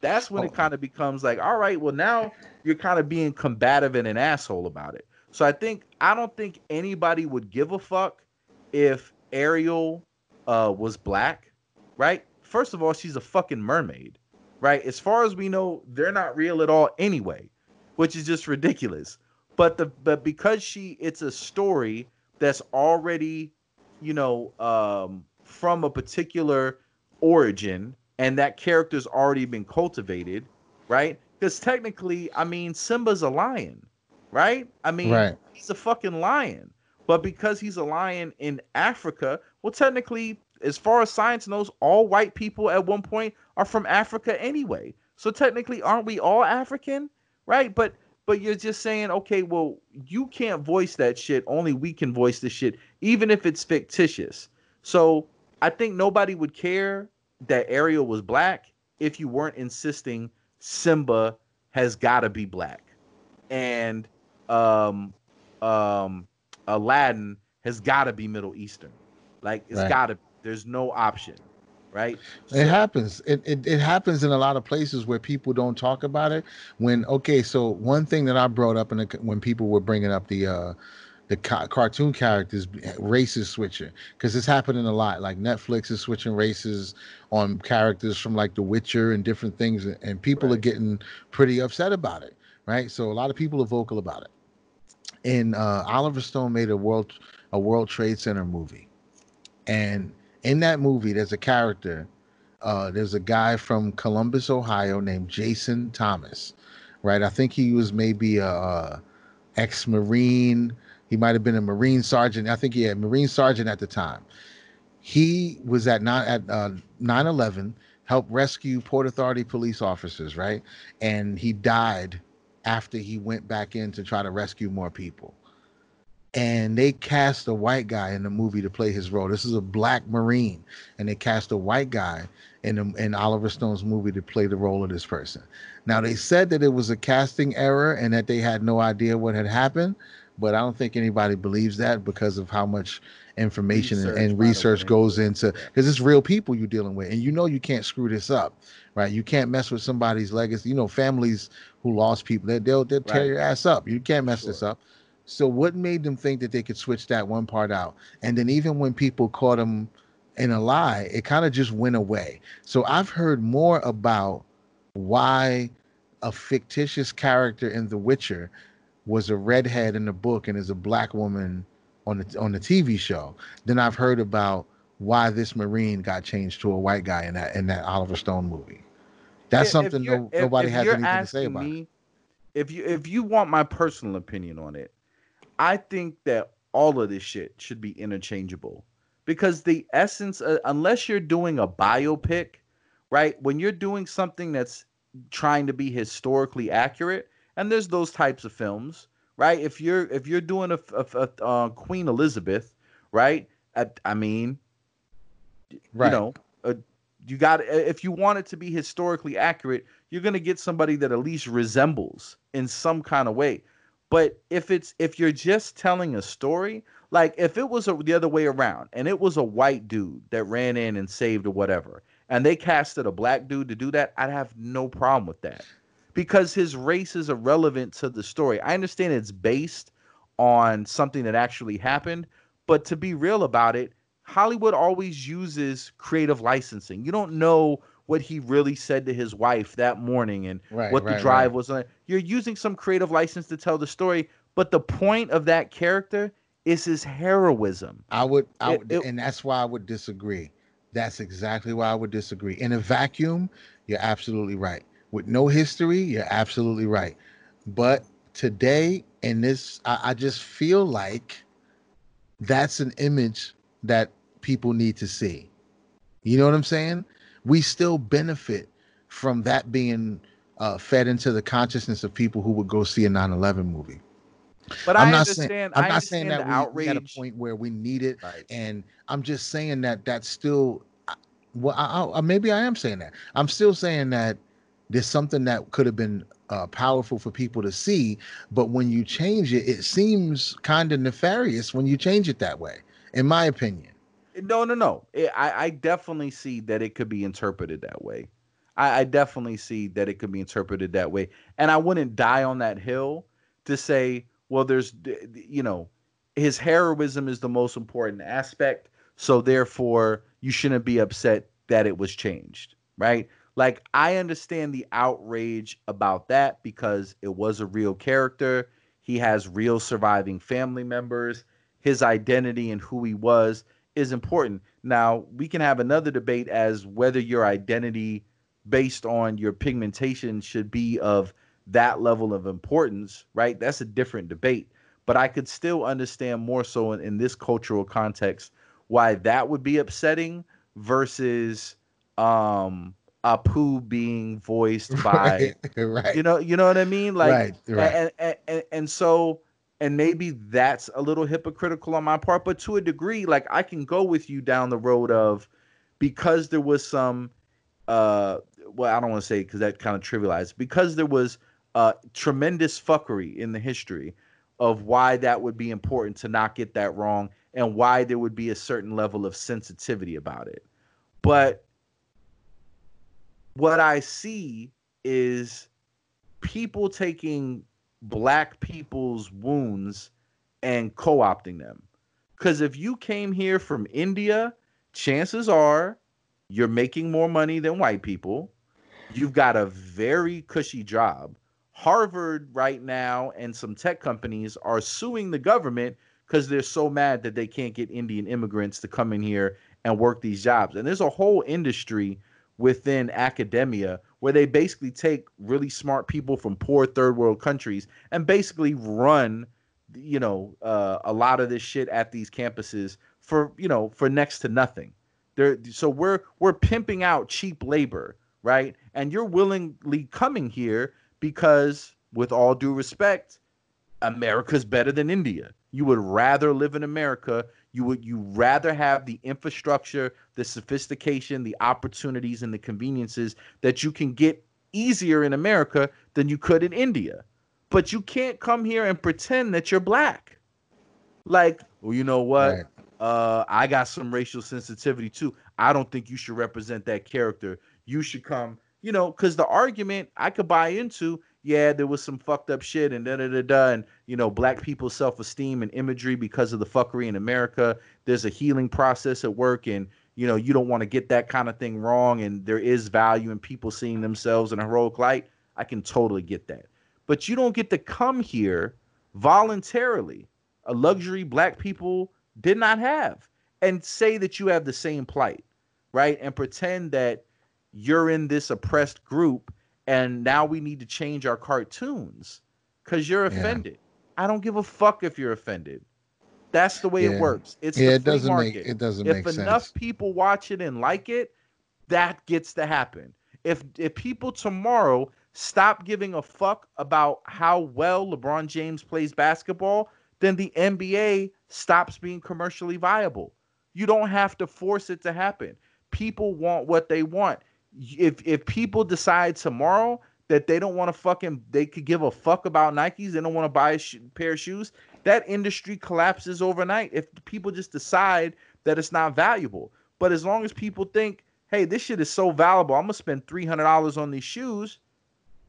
That's when oh. it kind of becomes like, all right, well now you're kind of being combative and an asshole about it. So I think I don't think anybody would give a fuck if Ariel uh, was black, right? First of all, she's a fucking mermaid, right? As far as we know, they're not real at all anyway, which is just ridiculous. But the but because she it's a story that's already, you know, um, from a particular origin, and that character's already been cultivated, right? Because technically, I mean, Simba's a lion, right? I mean, Right. he's a fucking lion. But because he's a lion in Africa, well, technically, as far as science knows, all white people at one point are from Africa anyway. So technically, aren't we all African, right? But but you're just saying, okay, well, you can't voice that shit. Only we can voice the shit, even if it's fictitious. So I think nobody would care that Ariel was black if you weren't insisting Simba has got to be black, and um um Aladdin has got to be Middle Eastern. Like it's Right. got to. There's no option, right? It happens. It, it it happens in a lot of places where people don't talk about it. When okay, so one thing that I brought up in the, when people were bringing up the uh the ca- cartoon characters races switching because it's happening a lot. Like Netflix is switching races on characters from like The Witcher and different things, and people are getting pretty upset about it. Right. So a lot of people are vocal about it. And uh, Oliver Stone made a world a World Trade Center movie, and in that movie, there's a character. Uh, there's a guy from Columbus, Ohio, named Jason Thomas, right? I think he was maybe a, uh ex-marine. He might have been a marine sergeant. I think he had marine sergeant at the time. He was at nine at uh, 9/11, helped rescue Port Authority police officers, right? And he died after he went back in to try to rescue more people and they cast a white guy in the movie to play his role. This is a black Marine, and they cast a white guy in in Oliver Stone's movie to play the role of this person. Now they said that it was a casting error and that they had no idea what had happened, but I don't think anybody believes that because of how much information and- Research and, have research goes into into it, yeah. because it's real people you're dealing with, and you know you can't screw this up, right? You can't mess with somebody's legacy. You know, families who lost people, they, they'll they'll tear Right. your ass up. You can't mess this up. So what made them think that they could switch that one part out? And then even when people caught them in a lie, it kind of just went away. So I've heard more about why a fictitious character in The Witcher was a redhead in the book and is a black woman on the on the TV show Then I've heard about why this Marine got changed to a white guy in that in that Oliver Stone movie. That's If something you're- no, if- nobody if has anything to say about. me, If you if you want my personal opinion on it, I think that all of this shit should be interchangeable because the essence, uh, unless you're doing a biopic, right? When you're doing something that's trying to be historically accurate, and there's those types of films, right? If you're if you're doing a, a, a uh, Queen Elizabeth, right? I, I mean, Right. you know, uh, you got if you want it to be historically accurate, you're gonna get somebody that at least resembles in some kind of way. But if it's if you're just telling a story, like if it was a, the other way around and it was a white dude that ran in and saved or whatever, and they casted a black dude to do that, I'd have no problem with that because his race is irrelevant to the story. I understand it's based on something that actually happened, but to be real about it, Hollywood always uses creative licensing. You don't know what he really said to his wife that morning and Right, what the drive right. was on. You're using some creative license to tell the story, but the point of that character is his heroism. I would, I It- would, it- and that's why I would disagree. That's exactly why I would disagree. In a vacuum, you're absolutely right. With no history, you're absolutely right. But today, in this, I, I just feel like that's an image that people need to see. You know what I'm saying? We still benefit from that being uh, fed into the consciousness of people who would go see a 9/11 movie. But I'm I not understand. saying I'm I not saying that we, we at a point where we need it, Right. and I'm just saying that that's still. Well, I, I, maybe I am saying that. I'm still saying that there's something that could have been uh, powerful for people to see, but when you change it, it seems kind of nefarious when you change it that way, in my opinion. No, no, no. It, I, I definitely see that it could be interpreted that way. I, I definitely see that it could be interpreted that way, and I wouldn't die on that hill to say, well, there's, you know, his heroism is the most important aspect, so therefore you shouldn't be upset that it was changed, right? Like I understand the outrage about that because it was a real character. he has real surviving family members, his identity and who he was is important. Now, we can have another debate as whether your identity based on your pigmentation should be of that level of importance, right? That's a different debate. But I could still understand more so in, in this cultural context why that would be upsetting versus um Apu being voiced by right, right. you know you know what I mean like Right. And, and, and and so and maybe that's a little hypocritical on my part but to a degree like I can go with you down the road of because there was some uh well I don't want to say because that kind of trivialized because there was uh tremendous fuckery in the history of why that would be important to not get that wrong and why there would be a certain level of sensitivity about it but what I see is people taking black people's wounds and co-opting them. Cuz if you came here from India, chances are you're making more money than white people. You've got a very cushy job. Harvard right now and some tech companies are suing the government because they're so mad that they can't get Indian immigrants to come in here and work these jobs. And there's a whole industry within academia where they basically take really smart people from poor third world countries and basically run you know uh, a lot of this shit at these campuses for you know for next to nothing. They're, so we're we're pimping out cheap labor right? And you're willingly coming here because with all due respect america's better than india. You would rather live in america you would you rather have the infrastructure, the sophistication, the opportunities, and the conveniences that you can get easier in America than you could in India. But you can't come here and pretend that you're black. Like, well, you know what? Right. Uh, I got some racial sensitivity too. I don't think you should represent that character. You should come, you know, because the argument I could buy into yeah, there was some fucked up shit and da da da da, and you know, black people's self esteem and imagery because of the fuckery in America. There's a healing process at work, and you know, you don't want to get that kind of thing wrong, and there is value in people seeing themselves in a heroic light. I can totally get that, but you don't get to come here voluntarily, a luxury black people did not have, and say that you have the same plight, right? And pretend that you're in this oppressed group and now we need to change our cartoons because you're Yeah. offended. I don't give a fuck if you're offended. That's the way Yeah. it works. It's yeah, the it free doesn't market. make it doesn't if make enough sense. people watch it and like it, that gets to happen. If if people tomorrow stop giving a fuck about how well LeBron James plays basketball, then the NBA stops being commercially viable. You don't have to force it to happen. People want what they want. If if people decide tomorrow that they don't want to fucking they could give a fuck about Nikes, they don't want to buy a sh- pair of shoes, that industry collapses overnight if people just decide that it's not valuable. But as long as people think, hey, this shit is so valuable, I'm gonna spend three hundred dollars on these shoes.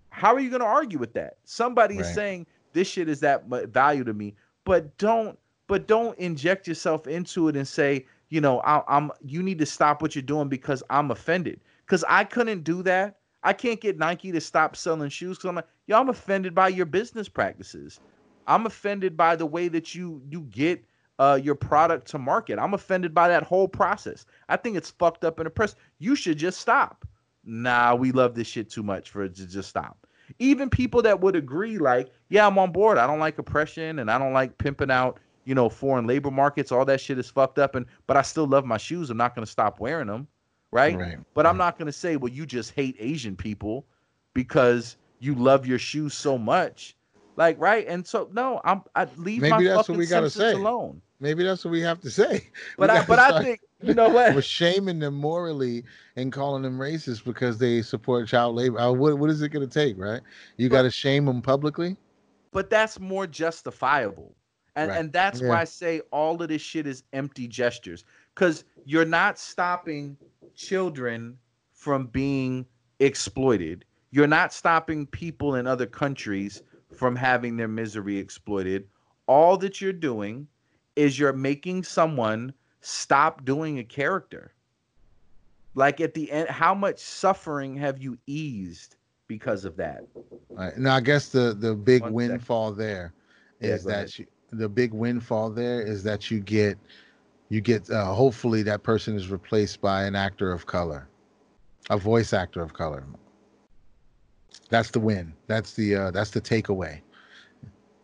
How are you gonna argue with that? Somebody is saying this shit is that value to me, but don't but don't inject yourself into it and say, you know, I, I'm you need to stop what you're doing because I'm offended. Because I couldn't do that. I can't get Nike to stop selling shoes because I'm like, yo, I'm offended by your business practices. I'm offended by the way that you you get uh, your product to market. I'm offended by that whole process. I think it's fucked up the press. You should just stop. Nah, we love this shit too much for it to just stop. Even people that would agree, like, yeah, I'm on board. I don't like oppression and I don't like pimping out, you know, foreign labor markets. All that shit is fucked up. And but I still love my shoes. I'm not gonna stop wearing them, right? Right. But I'm not gonna say, well, you just hate Asian people because you love your shoes so much. Like, right? And so no, I'm I leave Maybe my that's what we gotta say. alone. Maybe that's what we have to say. We But I but I think you know what? We're shaming them morally and calling them racist because they support child labor. Uh, what, what is it going to take, right? You got to shame them publicly. but that's more justifiable. And Right. and that's Yeah. why I say all of this shit is empty gestures cuz you're not stopping children from being exploited. You're not stopping people in other countries from having their misery exploited. All that you're doing is you're making someone stop doing a character. Like at the end how much suffering have you eased because of that? Right. Now, I guess the the big One second. windfall there is yeah, that you, the big windfall there is that you get you get uh, hopefully that person is replaced by an actor of color, a voice actor of color. That's the win. That's the uh, that's the takeaway.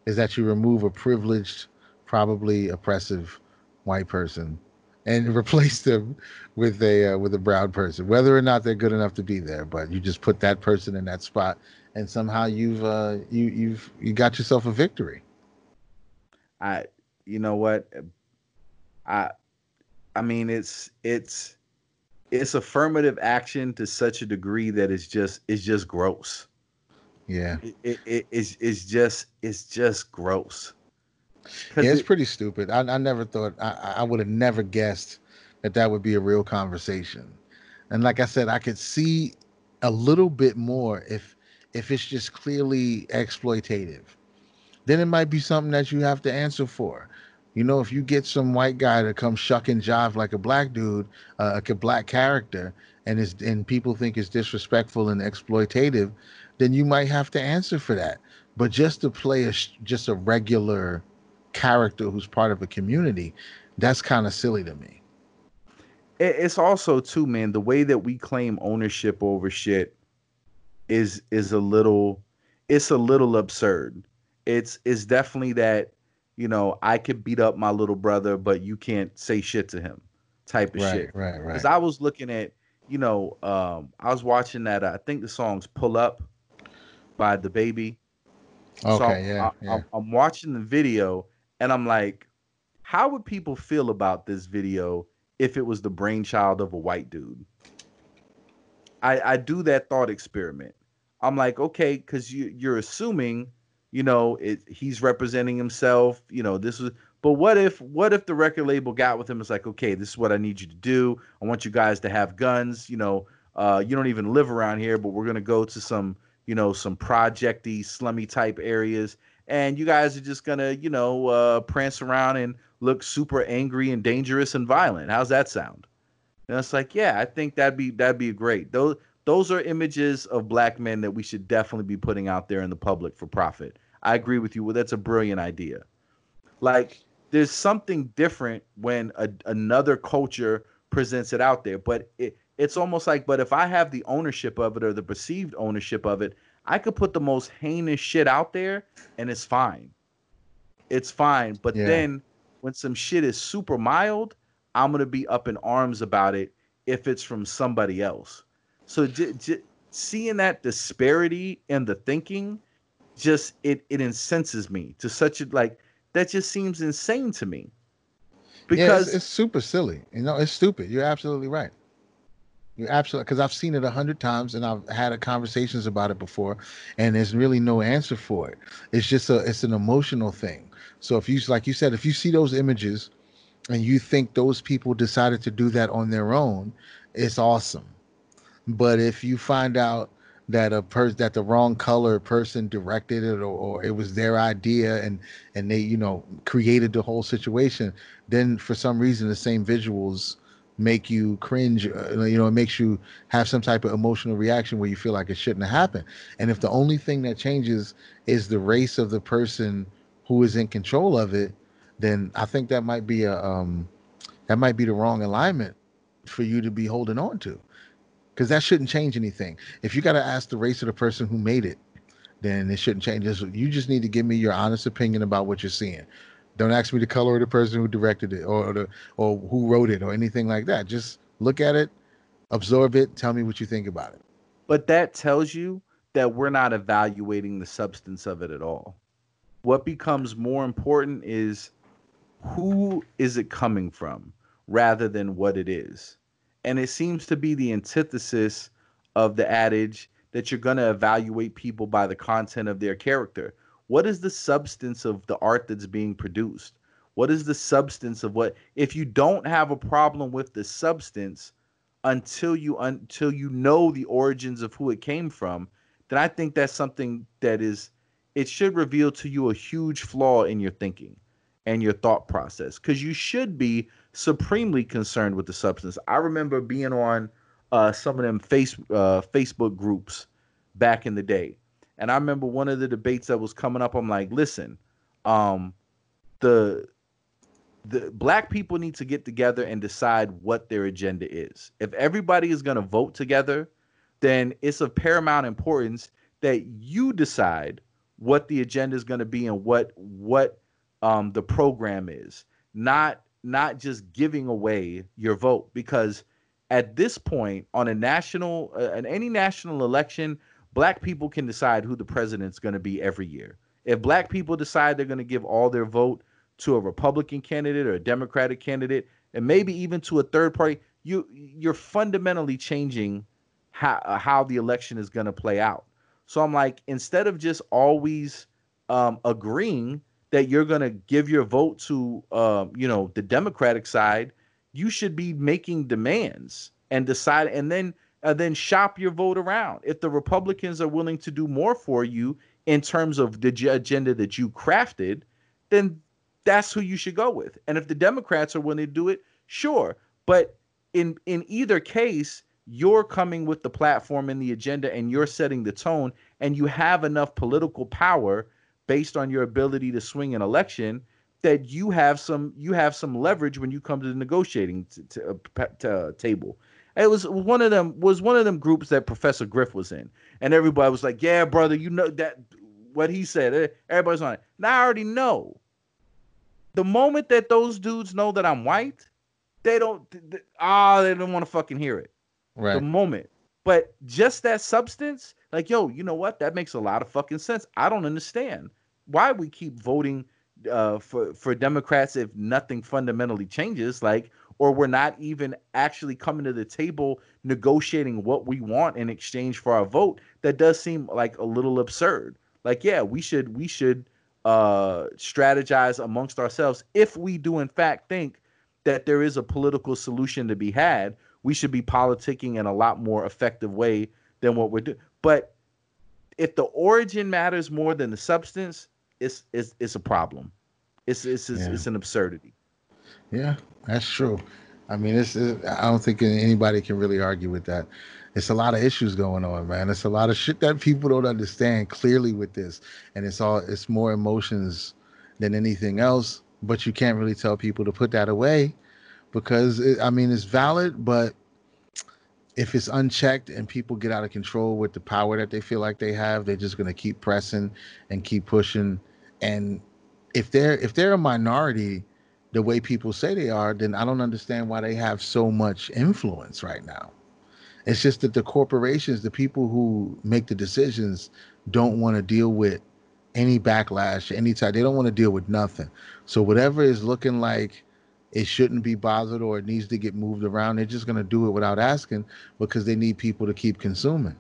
Is that you remove a privileged, probably oppressive white person and replace them with a uh, with a brown person, whether or not they're good enough to be there. But you just put that person in that spot, and somehow you've uh, you you've you got yourself a victory. I, you know what, I, I mean it's it's it's affirmative action to such a degree that it's just it's just gross. Yeah, it, it, it it's it's just it's just gross. Yeah, it's pretty stupid. I, I never thought I, I would have never guessed that that would be a real conversation. And like I said, I could see a little bit more if if it's just clearly exploitative. Then it might be something that you have to answer for. You know, if you get some white guy to come shuck and jive like a black dude, uh, like a black character, and is and people think it's disrespectful and exploitative, then you might have to answer for that. But just to play a just a regular character who's part of a community, that's kind of silly to me. It's also too, man, the way that we claim ownership over shit is is a little it's a little absurd. It's it's definitely that, you know, I could beat up my little brother, but you can't say shit to him type of right, shit. Right, right, right. Because I was looking at, you know, um, I was watching that. Uh, I think the song's "Pull Up" by DaBaby. Okay, so yeah, I, yeah. I'm watching the video, and I'm like, how would people feel about this video if it was the brainchild of a white dude? I, I do that thought experiment. I'm like, okay, because you you're assuming, you know, it, he's representing himself. You know, this was. But what if what if the record label got with him? It's like, okay, this is what I need you to do. I want you guys to have guns. You know, uh, you don't even live around here, but we're gonna go to some, you know, some projecty, slummy type areas, and you guys are just gonna, you know, uh, prance around and look super angry and dangerous and violent. How's that sound? And it's like, yeah, I think that'd be that'd be great. Those those are images of black men that we should definitely be putting out there in the public for profit. I agree with you. Well, that's a brilliant idea. Like, there's something different when a, another culture presents it out there, but it, it's almost like, but if I have the ownership of it or the perceived ownership of it, I could put the most heinous shit out there and it's fine. It's fine. But yeah. then when some shit is super mild, I'm going to be up in arms about it if it's from somebody else. So j- j- seeing that disparity in the thinking just it it incenses me to such a like that just seems insane to me. Because yeah, it's, it's super silly. You know, it's stupid. You're absolutely right. You're absolutely because I've seen it a hundred times and I've had conversations about it before, and there's really no answer for it. It's just a it's an emotional thing. So if you like you said, if you see those images and you think those people decided to do that on their own, it's awesome. But if you find out that a person that the wrong color person directed it or, or, it was their idea and and they you know created the whole situation then for some reason the same visuals make you cringe uh, you know it makes you have some type of emotional reaction where you feel like it shouldn't have happened. And if the only thing that changes is the race of the person who is in control of it then i think that might be a um that might be the wrong alignment for you to be holding on to because that shouldn't change anything if you got to ask the race of the person who made it then it shouldn't change you just need to give me your honest opinion about what you're seeing don't ask me the color of the person who directed it or the or who wrote it or anything like that. Just look at it, absorb it, tell me what you think about it. But that tells you that we're not evaluating the substance of it at all. What becomes more important is who is it coming from rather than what it is. And it seems to be the antithesis of the adage that you're going to evaluate people by the content of their character. What is the substance of the art that's being produced? What is the substance of what if you don't have a problem with the substance until you until you know the origins of who it came from then i think that's something that is it should reveal to you a huge flaw in your thinking and your thought process because you should be supremely concerned with the substance i remember being on uh, some of them face uh, facebook groups back in the day and I remember one of the debates that was coming up. I'm like, listen, um the the black people need to get together and decide what their agenda is. If everybody is going to vote together, then it's of paramount importance that you decide what the agenda is going to be and what what um, the program is. Not not just giving away your vote because at this point on a national uh, any national election, black people can decide who the president's going to be every year. If black people decide they're going to give all their vote to a Republican candidate or a Democratic candidate, and maybe even to a third party, you you're fundamentally changing how uh, how the election is going to play out. So I'm like, instead of just always um, agreeing that you're going to give your vote to, um, you know, the Democratic side, you should be making demands and decide, and then uh, then shop your vote around. If the Republicans are willing to do more for you in terms of the agenda that you crafted, then that's who you should go with. And if the Democrats are willing to do it, sure. But in in either case, you're coming with the platform and the agenda and you're setting the tone and you have enough political power based on your ability to swing an election that you have some you have some leverage when you come to the negotiating t- t- uh, t- uh, table. It was one of them was one of them groups that Professor Griff was in, and everybody was like, "Yeah, brother, you know that what he said." Eh, everybody's on it. Now I already know the moment that those dudes know that I'm white, they don't ah, oh, they don't want to fucking hear it. Right. The moment. But just that substance, like, yo, you know what? That makes a lot of fucking sense. I don't understand why we keep voting uh, for for Democrats if nothing fundamentally changes. Like, or we're not even actually coming to the table negotiating what we want in exchange for our vote. That does seem like a little absurd. Like, yeah, we should we should uh, strategize amongst ourselves. If we do, in fact, think that there is a political solution to be had, we should be politicking in a lot more effective way than what we're doing. But if the origin matters more than the substance, it's it's, it's a problem. It's it's it's, yeah. it's an absurdity. Yeah, that's true. I mean, it's, it's, I don't think anybody can really argue with that it's a lot of issues going on, man. It's a lot of shit that people don't understand clearly with this, and it's all it's more emotions than anything else. But you can't really tell people to put that away because it, I mean it's valid, but if it's unchecked and people get out of control with the power that they feel like they have, they're just gonna keep pressing and keep pushing. And if they're if they're a minority, the way people say they are, then I don't understand why they have so much influence right now. It's just that the corporations, the people who make the decisions, don't want to deal with any backlash, any type. They don't want to deal with nothing. So whatever is looking like it shouldn't be bothered or it needs to get moved around, they're just going to do it without asking because they need people to keep consuming.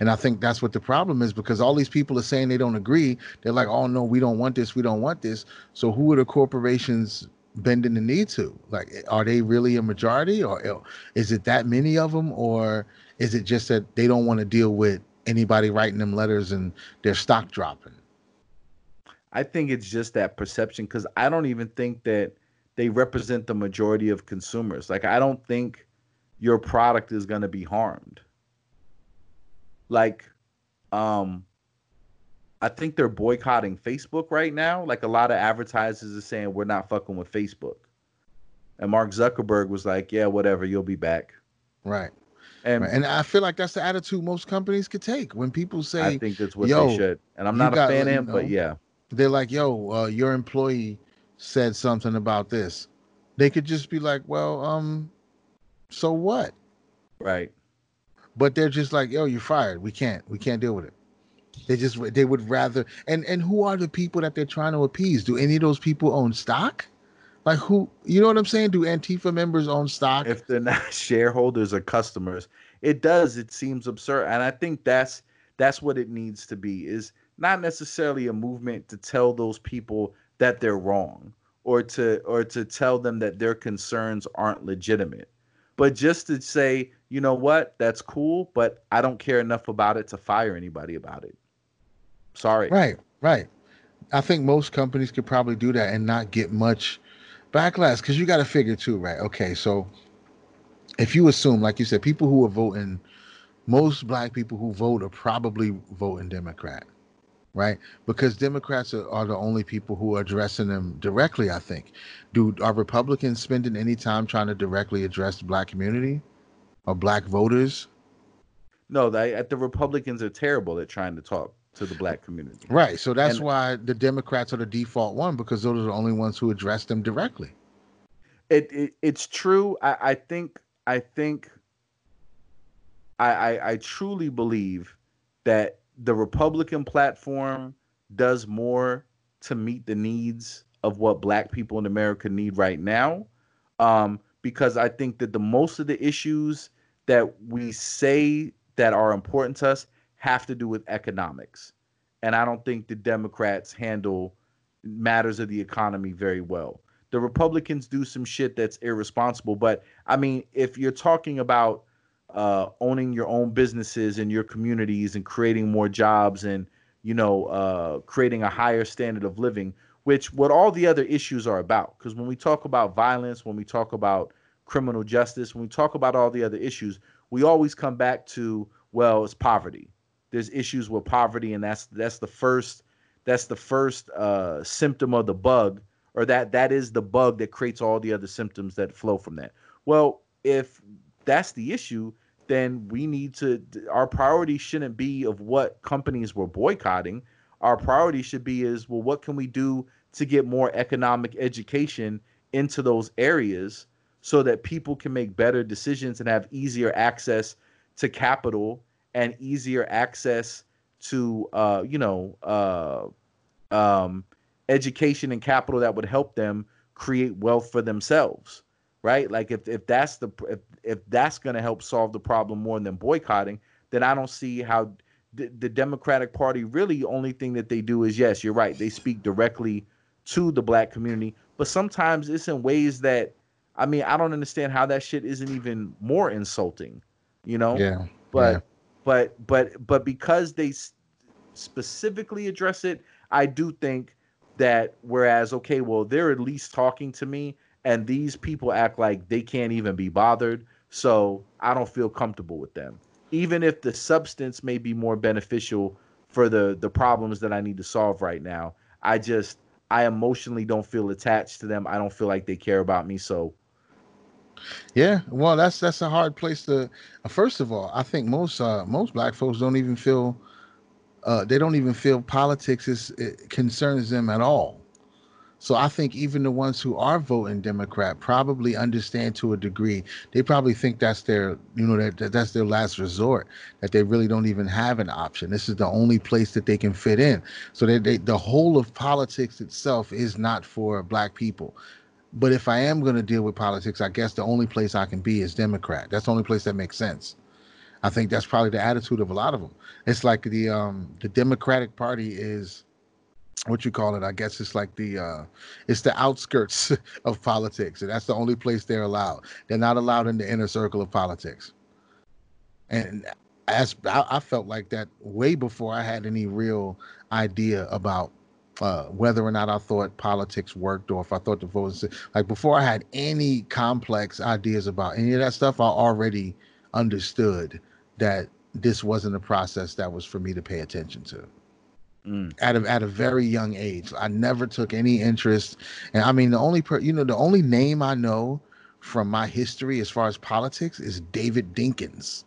And I think that's what the problem is because all these people are saying they don't agree. They're like, oh no, we don't want this, we don't want this. So who are the corporations bending the knee to? Like, are they really a majority, or is it that many of them, or is it just that they don't want to deal with anybody writing them letters and their stock dropping? I think it's just that perception because I don't even think that they represent the majority of consumers. Like, I don't think your product is going to be harmed. Like, um, I think they're boycotting Facebook right now. Like a lot of advertisers are saying we're not fucking with Facebook. And Mark Zuckerberg was like, "Yeah, whatever, you'll be back." Right. And right. and I feel like that's the attitude most companies could take when people say, "I think that's what they should." And I'm not a fan of him, but yeah, they're like, "Yo, uh, your employee said something about this." They could just be like, "Well, um, so what?" Right. But they're just like, "Yo, you're fired. We can't. We can't deal with it." They just they would rather and and who are the people that they're trying to appease? Do any of those people own stock? Like who you know what I'm saying? Do Antifa members own stock? If they're not shareholders or customers, it does. It seems absurd. And I think that's that's what it needs to be is not necessarily a movement to tell those people that they're wrong or to or to tell them that their concerns aren't legitimate but just to say you know what that's cool but i don't care enough about it to fire anybody about it Sorry. Right, right. I think most companies could probably do that and not get much backlash because you got to figure too, right? Okay, so if you assume, like you said, people who are voting, most black people who vote are probably voting Democrat. right? Because Democrats are, are, the only people who are addressing them directly. I think. Do are Republicans spending any time trying to directly address the black community or black voters? No, they, the Republicans are terrible at trying to talk to the black community. Right. So that's and, why the Democrats are the default one because those are the only ones who address them directly. It, it it's true. I, I think I think I, I I truly believe that the Republican platform does more to meet the needs of what black people in America need right now. Um, because I think that the most of the issues that we say that are important to us have to do with economics. And I don't think the Democrats handle matters of the economy very well. The Republicans do some shit that's irresponsible, but I mean, if you're talking about uh, owning your own businesses in your communities and creating more jobs and you know uh, creating a higher standard of living which what all the other issues are about because when we talk about violence when we talk about criminal justice. When we talk about all the other issues we always come back to well it's poverty. There's issues with poverty and that's that's the first that's the first uh, symptom of the bug or that that is the bug that creates all the other symptoms that flow from that. Well if that's the issue then we need to our priority shouldn't be of what companies we're boycotting. Our priority should be is well what can we do to get more economic education into those areas so that people can make better decisions and have easier access to capital and easier access to uh, you know uh, um, education and capital that would help them create wealth for themselves right? Like if if that's the if if that's going to help solve the problem more than boycotting, then I don't see how the, the Democratic Party really only thing that they do is yes, you're right. They speak directly to the black community, but sometimes it's in ways that I mean, I don't understand how that shit isn't even more insulting, you know? Yeah. But yeah. but but but because they specifically address it, I do think that whereas okay, well, they're at least talking to me and these people act like they can't even be bothered. So I don't feel comfortable with them, even if the substance may be more beneficial for the the problems that I need to solve right now. I just I emotionally don't feel attached to them. I don't feel like they care about me. So yeah, well, that's that's a hard place to. Uh, first of all, I think most uh, most black folks don't even feel uh, they don't even feel politics is concerns them at all. So I think even the ones who are voting Democrat probably understand to a degree. They probably think that's their, you know, that, that's their last resort. That they really don't even have an option. This is the only place that they can fit in. So they, they the whole of politics itself is not for black people. But if I am going to deal with politics, I guess the only place I can be is Democrat. That's the only place that makes sense. I think that's probably the attitude of a lot of them. It's like the um the Democratic Party is what you call it i guess it's like the uh it's the outskirts of politics and that's the only place they're allowed they're not allowed in the inner circle of politics and as i, I felt like that way before i had any real idea about uh, whether or not I thought politics worked or if I thought the votes like before I had any complex ideas about any of that stuff, I already understood that this wasn't a process that was for me to pay attention to mm. at a at a very young age. I never took any interest, and I mean the only per, you know the only name I know from my history as far as politics is David Dinkins.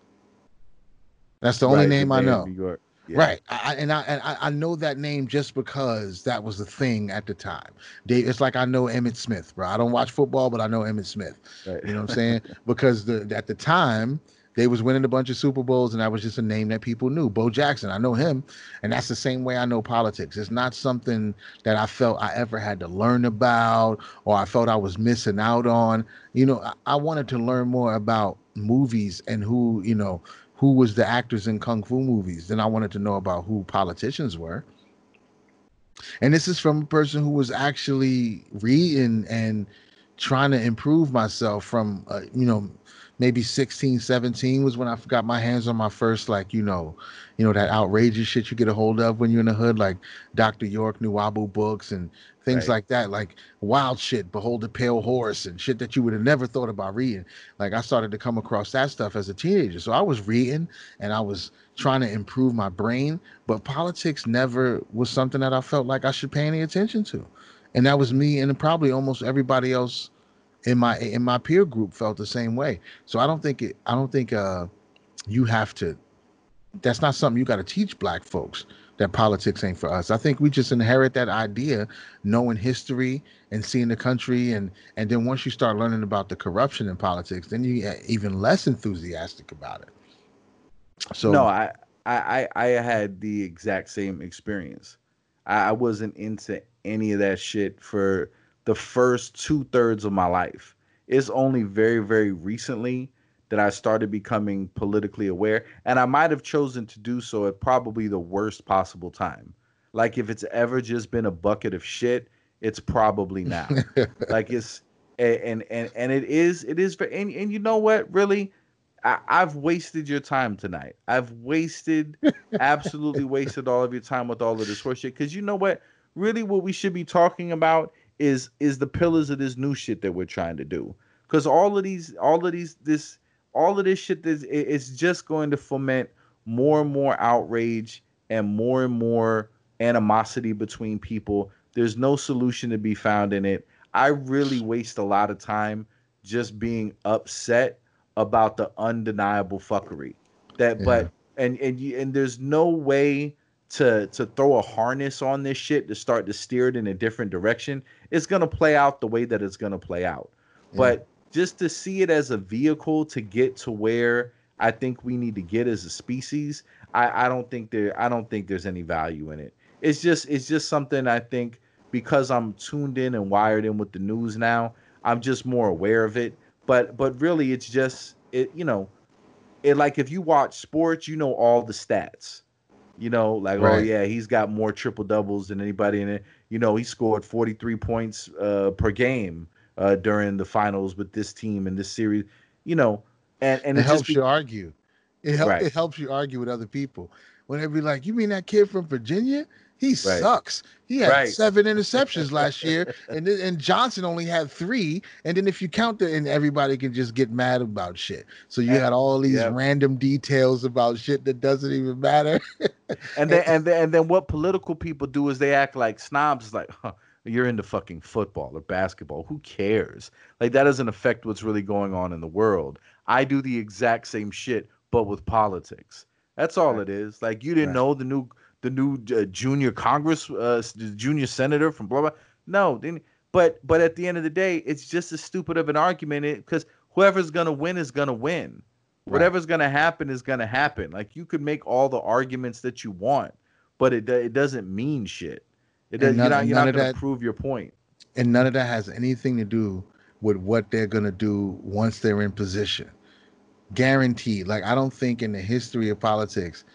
That's the only right, name I know. Yeah. Right, I, and I and I know that name just because that was the thing at the time. Dave, it's like I know Emmitt Smith, bro. I don't watch football, but I know Emmitt Smith. Right. You know what I'm saying? because the at the time they was winning a bunch of Super Bowls, and that was just a name that people knew. Bo Jackson, I know him, and that's the same way I know politics. It's not something that I felt I ever had to learn about or I felt I was missing out on. You know, I, I wanted to learn more about movies and who, you know, who was the actors in kung fu movies. Then I wanted to know about who politicians were. And this is from a person who was actually reading and trying to improve myself from, uh, you know, maybe 16, 17 was when I got my hands on my first, like, you know, you know, that outrageous shit you get a hold of when you're in the hood, like Dr. York, Nuwaubu books and things right. like that, like wild shit, Behold the Pale Horse and shit that you would have never thought about reading. Like I started to come across that stuff as a teenager. So I was reading and I was trying to improve my brain, but politics never was something that I felt like I should pay any attention to. And that was me and probably almost everybody else in my in my peer group felt the same way. So I don't think it I don't think uh you have to that's not something you got to teach black folks that politics ain't for us. I think we just inherit that idea, knowing history and seeing the country, and and then once you start learning about the corruption in politics, then you get even less enthusiastic about it. So no, I I I had the exact same experience. I, I wasn't into any of that shit for the first two thirds of my life. It's only very very recently that I started becoming politically aware. And I might have chosen to do so at probably the worst possible time. Like if it's ever just been a bucket of shit, it's probably now. like it's and and and it is it is for and, and you know what really I, have wasted your time tonight. I've wasted absolutely wasted all of your time with all of this horseshit. Because you know what? Really, what we should be talking about is is the pillars of this new shit that we're trying to do. Because all of these, all of these, this all of this shit is it's just going to foment more and more outrage and more and more animosity between people. There's no solution to be found in it. I really waste a lot of time just being upset about the undeniable fuckery. That yeah. but and and you, and there's no way to to throw a harness on this shit to start to steer it in a different direction. It's gonna play out the way that it's gonna play out. Yeah. But just to see it as a vehicle to get to where I think we need to get as a species, I, I don't think there I don't think there's any value in it. It's just it's just something I think because I'm tuned in and wired in with the news now, I'm just more aware of it. But but really it's just it you know, it like if you watch sports, you know all the stats. You know, like oh, right. oh yeah, he's got more triple doubles than anybody in it. You know, he scored 43 points uh, per game uh, during the finals with this team and this series. You know, and and it, it helps be- you argue. It, help, right. it helps you argue with other people. When they be like, "You mean that kid from Virginia? He right. sucks. He had right. seven interceptions last year, and and Johnson only had three. And then if you count the, and everybody can just get mad about shit. So you and, had all these random details about shit that doesn't even matter. and then and then and then what political people do is they act like snobs. Like, huh, you're into fucking football or basketball. Who cares? Like that doesn't affect what's really going on in the world. I do the exact same shit, but with politics. That's all right. it is. Like you didn't know the new the new uh, junior Congress, uh, junior senator from blah blah. No, then, but but at the end of the day, it's just as stupid of an argument because whoever's gonna win is gonna win. Right. Whatever's gonna happen is gonna happen. Like you could make all the arguments that you want, but it it doesn't mean shit. It does, none, you're not, you're not going to prove your point. And none of that has anything to do with what they're going to do once they're in position. Guaranteed. Like, I don't think in the history of politics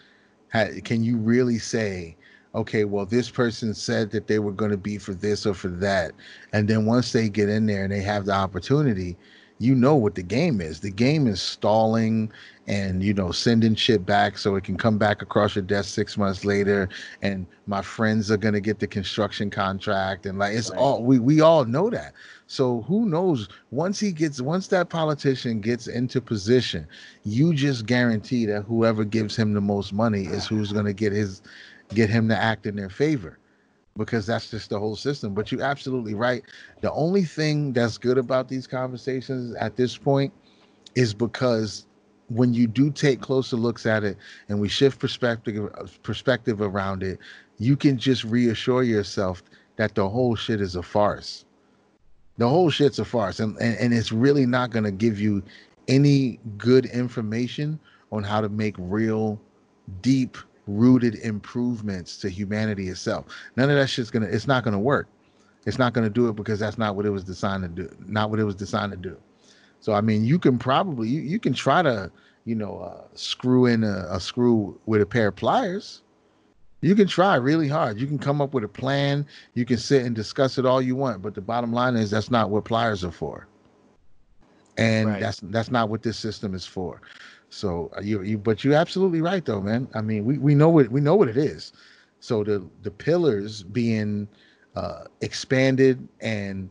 can you really say, okay, well, this person said that they were going to be for this or for that. And then once they get in there and they have the opportunity, you know what the game is. The game is stalling and you know sending shit back so it can come back across your desk six months later and my friends are going to get the construction contract and like it's right. all we we all know that so who knows once he gets once that politician gets into position you just guarantee that whoever gives him the most money is who's going to get his get him to act in their favor because that's just the whole system. But you're absolutely right. The only thing that's good about these conversations at this point is because when you do take closer looks at it and we shift perspective perspective around it, you can just reassure yourself that the whole shit is a farce. The whole shit's a farce, and and, and it's really not going to give you any good information on how to make real, deep rooted improvements to humanity itself. None of that shit's gonna. It's not gonna work. It's not gonna do it because that's not what it was designed to do. Not what it was designed to do. So I mean, you can probably you, you can try to you know uh, screw in a, a screw with a pair of pliers. You can try really hard. You can come up with a plan. You can sit and discuss it all you want, but the bottom line is that's not what pliers are for. and Right. that's that's not what this system is for. So uh, you you but you're absolutely right though, man. I mean, we we know what we know what it is. So the the pillars being uh expanded and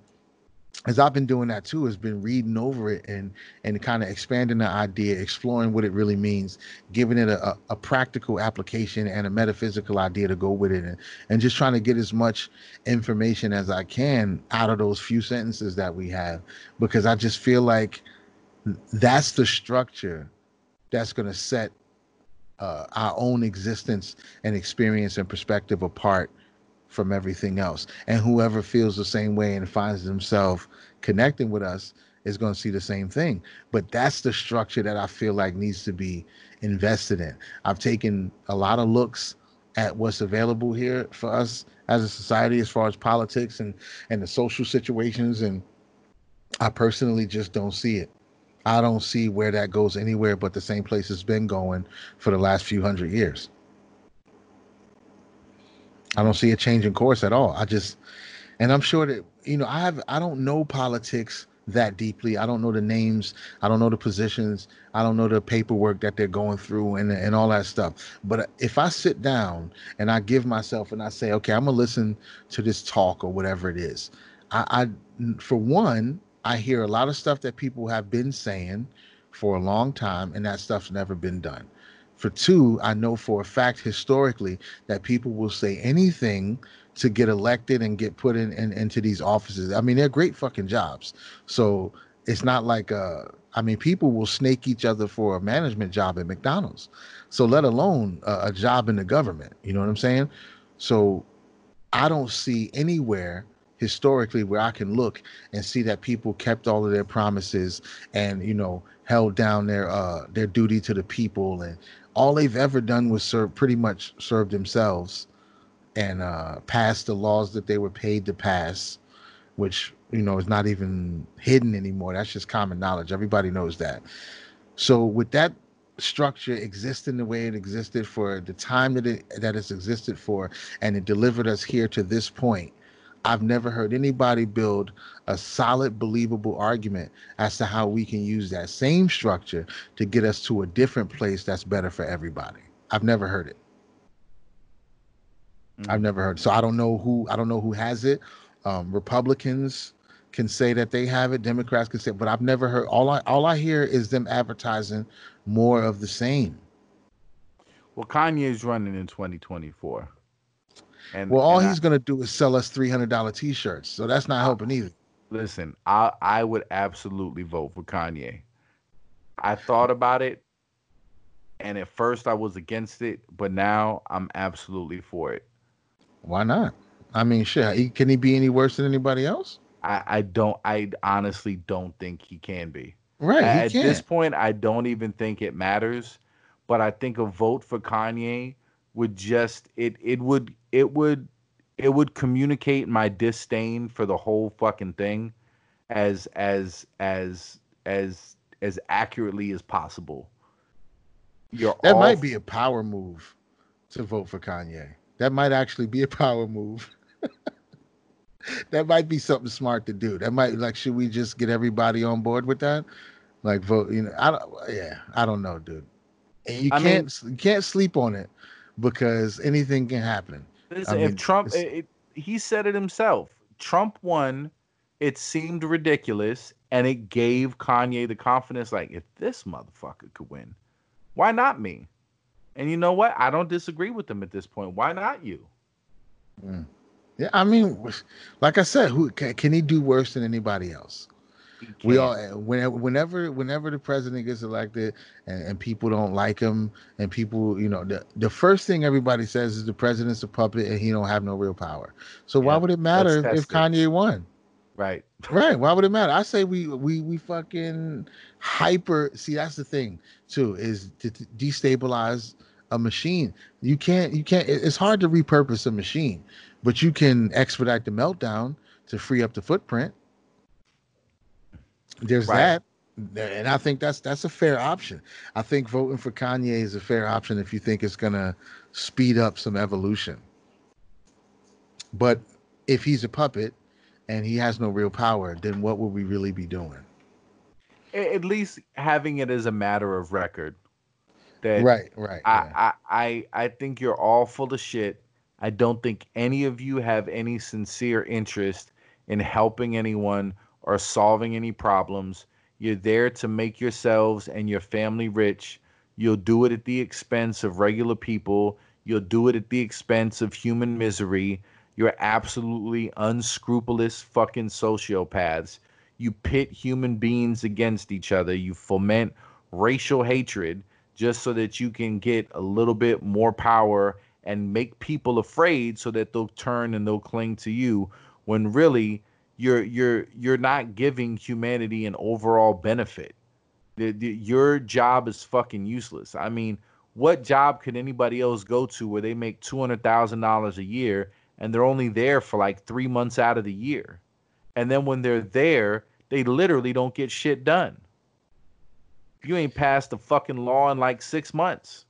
as I've been doing that too, has been reading over it and and kind of expanding the idea, exploring what it really means, giving it a, a, a practical application and a metaphysical idea to go with it, and, and just trying to get as much information as I can out of those few sentences that we have, because I just feel like that's the structure that's going to set uh, our own existence and experience and perspective apart from everything else. And whoever feels the same way and finds themselves connecting with us is going to see the same thing. But that's the structure that I feel like needs to be invested in. I've taken a lot of looks at what's available here for us as a society as far as politics and and the social situations and I personally just don't see it. I don't see where that goes anywhere but the same place it's been going for the last few hundred years. I don't see a change in course at all. I just, and I'm sure that you know, I have, I don't know politics that deeply. I don't know the names. I don't know the positions. I don't know the paperwork that they're going through and and all that stuff. But if I sit down and I give myself and I say, okay, I'm gonna listen to this talk or whatever it is. I, I for one, I hear a lot of stuff that people have been saying for a long time, and that stuff's never been done. For two, I know for a fact historically that people will say anything to get elected and get put in, in into these offices. I mean, they're great fucking jobs. So it's not like uh I mean, people will snake each other for a management job at McDonald's. So let alone a, a job in the government. You know what I'm saying? So I don't see anywhere historically where I can look and see that people kept all of their promises and you know held down their uh their duty to the people. And all they've ever done was serve pretty much serve themselves and uh pass the laws that they were paid to pass which you know is not even hidden anymore. That's just common knowledge. Everybody knows that. So with that structure existing the way it existed for the time that it that it's existed for and it delivered us here to this point I've never heard anybody build a solid, believable argument as to how we can use that same structure to get us to a different place that's better for everybody. I've never heard it. I've never heard. So I don't know who I don't know who has it. Um, Republicans can say that they have it. Democrats can say, but I've never heard. All I all I hear is them advertising more of the same. Well, Kanye's running in 2024. And Well, all and I- he's gonna do is sell us three hundred dollar t-shirts, so that's not helping either. listen, I I would absolutely vote for Kanye. I thought about it, and at first I was against it, but now I'm absolutely for it. Why not? I mean, shit. He, can he be any worse than anybody else? I, I don't I honestly don't think he can be. Right. At can't. this point, I don't even think it matters. But I think a vote for Kanye would just it it would it would it would communicate my disdain for the whole fucking thing as as as as as accurately as possible. You're that all might be a power move to vote for Kanye. That might actually be a power move. that might be something smart to do. That might like should we just get everybody on board with that? Like vote, you know, I don't yeah, I don't know, dude. And you I can't you can't sleep on it because anything can happen. Listen, I mean, if Trump, it, he said it himself. Trump won. It seemed ridiculous, and it gave Kanye the confidence. Like, if this motherfucker could win, why not me? And you know what? I don't disagree with them at this point. Why not you? Mm. Yeah, I mean, like I said, who can, can he do worse than anybody else? We all eh, whenever whenever whenever the president gets elected and, and people don't like him and people you know the, the first thing everybody says is the president's a puppet and he don't have no real power. So why would it matter if kanye won? Right. right. Why would it matter? I say we we we fucking hyper see that's the thing too is to to destabilize a machine. You can't you can't it's hard to repurpose a machine but you can expedite the meltdown to free up the footprint there's Right. that and i think that's that's a fair option i think voting for kanye is a fair option if you think it's gonna speed up some evolution but if he's a puppet and he has no real power then what would we really be doing at least having it as a matter of record. That right, right. I, yeah. I, I, I think you're all full of shit. I don't think any of you have any sincere interest in helping anyone or solving any problems. You're there to make yourselves and your family rich. You'll do it at the expense of regular people. You'll do it at the expense of human misery. You're absolutely unscrupulous fucking sociopaths. You pit human beings against each other. You foment racial hatred just so that you can get a little bit more power and make people afraid so that they'll turn and they'll cling to you when really you're you're you're not giving humanity an overall benefit. The, the, your job is fucking useless. I mean, what job could anybody else go to where they make two hundred thousand dollars a year and they're only there for like three months out of the year, and then when they're there, they literally don't get shit done. You ain't passed the fucking law in like six months.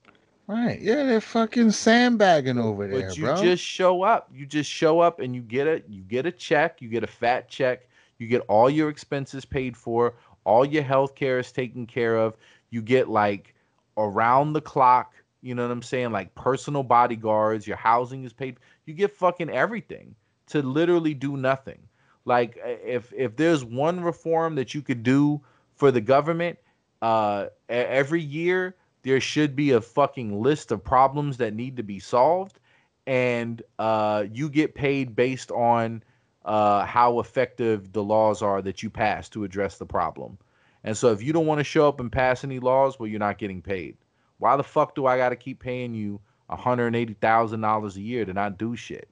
Right. Yeah, they're fucking sandbagging over there, But you bro. just show up. You just show up and you get a you get a check, you get a fat check, you get all your expenses paid for, all your health care is taken care of. You get like around the clock, you know what I'm saying? Like personal bodyguards, your housing is paid. You get fucking everything to literally do nothing. Like if if there's one reform that you could do for the government, uh every year there should be a fucking list of problems that need to be solved and uh, you get paid based on uh, how effective the laws are that you pass to address the problem. And so if you don't want to show up and pass any laws, well, you're not getting paid. Why the fuck do I got to keep paying you $180,000 a year to not do shit?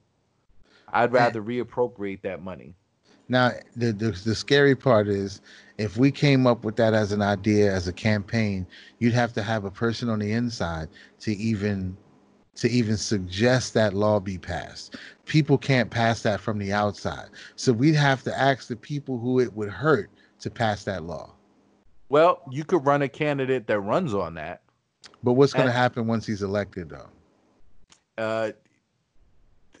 I'd rather reappropriate that money. Now, the, the the scary part is if we came up with that as an idea as a campaign, you'd have to have a person on the inside to even to even suggest that law be passed. People can't pass that from the outside. So we'd have to ask the people who it would hurt to pass that law. Well, you could run a candidate that runs on that. But what's going to happen once he's elected though? Uh,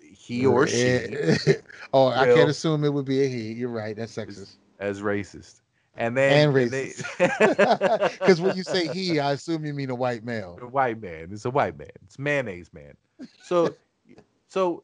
he or she Eh, oh, I can't assume it would be a he. You're right. That's sexist. as racist. And then And they- Because when you say he, I assume you mean a white male. a white man. It's a white man. It's mayonnaise man. So, so,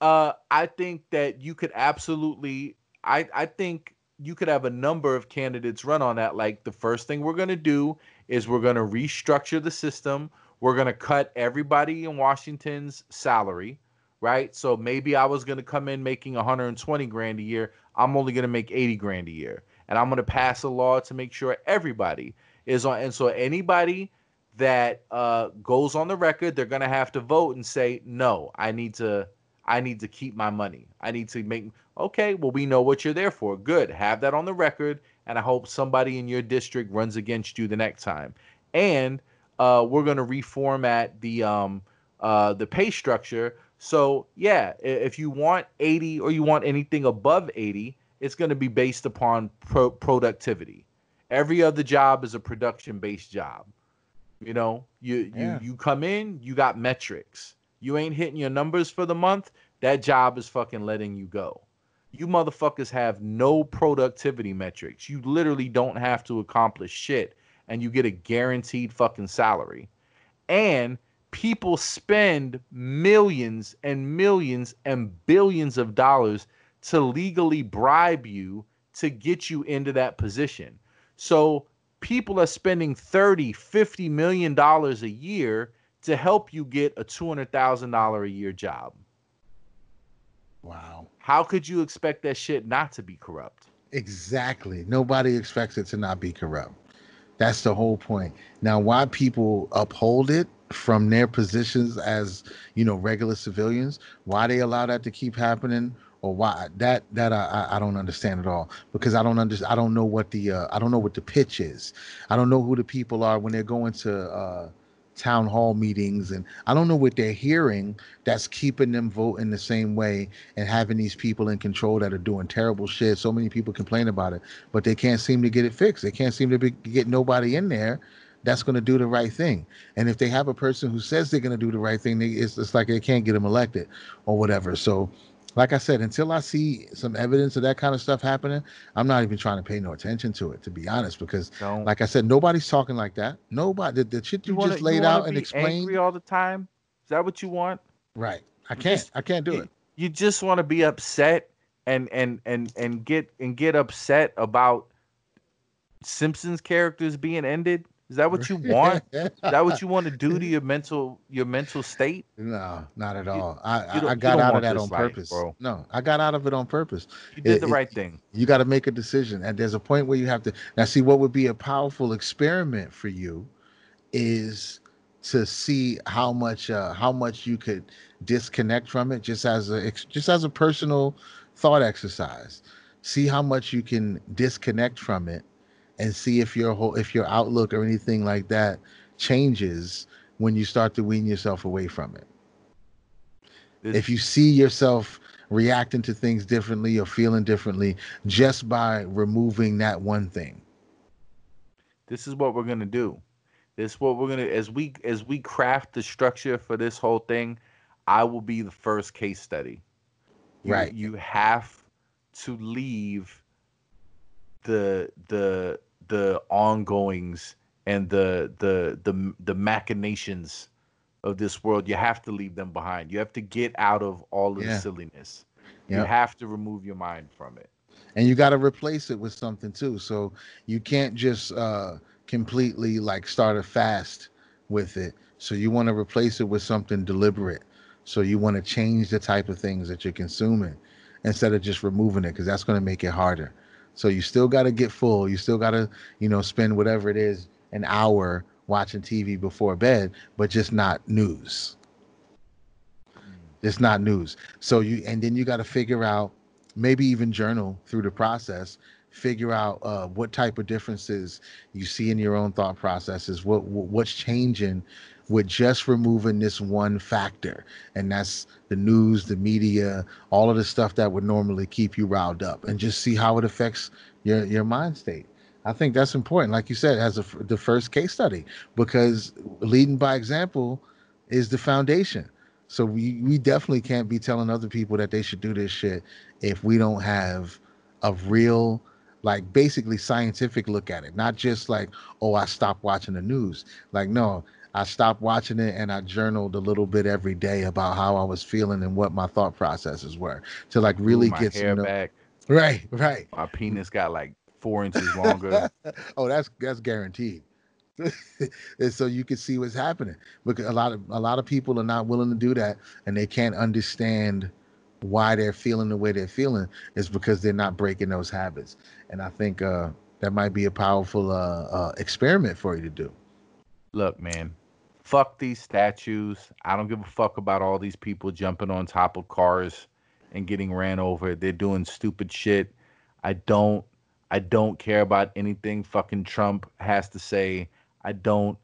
uh, I think that you could absolutely. I I think you could have a number of candidates run on that. Like the first thing we're gonna do is we're gonna restructure the system. We're gonna cut everybody in Washington's salary, right? So maybe I was gonna come in making 120 grand a year. I'm only gonna make 80 grand a year, and I'm gonna pass a law to make sure everybody is on. And so anybody that uh, goes on the record, they're gonna have to vote and say, no, I need to, I need to keep my money. I need to make. Okay, well, we know what you're there for. Good, have that on the record, and I hope somebody in your district runs against you the next time. And uh, we're gonna reformat the um, uh, the pay structure. So yeah, if you want 80 or you want anything above 80, it's gonna be based upon pro- productivity. Every other job is a production based job. You know, you Yeah. you you come in, you got metrics. You ain't hitting your numbers for the month, that job is fucking letting you go. You motherfuckers have no productivity metrics. You literally don't have to accomplish shit and you get a guaranteed fucking salary. And people spend millions and millions and billions of dollars to legally bribe you to get you into that position. So people are spending 30, 50 million dollars a year to help you get a $200,000 a year job. Wow. How could you expect that shit not to be corrupt? Exactly. Nobody expects it to not be corrupt. That's the whole point. Now, why people uphold it from their positions as you know regular civilians, why they allow that to keep happening, or why that that I I- don't understand at all because I don't understand I don't know what the uh, I don't know what the pitch is. I don't know who the people are when they're going to uh, town hall meetings, and I don't know what they're hearing that's keeping them voting the same way and having these people in control that are doing terrible shit. So many people complain about it, but they can't seem to get it fixed. They can't seem to be, get nobody in there that's going to do the right thing. And if they have a person who says they're going to do the right thing, they, it's, it's like they can't get them elected or whatever. So like I said, until I see some evidence of that kind of stuff happening, I'm not even trying to pay no attention to it, to be honest. Because, Don't like I said, nobody's talking like that. Nobody. The, the shit you, wanna- just laid wanna out and explained. angry all the time. Is that what you want? Right. I can't. just- I can't do you, it. you just want to be upset and and and and get and get upset about Simpsons characters being ended. Is that what you want? Is that what you want to do to your mental your mental state? No, not at all. I, you I, don't- I got out of that on life, purpose. bro. No, I got out of it on purpose. You did It- the it- right thing. You got to make a decision, and there's a point where you have to. Now, see what would be a powerful experiment for you is to see how much uh, how much you could disconnect from it, just as a just as a personal thought exercise. See how much you can disconnect from it, and see if your whole if your outlook or anything like that changes when you start to wean yourself away from it This- if you see yourself reacting to things differently or feeling differently just by removing that one thing this is what we're gonna do. This is what we're gonna as we as we craft the structure for this whole thing. I will be the first case study. You, Right. You have to leave the the the ongoings and the the the the machinations of this world. You have to leave them behind. You have to get out of all of Yeah. the silliness. You have to remove your mind from it. and you got to replace it with something too so you can't just uh completely like start a fast with it so you want to replace it with something deliberate so you want to change the type of things that you're consuming instead of just removing it because that's going to make it harder so you still got to get full. You still got to you know spend whatever it is an hour watching tv before bed but just not news. It's not news. So you and then you got to figure out maybe even journal through the process figure out uh, what type of differences you see in your own thought processes what what- what's changing with just removing this one factor. And that's the news the media all of the stuff that would normally keep you riled up and just see how it affects your your mind state. I think that's important. Like you said as a, the first case study because leading by example is the foundation. So we, we definitely can't be telling other people that they should do this shit if we don't have a real like basically scientific look at it not just like oh i stopped watching the news. Like no i stopped watching it and i journaled a little bit every day about how i was feeling and what my thought processes were to like really my get hair to know back. right right My penis got like four inches longer. oh that's that's guaranteed and so you can see what's happening because a lot of a lot of people are not willing to do that and they can't understand why they're feeling the way they're feeling is because they're not breaking those habits and i think uh that might be a powerful uh, uh experiment for you to do Look, man, fuck these statues. I don't give a fuck about all these people jumping on top of cars and getting ran over. They're doing stupid shit. I don't I don't care about anything fucking Trump has to say. I don't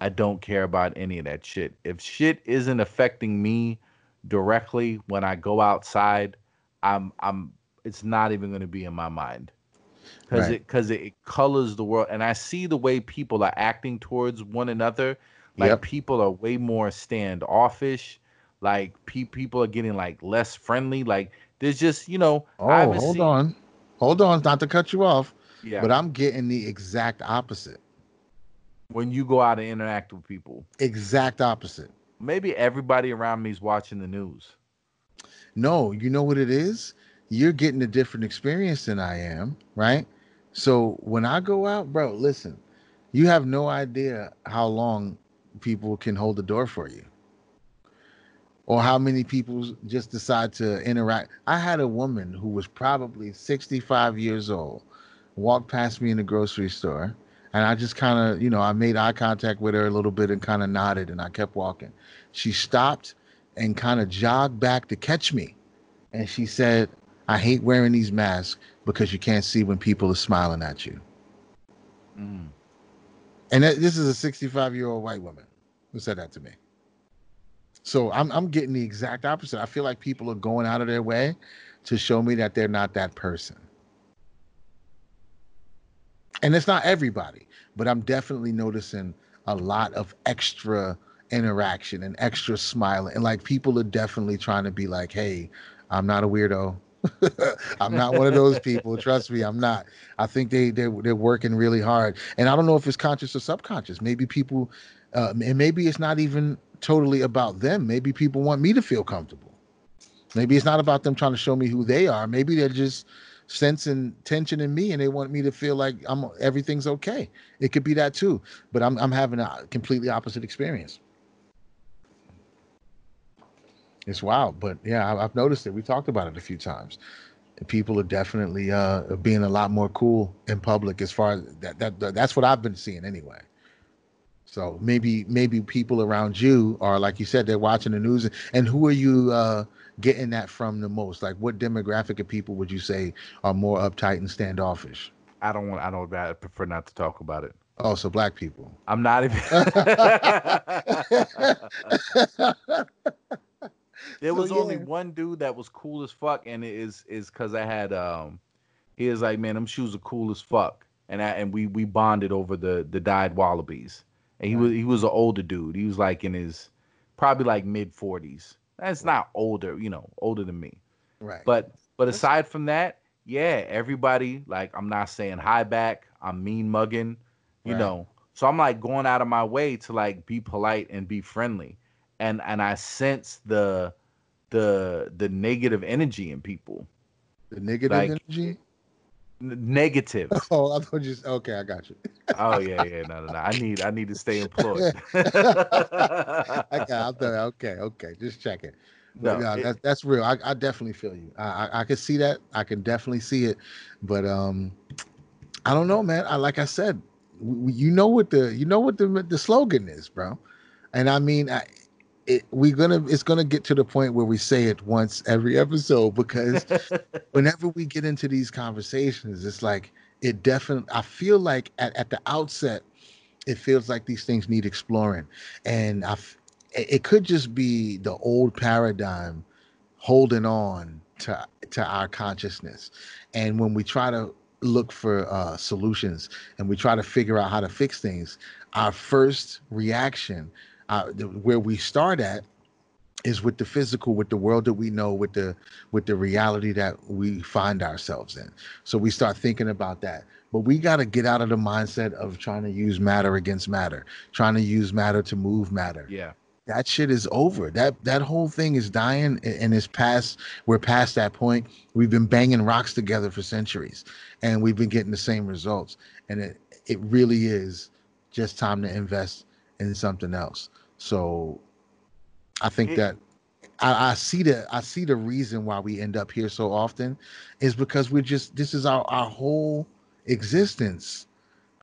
I don't care about any of that shit. If shit isn't affecting me directly when I go outside, I'm I'm it's not even going to be in my mind because Right. it because it, colors the world and i see the way people are acting towards one another like Yep. people are way more standoffish. Like pe- people are getting like less friendly. Like there's just you know oh hold seen- on. Hold on not to cut you off yeah. but i'm getting the exact opposite. When you go out and interact with people. Exact opposite. Maybe everybody around me is watching the news. No, you know what it is? You're getting a different experience than I am, right? So when I go out, bro, listen, you have no idea how long people can hold the door for you or how many people just decide to interact. I had a woman who was probably 65 years old walk past me in the grocery store and I just kind of, you know, I made eye contact with her a little bit and kind of nodded and I kept walking. She stopped and kind of jogged back to catch me. And she said, I hate wearing these masks because you can't see when people are smiling at you. Mm. And that, this is a 65 year old white woman who said that to me. So I'm, I'm getting the exact opposite. I feel like people are going out of their way to show me that they're not that person. And it's not everybody, but I'm definitely noticing a lot of extra interaction and extra smiling. And like people are definitely trying to be like, hey, I'm not a weirdo. I'm not one of those people. Trust me, I'm not. I think they they they're working really hard, and I don't know if it's conscious or subconscious. Maybe people, uh, and maybe it's not even totally about them. Maybe people want me to feel comfortable. Maybe it's not about them trying to show me who they are. Maybe they're just sensing tension in me and they want me to feel like I'm everything's okay. It could be that too, but I'm I'm having a completely opposite experience. It's wild, but yeah, I've noticed it. We talked about it a few times. People are definitely uh, being a lot more cool in public as far as that, that that's what I've been seeing anyway. So maybe maybe people around you are like you said they're watching the news and who are you uh, getting that from the most? Like what demographic of people would you say are more uptight and standoffish? I don't want I don't I prefer not to talk about it. Oh, so black people. I'm not even There was so, only one dude that was cool as fuck, and it is is because I had um, he was like, man, them shoes are cool as fuck, and I, and we we bonded over the the dyed wallabies, and he was he was an older dude. He was like in his probably like mid forties. That's not older, you know, older than me. Right. But but aside from that, yeah, everybody like I'm not saying hi back. I'm mean mugging, you right. know. So I'm like going out of my way to like be polite and be friendly. And and I sense the the the negative energy in people. The negative like, energy. Negative. Oh, I thought you. Okay, I got you. oh yeah, yeah, no, no, no. I need, I need to stay employed. I got. Okay, okay. Just checking. No, yeah, it, that, that's real. I, I definitely feel you. I, I, I can see that. I can definitely see it. But um, I don't know, man. I like I said, you know what the you know what the the slogan is, bro. And I mean, I, it, we gonna it's gonna get to the point where we say it once every episode because whenever we get into these conversations, it's like it definitely. I feel like at, at the outset, it feels like these things need exploring, and I it could just be the old paradigm holding on to to our consciousness, and when we try to look for uh, solutions and we try to figure out how to fix things, our first reaction uh, where we start at is with the physical with the world that we know with the with the reality that we find ourselves in. So we start thinking about that. But we got to get out of the mindset of trying to use matter against matter trying to use matter to move matter. Yeah. That shit is over. That that whole thing is dying and it's past we're past that point. We've been banging rocks together for centuries and we've been getting the same results. And it it really is just time to invest in something else so I think that I, I, see the I see the reason why we end up here so often is because we're just this is our, our whole existence.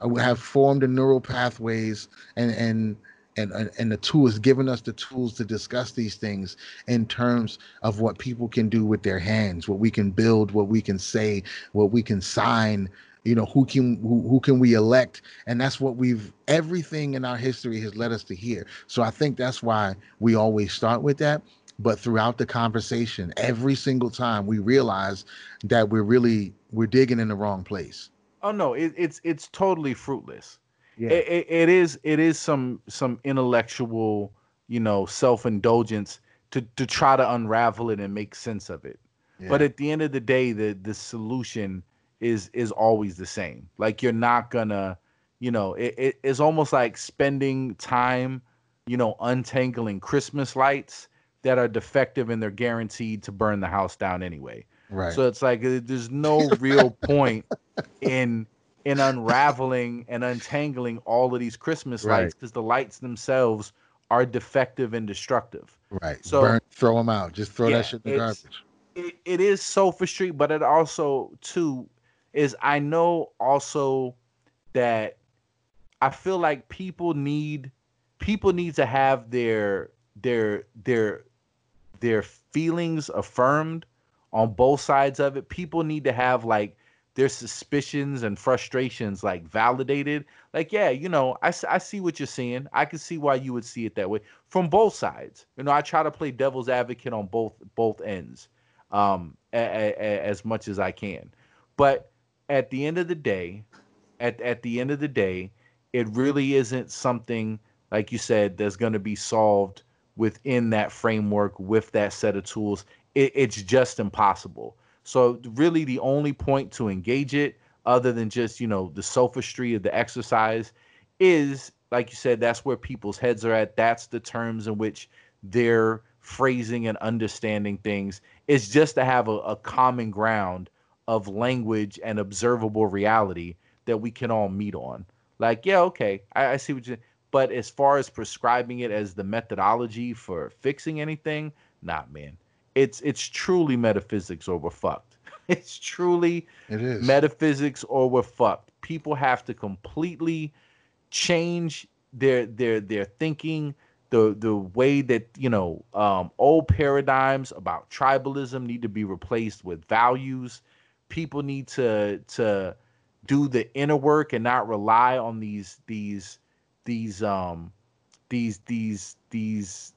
Uh, we have formed the neural pathways and and and and the tools given us the tools to discuss these things in terms of what people can do with their hands, what we can build, what we can say, what we can sign, you know who can who, who can we elect? And that's what we've everything in our history has led us to here. So i think that's why we always start with that. But throughout the conversation every single time we realize that we're really we're digging in the wrong place. Oh no it, it's it's totally fruitless. Yeah. It, it, it is it is some some intellectual you know self-indulgence to to try to unravel it and make sense of it. Yeah. but at the end of the day the the solution is is always the same. Like you're not gonna, you know, it, it, it's almost like spending time, you know, untangling Christmas lights that are defective and they're guaranteed to burn the house down anyway. Right. So it's like uh, there's no real point in in unraveling and untangling all of these Christmas right. lights because the lights themselves are defective and destructive. Right. So Burn, throw them out. Just throw yeah, that shit in the garbage. It, it is so frustrating, but it also too is I know also that I feel like people need people need to have their their their their feelings affirmed on both sides of it. People need to have like their suspicions and frustrations like validated. Like, yeah, you know, I, I see what you're seeing. I can see why you would see it that way from both sides. You know, I try to play devil's advocate on both both ends um, a, a, a, as much as I can. But at the end of the day, at at the end of the day, it really isn't something like you said that's going to be solved within that framework with that set of tools it, it's just impossible. So really, the only point to engage it, other than just you know the sophistry of the exercise, is like you said, that's where people's heads are at. That's the terms in which they're phrasing and understanding things. It's just to have a, a common ground of language and observable reality that we can all meet on. Like, yeah, okay, I, I see what you. But as far as prescribing it as the methodology for fixing anything, not nah, man. It's it's truly metaphysics or we're fucked. It's truly it is metaphysics or we're fucked. People have to completely change their their their thinking, the the way that you know um, old paradigms about tribalism need to be replaced with values. People need to to do the inner work and not rely on these these these um these these these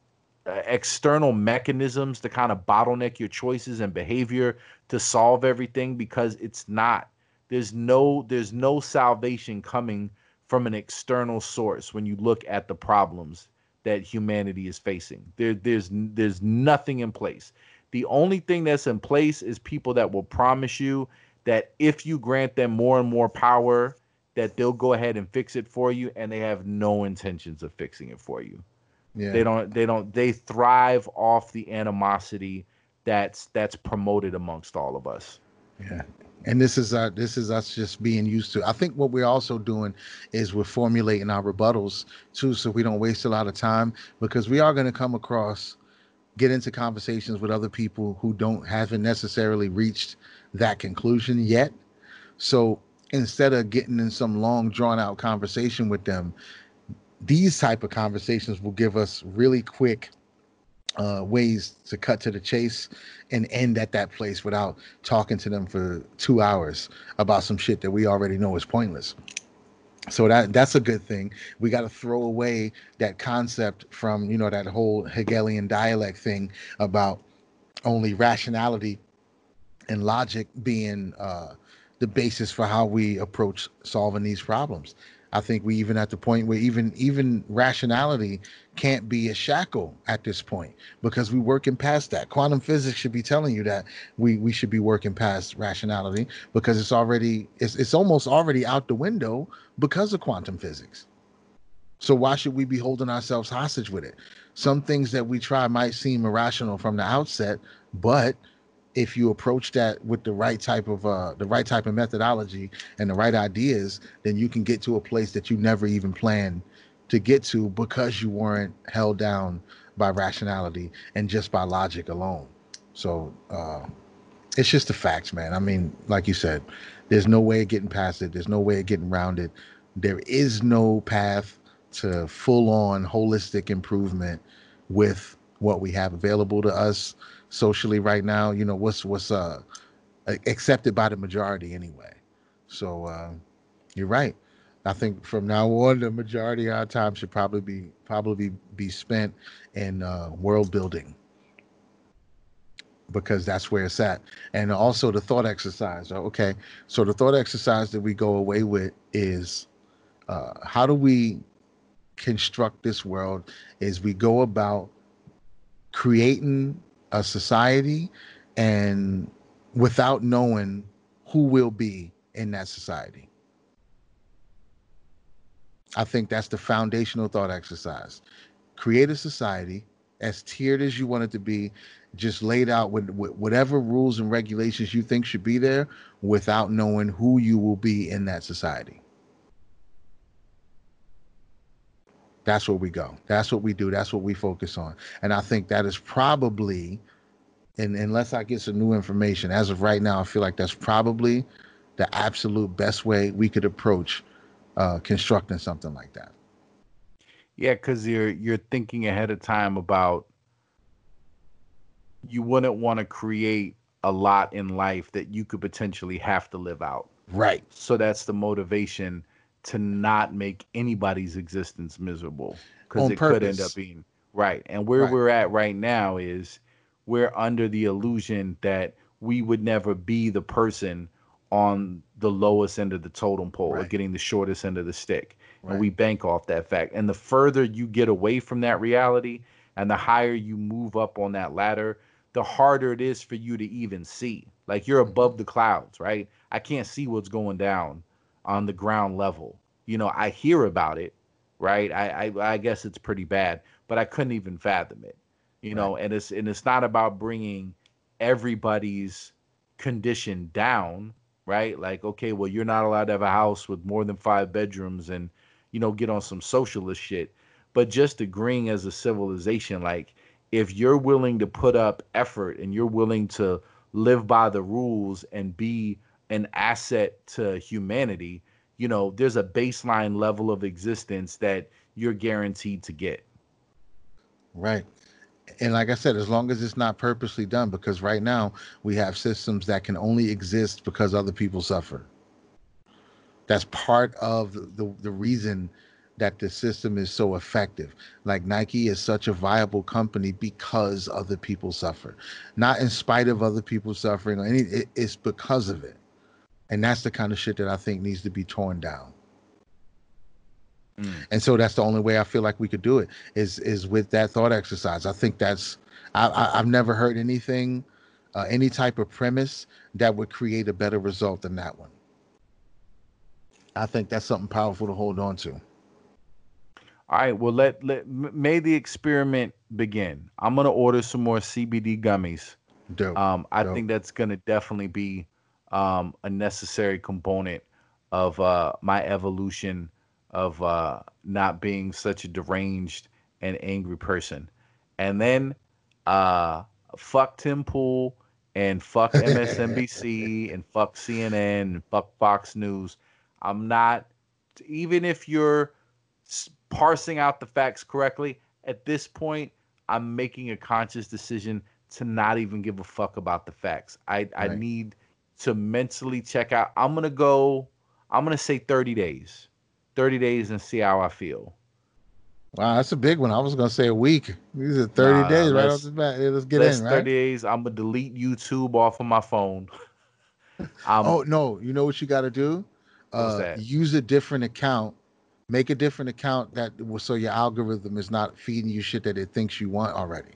uh, external mechanisms to kind of bottleneck your choices and behavior to solve everything because it's not. There's no there's no salvation coming from an external source when you look at the problems that humanity is facing. There there's there's nothing in place the only thing that's in place is people that will promise you that if you grant them more and more power that they'll go ahead and fix it for you and they have no intentions of fixing it for you. Yeah. they don't they don't they thrive off the animosity that's that's promoted amongst all of us. Yeah. And this is our this is us just being used to i think what we're also doing is we're formulating our rebuttals too so we don't waste a lot of time because we are going to come across get into conversations with other people who don't haven't necessarily reached that conclusion yet so instead of getting in some long drawn out conversation with them these type of conversations will give us really quick uh, ways to cut to the chase and end at that place without talking to them for two hours about some shit that we already know is pointless. So that that's a good thing. We got to throw away that concept from you know that whole Hegelian dialect thing about only rationality and logic being uh, the basis for how we approach solving these problems. I think we even at the point where even even rationality can't be a shackle at this point because we're working past that. Quantum physics should be telling you that we we should be working past rationality because it's already it's it's almost already out the window because of quantum physics. So why should we be holding ourselves hostage with it? Some things that we try might seem irrational from the outset, but if you approach that with the right type of uh, the right type of methodology and the right ideas, then you can get to a place that you never even planned to get to because you weren't held down by rationality and just by logic alone. So uh, it's just the facts, man. I mean, like you said, there's no way of getting past it. There's no way of getting around it. There is no path to full on holistic improvement with what we have available to us socially right now. You know what's what's uh accepted by the majority anyway. So uh, you're right. I think from now on, the majority of our time should probably be probably be spent in uh, world building because that's where it's at. And also the thought exercise. Okay, so the thought exercise that we go away with is uh, how do we construct this world? Is we go about creating a society and without knowing who will be in that society. I think that's the foundational thought exercise. Create a society as tiered as you want it to be, just laid out with, with, whatever rules and regulations you think should be there without knowing who you will be in that society. That's where we go. That's what we do. That's what we focus on. And I think that is probably, and unless I get some new information, as of right now, I feel like that's probably the absolute best way we could approach uh, constructing something like that. Yeah, because you're you're thinking ahead of time about you wouldn't want to create a lot in life that you could potentially have to live out. Right. So that's the motivation to not make anybody's existence miserable because it purpose. could end up being right. And where right. we're at right now is we're under the illusion that we would never be the person on the lowest end of the totem pole right. or getting the shortest end of the stick. Right. And we bank off that fact. And the further you get away from that reality and the higher you move up on that ladder, the harder it is for you to even see. Like you're Mm-hmm. above the clouds, right? I can't see what's going down on the ground level. You know, I hear about it, right? I I, I guess it's pretty bad, but I couldn't even fathom it. You know, and it's and it's not about bringing everybody's condition down, right? Like, okay, well, you're not allowed to have a house with more than five bedrooms and, you know, get on some socialist shit. But just agreeing as a civilization, like, if you're willing to put up effort and you're willing to live by the rules and be an asset to humanity, you know, there's a baseline level of existence that you're guaranteed to get. Right. And like I said, as long as it's not purposely done, because right now we have systems that can only exist because other people suffer. That's part of the, the reason that the system is so effective. Like Nike is such a viable company because other people suffer, not in spite of other people suffering or any, it, it's because of it. And that's the kind of shit that I think needs to be torn down. Mm. and so that's the only way I feel like we could do it is is with that thought exercise. I think that's I, I I've never heard anything, uh, any type of premise that would create a better result than that one. I think that's something powerful to hold on to. All right, well let let may the experiment begin. I'm gonna order some more CBD gummies. Dope. Um, I Dope. think that's gonna definitely be um, a necessary component of uh, my evolution of uh, not being such a deranged and angry person. And then uh, fuck Tim Pool and fuck MSNBC and fuck CNN and fuck Fox News. I'm not even if you're parsing out the facts correctly at this point i'm making a conscious decision to not even give a fuck about the facts i i need to mentally check out i'm gonna go i'm gonna say 30 days 30 days and see how i feel wow, that's a big one. I was gonna say a week. These are thirty Nah, days right off the bat. Yeah, let's get in, 30 days i'm gonna delete youtube off of my phone oh no, you know what you got to do? Uh, use a different account. Make a different account that so your algorithm is not feeding you shit that it thinks you want already.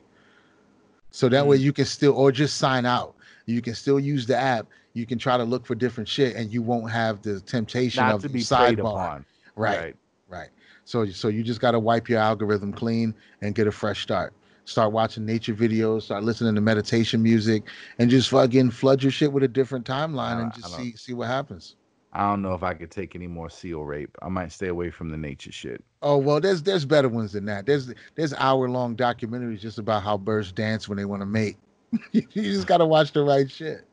So that Mm. way you can still or just sign out. You can still use the app. You can try to look for different shit, and you won't have the temptation not of to the be sidebar. upon Right, right. So so you just got to wipe your algorithm clean and get a fresh start. Start watching nature videos. Start listening to meditation music, and just fucking flood your shit with a different timeline and just see see what happens. I don't know if i could take any more seal rape i might stay away from the nature shit Oh well, there's there's better ones than that. There's there's hour long documentaries just about how birds dance when they want to mate. you just gotta watch the right shit.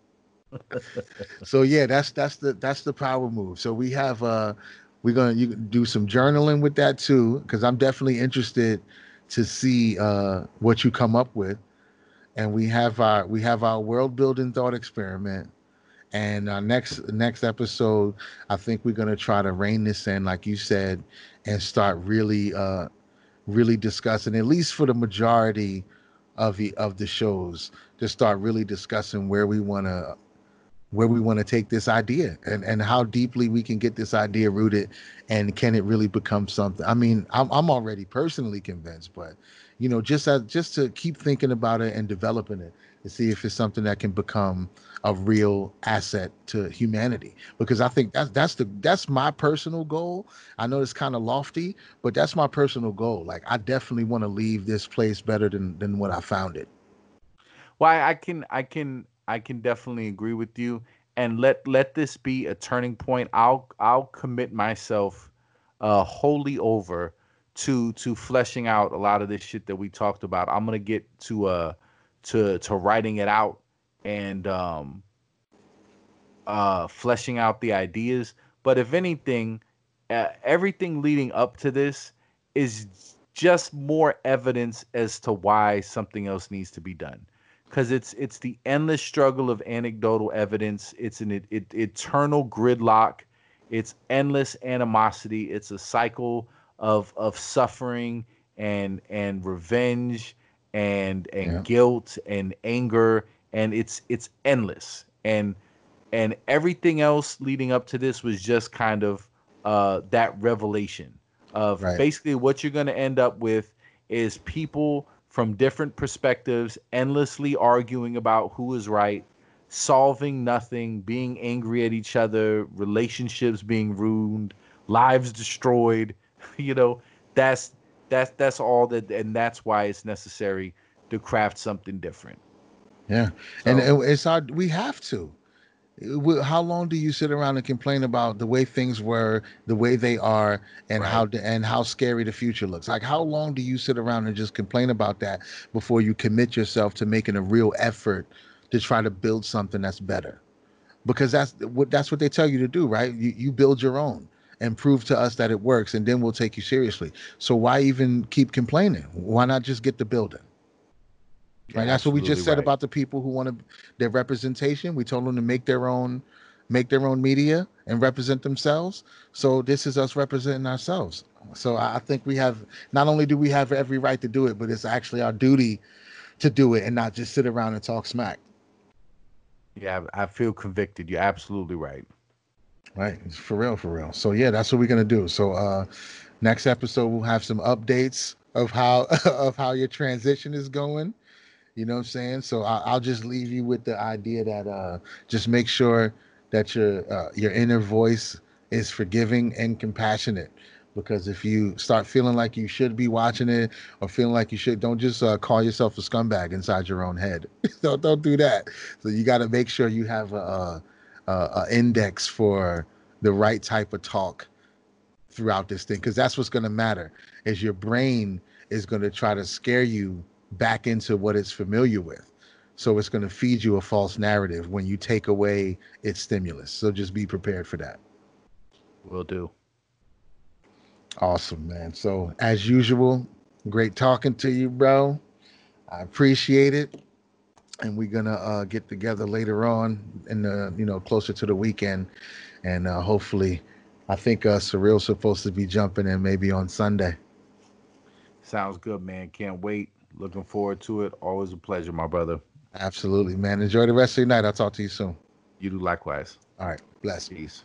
so yeah, that's that's the that's the power move. So we have uh we're gonna you do some journaling with that too, because I'm definitely interested to see uh what you come up with. And we have our we have our world building thought experiment. And our next next episode, I think we're gonna try to rein this in, like you said, and start really uh really discussing at least for the majority of the of the shows to start really discussing where we want to where we want to take this idea and and how deeply we can get this idea rooted and can it really become something. I mean i'm, I'm already personally convinced but you know just as just to keep thinking about it and developing it to see if it's something that can become a real asset to humanity. Because i think that's that's the that's my personal goal. I know it's kind of lofty but that's my personal goal. Like i definitely want to leave this place better than than what i found it. Well, I can, I can, I can definitely agree with you, and let let this be a turning point. I'll I'll commit myself uh, wholly over to to fleshing out a lot of this shit that we talked about. I'm gonna get to uh to to writing it out and um uh fleshing out the ideas. But if anything, uh, everything leading up to this is just more evidence as to why something else needs to be done because it's it's the endless struggle of anecdotal evidence it's an it, it, eternal gridlock it's endless animosity it's a cycle of of suffering and and revenge and and Yeah. guilt and anger and it's it's endless and and everything else leading up to this was just kind of uh that revelation of Right. basically what you're going to end up with is people from different perspectives, endlessly arguing about who is right, solving nothing, being angry at each other, relationships being ruined, lives destroyed. you know, that's that's that's all that, and that's why it's necessary to craft something different. Yeah, so, and it's our we have to. How long do you sit around and complain about the way things were, the way they are, and right. how and how scary the future looks? Like, how long do you sit around and just complain about that before you commit yourself to making a real effort to try to build something that's better? Because that's what that's what they tell you to do, right? You you build your own and prove to us that it works, and then we'll take you seriously. So why even keep complaining? Why not just get the building? Right. That's what we just said right. about the people who want to their representation. We told them to make their own make their own media and represent themselves. So this is us representing ourselves. So I think we have not only do we have every right to do it, but it's actually our duty to do it and not just sit around and talk smack. Yeah, I feel convicted. You're absolutely right. Right. For real, for real. So yeah, that's what we're gonna do. So uh next episode we'll have some updates of how of how your transition is going you know what I'm saying? So I, will just leave you with the idea that uh, just make sure that your uh, your inner voice is forgiving and compassionate. Because if you start feeling like you should be watching it or feeling like you should, don't just uh, call yourself a scumbag inside your own head. don't don't do that. So you got to make sure you have a, a, a index for the right type of talk throughout this thing because that's what's going to matter is your brain is going to try to scare you back into what it's familiar with. So it's going to feed you a false narrative when you take away its stimulus. So just be prepared for that. Will do. Awesome, man. So as usual, great talking to you, bro. I appreciate it. And we're gonna uh, get together later on in the you know closer to the weekend, and uh, hopefully, I think uh, Surreal's supposed to be jumping in maybe on Sunday. Sounds good, man. Can't wait. Looking forward to it. Always a pleasure, my brother. Absolutely, man. Enjoy the rest of your night. I'll talk to you soon. You do likewise. All right. Bless. Peace.